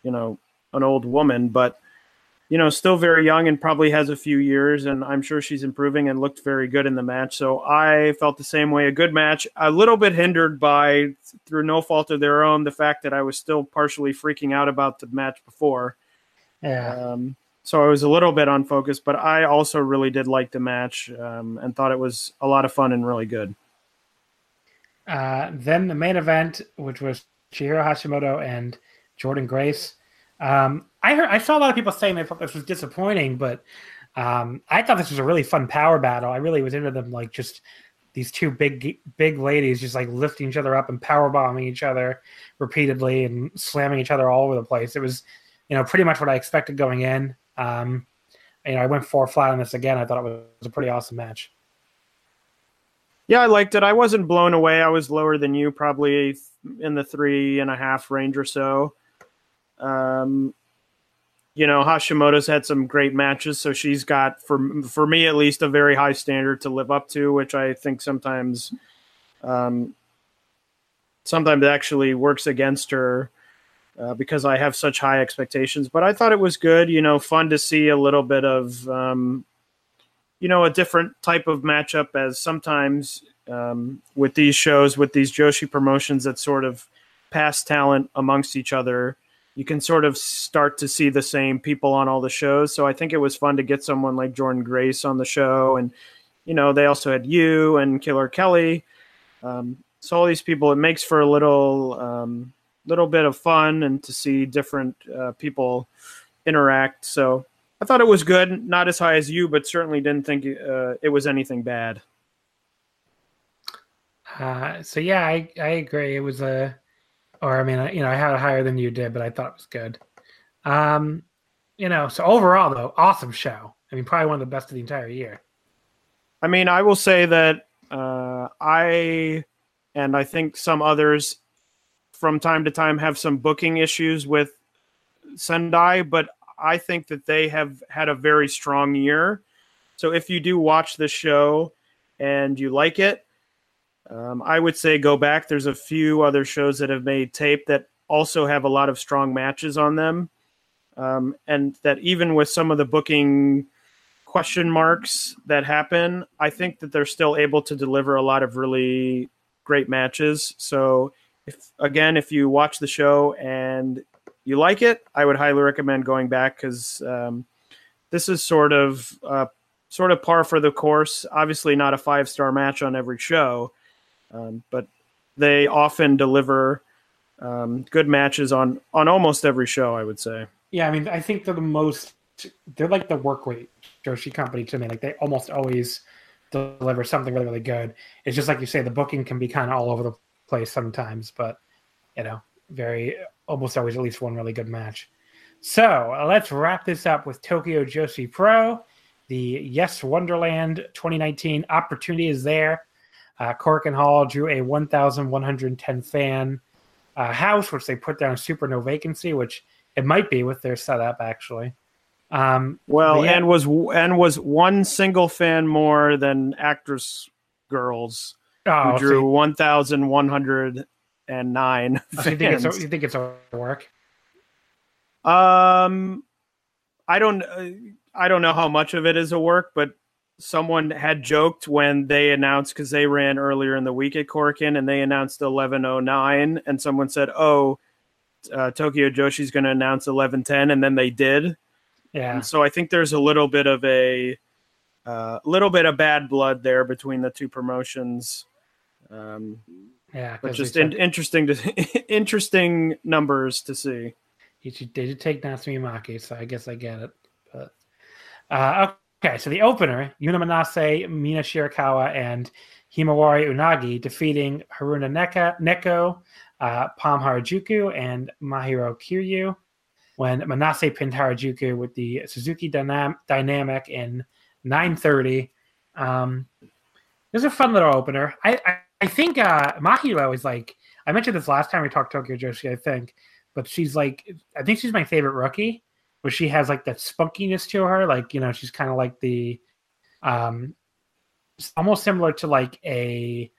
you know, an old woman. But you know, still very young and probably has a few years, and I'm sure she's improving and looked very good in the match. So I felt the same way. A good match, a little bit hindered by, through no fault of their own, the fact that I was still partially freaking out about the match before. Yeah. Um, so I was a little bit unfocused, but I also really did like the match um, and thought it was a lot of fun and really good. Uh, then the main event, which was Chihiro Hashimoto and Jordan Grace. Um, I heard I saw a lot of people saying they thought this was disappointing, but um, I thought this was a really fun power battle. I really was into them, like just these two big big ladies just like lifting each other up and power bombing each other repeatedly and slamming each other all over the place. It was, you know, pretty much what I expected going in. Um, you know, I went four flat on this again. I thought it was a pretty awesome match. Yeah, I liked it. I wasn't blown away. I was lower than you, probably in the three and a half range or so. Um, you know, Hashimoto's had some great matches, so she's got for for me at least a very high standard to live up to, which I think sometimes, um, sometimes actually works against her. Uh, because I have such high expectations. But I thought it was good, you know, fun to see a little bit of, um, you know, a different type of matchup. As sometimes um, with these shows, with these Joshi promotions that sort of pass talent amongst each other, you can sort of start to see the same people on all the shows. So I think it was fun to get someone like Jordan Grace on the show, and you know they also had Yuu and Killer Kelly. Um, so all these people, it makes for a little um, little bit of fun and to see different uh, people interact. So I thought it was good, not as high as you, but certainly didn't think uh, it was anything bad. Uh, so yeah, I, I agree. It was a, or I mean, you know, I had it higher than you did, but I thought it was good. Um, you know, so overall though, awesome show. I mean, probably one of the best of the entire year. I mean, I will say that uh, I and I think some others from time to time have some booking issues with Sendai, but I think that they have had a very strong year. So if you do watch the show and you like it, um, I would say go back. There's a few other shows that have made tape that also have a lot of strong matches on them. Um, and that even with some of the booking question marks that happen, I think that they're still able to deliver a lot of really great matches. So, if again, if you watch the show and you like it, I would highly recommend going back because um, this is sort of uh, sort of par for the course. Obviously, not a five star match on every show, um, but they often deliver um, good matches on on almost every show. I would say. Yeah, I mean, I think they're the most. They're like the work rate Joshi company to me. Like they almost always deliver something really, really good. It's just like you say, the booking can be kind of all over the place sometimes, but you know, very almost always at least one really good match. So let's wrap this up with Tokyo Joshi Pro. The Yes Wonderland 2019 opportunity is there. Uh, and Hall drew a 1,110 fan uh, house, which they put down super no vacancy, which it might be with their setup actually. Um, well, and was and was one single fan more than Actwres girl'Z oh, who drew so 1,100 and nine. Oh, so you think it's you think it's a work? Um, I don't uh, I don't know how much of it is a work, but someone had joked when they announced because they ran earlier in the week at Korakuen and they announced 1109 and someone said, "Oh, uh, Tokyo Joshi's going to announce 1110," and then they did. Yeah. And so I think there's a little bit of a uh, little bit of bad blood there between the two promotions. Um, yeah, but just in, interesting to interesting numbers to see. He they did take Natsumi Maki, so I guess I get it. But uh, okay, so the opener: Yuna Manase, Mina Shirakawa, and Himawari Unagi defeating Haruna Neka, Neko, uh, Pom Harajuku, and Mahiro Kiryu. When Manase pinned Harajuku with the Suzuki Dynam- Dynamic in 9:30. Um, this is a fun little opener. I, I I think uh, Mahiro is like I mentioned this last time we talked Tokyo Joshi, I think, but she's like I think she's my favorite rookie, where she has like that spunkiness to her, like you know she's kind of like the, um, almost similar to like a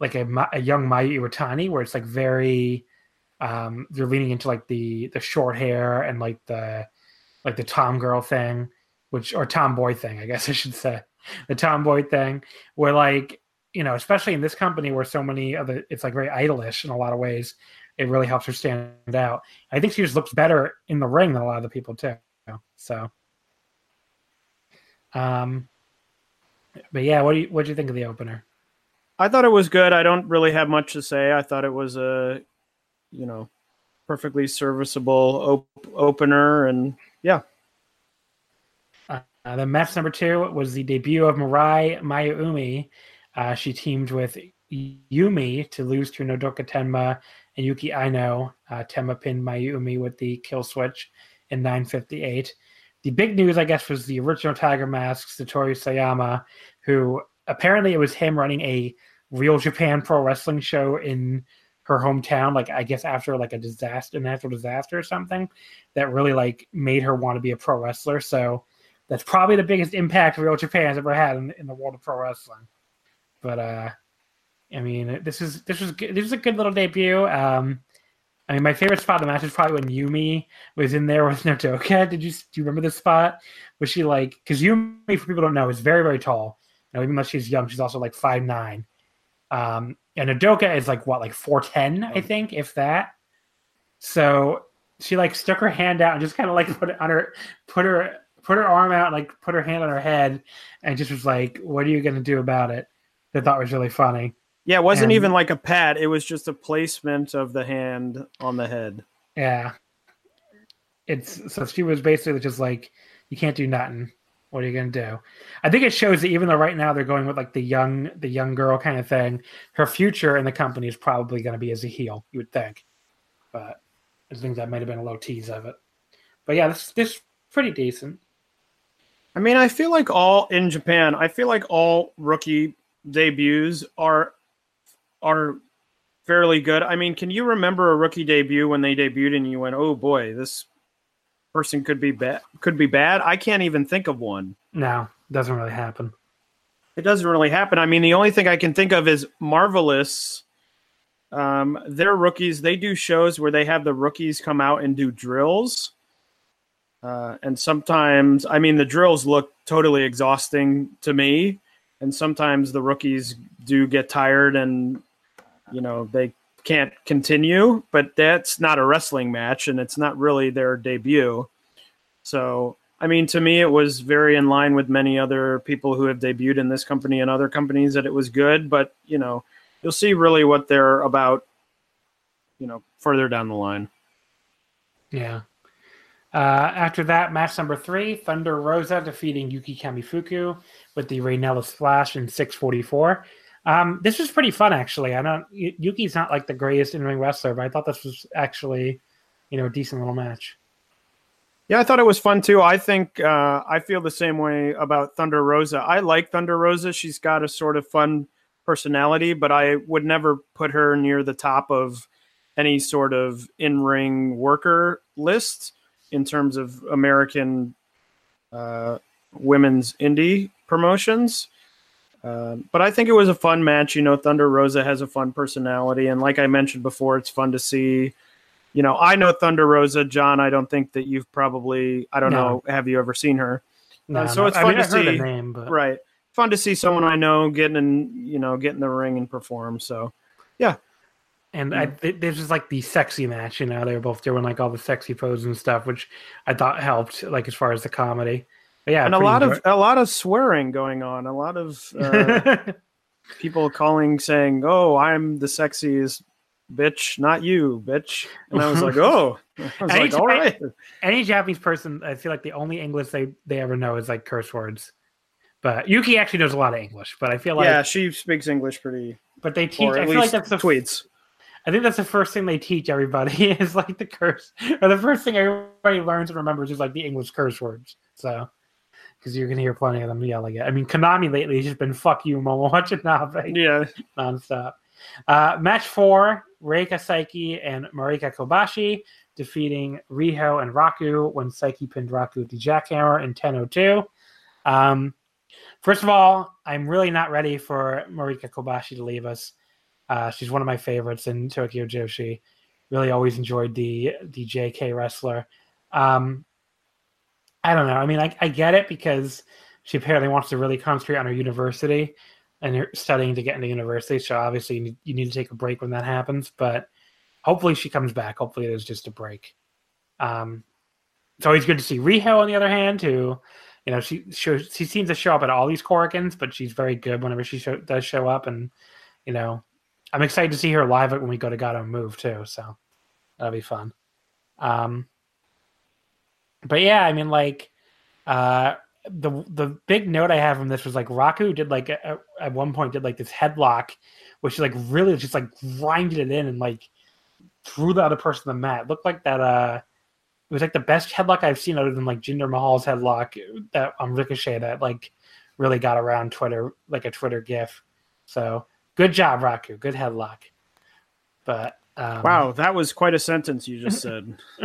like a, a young Mayu Iwatani, where it's like very, um, they're leaning into like the the short hair and like the like the tom girl thing, which or tomboy thing, I guess I should say, the tomboy thing, where like you know, especially in this company where so many of the it's like very idolish in a lot of ways, it really helps her stand out. I think she just looks better in the ring than a lot of the people too. So, um, but yeah, what do you what do you think of the opener? I thought it was good. I don't really have much to say. I thought it was a, you know, perfectly serviceable op- opener, and yeah. Uh, the match number two was the debut of Mirai Maiumi uh, she teamed with Yumi to lose to Nodoka Tenma and Yuki Aino. Uh, Tenma pinned Maiumi with the kill switch in 958. The big news, I guess, was the original Tiger Mask, Satoru Sayama, who apparently it was him running a real Japan pro wrestling show in her hometown, like I guess after like a disaster, a natural disaster or something, that really like made her want to be a pro wrestler. So that's probably the biggest impact Real Japan has ever had in, in the world of pro wrestling. But uh, I mean, this is this was this was a good little debut. Um, I mean, my favorite spot of the match is probably when Yumi was in there with Nodoka. Did you do you remember this spot? Was she like because Yumi, for people don't know, is very very tall. You know, even though she's young, she's also like five nine. Um, and Nodoka is like what, like four ten, I think, if that. So she like stuck her hand out and just kind of like put it on her, put her, put her arm out, and, like put her hand on her head, and just was like, "What are you gonna do about it?" that thought was really funny. Yeah, it wasn't and, even like a pat. It was just a placement of the hand on the head. Yeah. It's so she was basically just like, you can't do nothing. What are you gonna do? I think it shows that even though right now they're going with like the young, the young girl kind of thing, her future in the company is probably going to be as a heel. You would think, but I think that might have been a low tease of it. But yeah, this this pretty decent. I mean, I feel like all in Japan, I feel like all rookie debuts are are fairly good. I mean, can you remember a rookie debut when they debuted and you went, "Oh boy, this person could be bad could be bad. I can't even think of one. No, doesn't really happen. It doesn't really happen. I mean, the only thing I can think of is Marvelous. Um, they're rookies. They do shows where they have the rookies come out and do drills. Uh, and sometimes, I mean, the drills look totally exhausting to me. And sometimes the rookies do get tired and, you know, they can't continue, but that's not a wrestling match and it's not really their debut. So, I mean, to me, it was very in line with many other people who have debuted in this company and other companies that it was good, but, you know, you'll see really what they're about, you know, further down the line. Yeah. Uh, after that, match number three, Thunder Rosa defeating Yuki Kamifuku with the Rainella Splash in 644. Um, this was pretty fun, actually. I don't Yuki's not like the greatest in ring wrestler, but I thought this was actually, you know, a decent little match. Yeah, I thought it was fun too. I think uh, I feel the same way about Thunder Rosa. I like Thunder Rosa. She's got a sort of fun personality, but I would never put her near the top of any sort of in ring worker list in terms of American uh, women's indie promotions. Um, but I think it was a fun match. You know, Thunder Rosa has a fun personality, and like I mentioned before, it's fun to see. You know, I know Thunder Rosa, John. I don't think that you've probably. I don't no. know. Have you ever seen her? No, uh, so no. it's fun I mean, to see. Name, but... Right, fun to see someone I know getting in. You know, get in the ring and perform. So, yeah. And mm. I, this was like the sexy match. You know, they were both doing like all the sexy poses and stuff, which I thought helped, like as far as the comedy yeah, and a lot of a lot of swearing going on. A lot of uh, people calling, saying, "Oh, I'm the sexiest bitch, not you, bitch." And I was like, "Oh." I was any, like, all right. Any Japanese person, I feel like the only English they, they ever know is like curse words. But Yuki actually knows a lot of English. But I feel like yeah, she speaks English pretty. But they teach. I feel like that's the tweets. I think that's the first thing they teach everybody is like the curse, or the first thing everybody learns and remembers is like the English curse words. So because you're gonna hear plenty of them yelling it. I mean, Konami lately has just been "fuck you, Momo Watanabe," yeah, nonstop. Uh, match four: Reika Saiki and Marika Kobashi defeating Riho and Raku when Saiki pinned Raku with the jackhammer in 10:02. Um, first of all, I'm really not ready for Marika Kobashi to leave us. Uh, she's one of my favorites in Tokyo Joshi. Really, always enjoyed the the JK wrestler. Um, I don't know. I mean, I, I get it because she apparently wants to really concentrate on her university and her studying to get into university. So obviously, you need, you need to take a break when that happens. But hopefully, she comes back. Hopefully, it is just a break. Um, it's always good to see Riho. On the other hand, who you know she shows, she seems to show up at all these Korakuens, but she's very good whenever she show, does show up. And you know, I'm excited to see her live when we go to Gatoh Move too. So that'll be fun. Um, but yeah, I mean, like, uh, the the big note I have from this was like Raku did like a, at one point did like this headlock, which is like really just like grinded it in and like threw the other person the mat. It looked like that. Uh, it was like the best headlock I've seen other than like Jinder Mahal's headlock that on Ricochet that like really got around Twitter like a Twitter gif. So good job, Raku. Good headlock. But um, wow, that was quite a sentence you just said.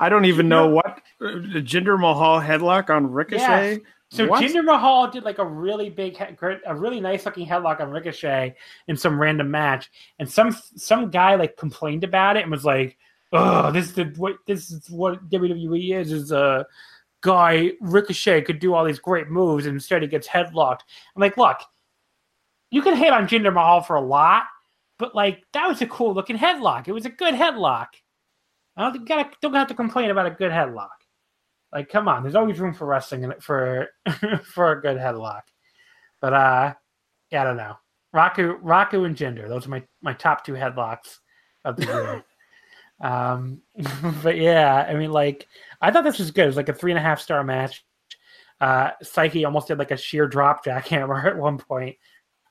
I don't even know what uh, Jinder Mahal headlock on Ricochet. Yes. So what? Jinder Mahal did like a really big, a really nice looking headlock on Ricochet in some random match, and some some guy like complained about it and was like, "Oh, this is what this is what WWE is is a guy Ricochet could do all these great moves and instead he gets headlocked." I'm like, look, you can hate on Jinder Mahal for a lot, but like that was a cool looking headlock. It was a good headlock. I don't, gotta, don't have to complain about a good headlock. Like, come on, there's always room for wrestling in it for for a good headlock. But uh, yeah, I don't know. Raku, Raku, and Jinder. Those are my my top two headlocks of the year. um, but yeah, I mean, like, I thought this was good. It was like a three and a half star match. Uh, Saiki almost did like a sheer drop jackhammer at one point.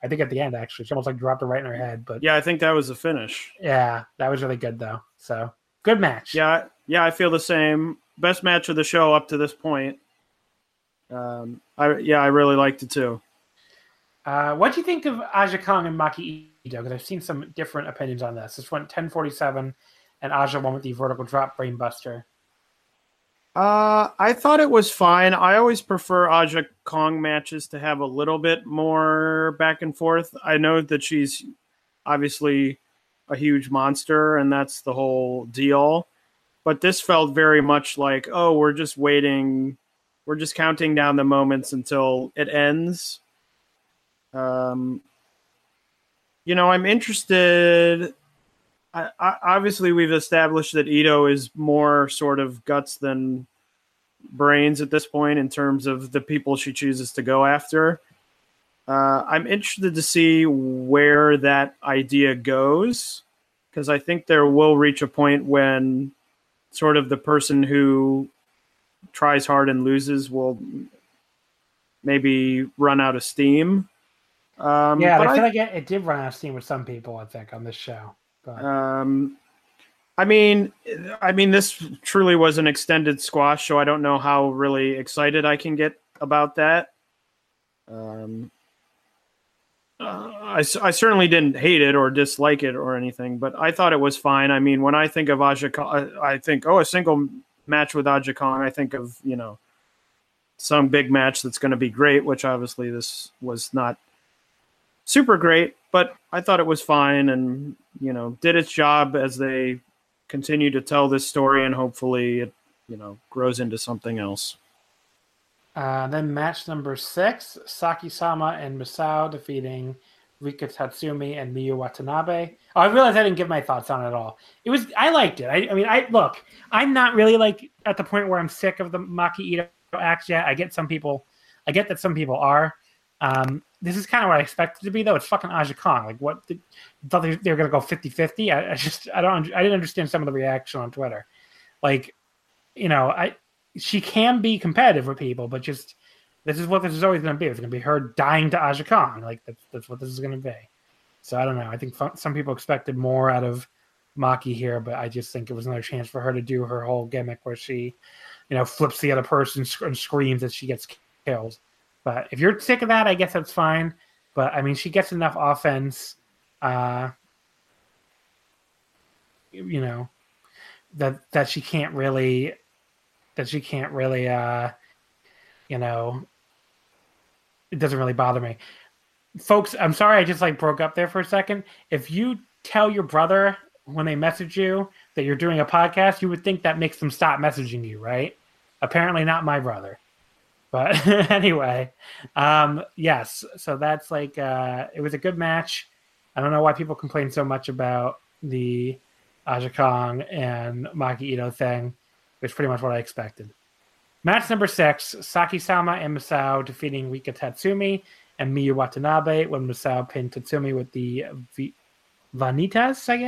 I think at the end, actually, she almost like dropped it right in her head. But Yeah, I think that was the finish. yeah, that was really good though. So good match. Yeah, yeah, I feel the same. Best match of the show up to this point. Um, I yeah, I really liked it too. Uh, what do you think of Aja Kong and Maki Ito? Because I've seen some different opinions on this. This went 1047, and Aja won with the vertical drop brainbuster. Uh, I thought it was fine. I always prefer Aja Kong matches to have a little bit more back and forth. I know that she's obviously a huge monster, and that's the whole deal. But this felt very much like, oh, we're just waiting, we're just counting down the moments until it ends. Um, you know, I'm interested. I, I, obviously, we've established that Ito is more sort of guts than brains at this point in terms of the people she chooses to go after. Uh, I'm interested to see where that idea goes because I think there will reach a point when sort of the person who tries hard and loses will maybe run out of steam. Um, yeah, but I feel I- like it, it did run out of steam with some people. I think on this show. But Um, I mean, I mean, this truly was an extended squash, so I don't know how really excited I can get about that. Um, uh, I, I certainly didn't hate it or dislike it or anything, but I thought it was fine. I mean, when I think of Aja Kong, I I think, oh, a single match with Aja Kong, I think of, you know, some big match that's going to be great, which obviously this was not super great, but I thought it was fine and, you know, did its job as they continue to tell this story and hopefully it, you know, grows into something else. Uh, then match number six: Sakisama and Masao defeating Rika Tatsumi and Miyu Watanabe. Oh, I realized I didn't give my thoughts on it at all. It was I liked it. I, I mean, I look. I'm not really like at the point where I'm sick of the Maki Ito acts yet. I get some people. I get that some people are. Um, this is kind of what I expected to be, though. It's fucking Aja Kong. Like, what? Did, thought they, they were gonna go 50-50? I, I just, I don't, I didn't understand some of the reaction on Twitter. Like, you know, I, she can be competitive with people, but just this is what this is always gonna be. It's gonna be her dying to Aja Kong. Like, that's that's what this is gonna be. So I don't know. I think some people expected more out of Maki here, but I just think it was another chance for her to do her whole gimmick where she, you know, flips the other person and screams as she gets killed. But if you're sick of that, I guess that's fine. But I mean, she gets enough offense, uh, you know, that that she can't really, that she can't really, uh, you know, it doesn't really bother me. Folks, I'm sorry I just like broke up there for a second. If you tell your brother when they message you that you're doing a podcast, you would think that makes them stop messaging you, right? Apparently not my brother. But anyway, um, yes, so that's like uh, it was a good match. I don't know why people complain so much about the Aja Kong and Maki Ito thing. It was pretty much what I expected. Match number six: Sakisama and Masao defeating Rika Tatsumi and Miyu Watanabe when Masao pinned Tatsumi with the v- Vanitas, I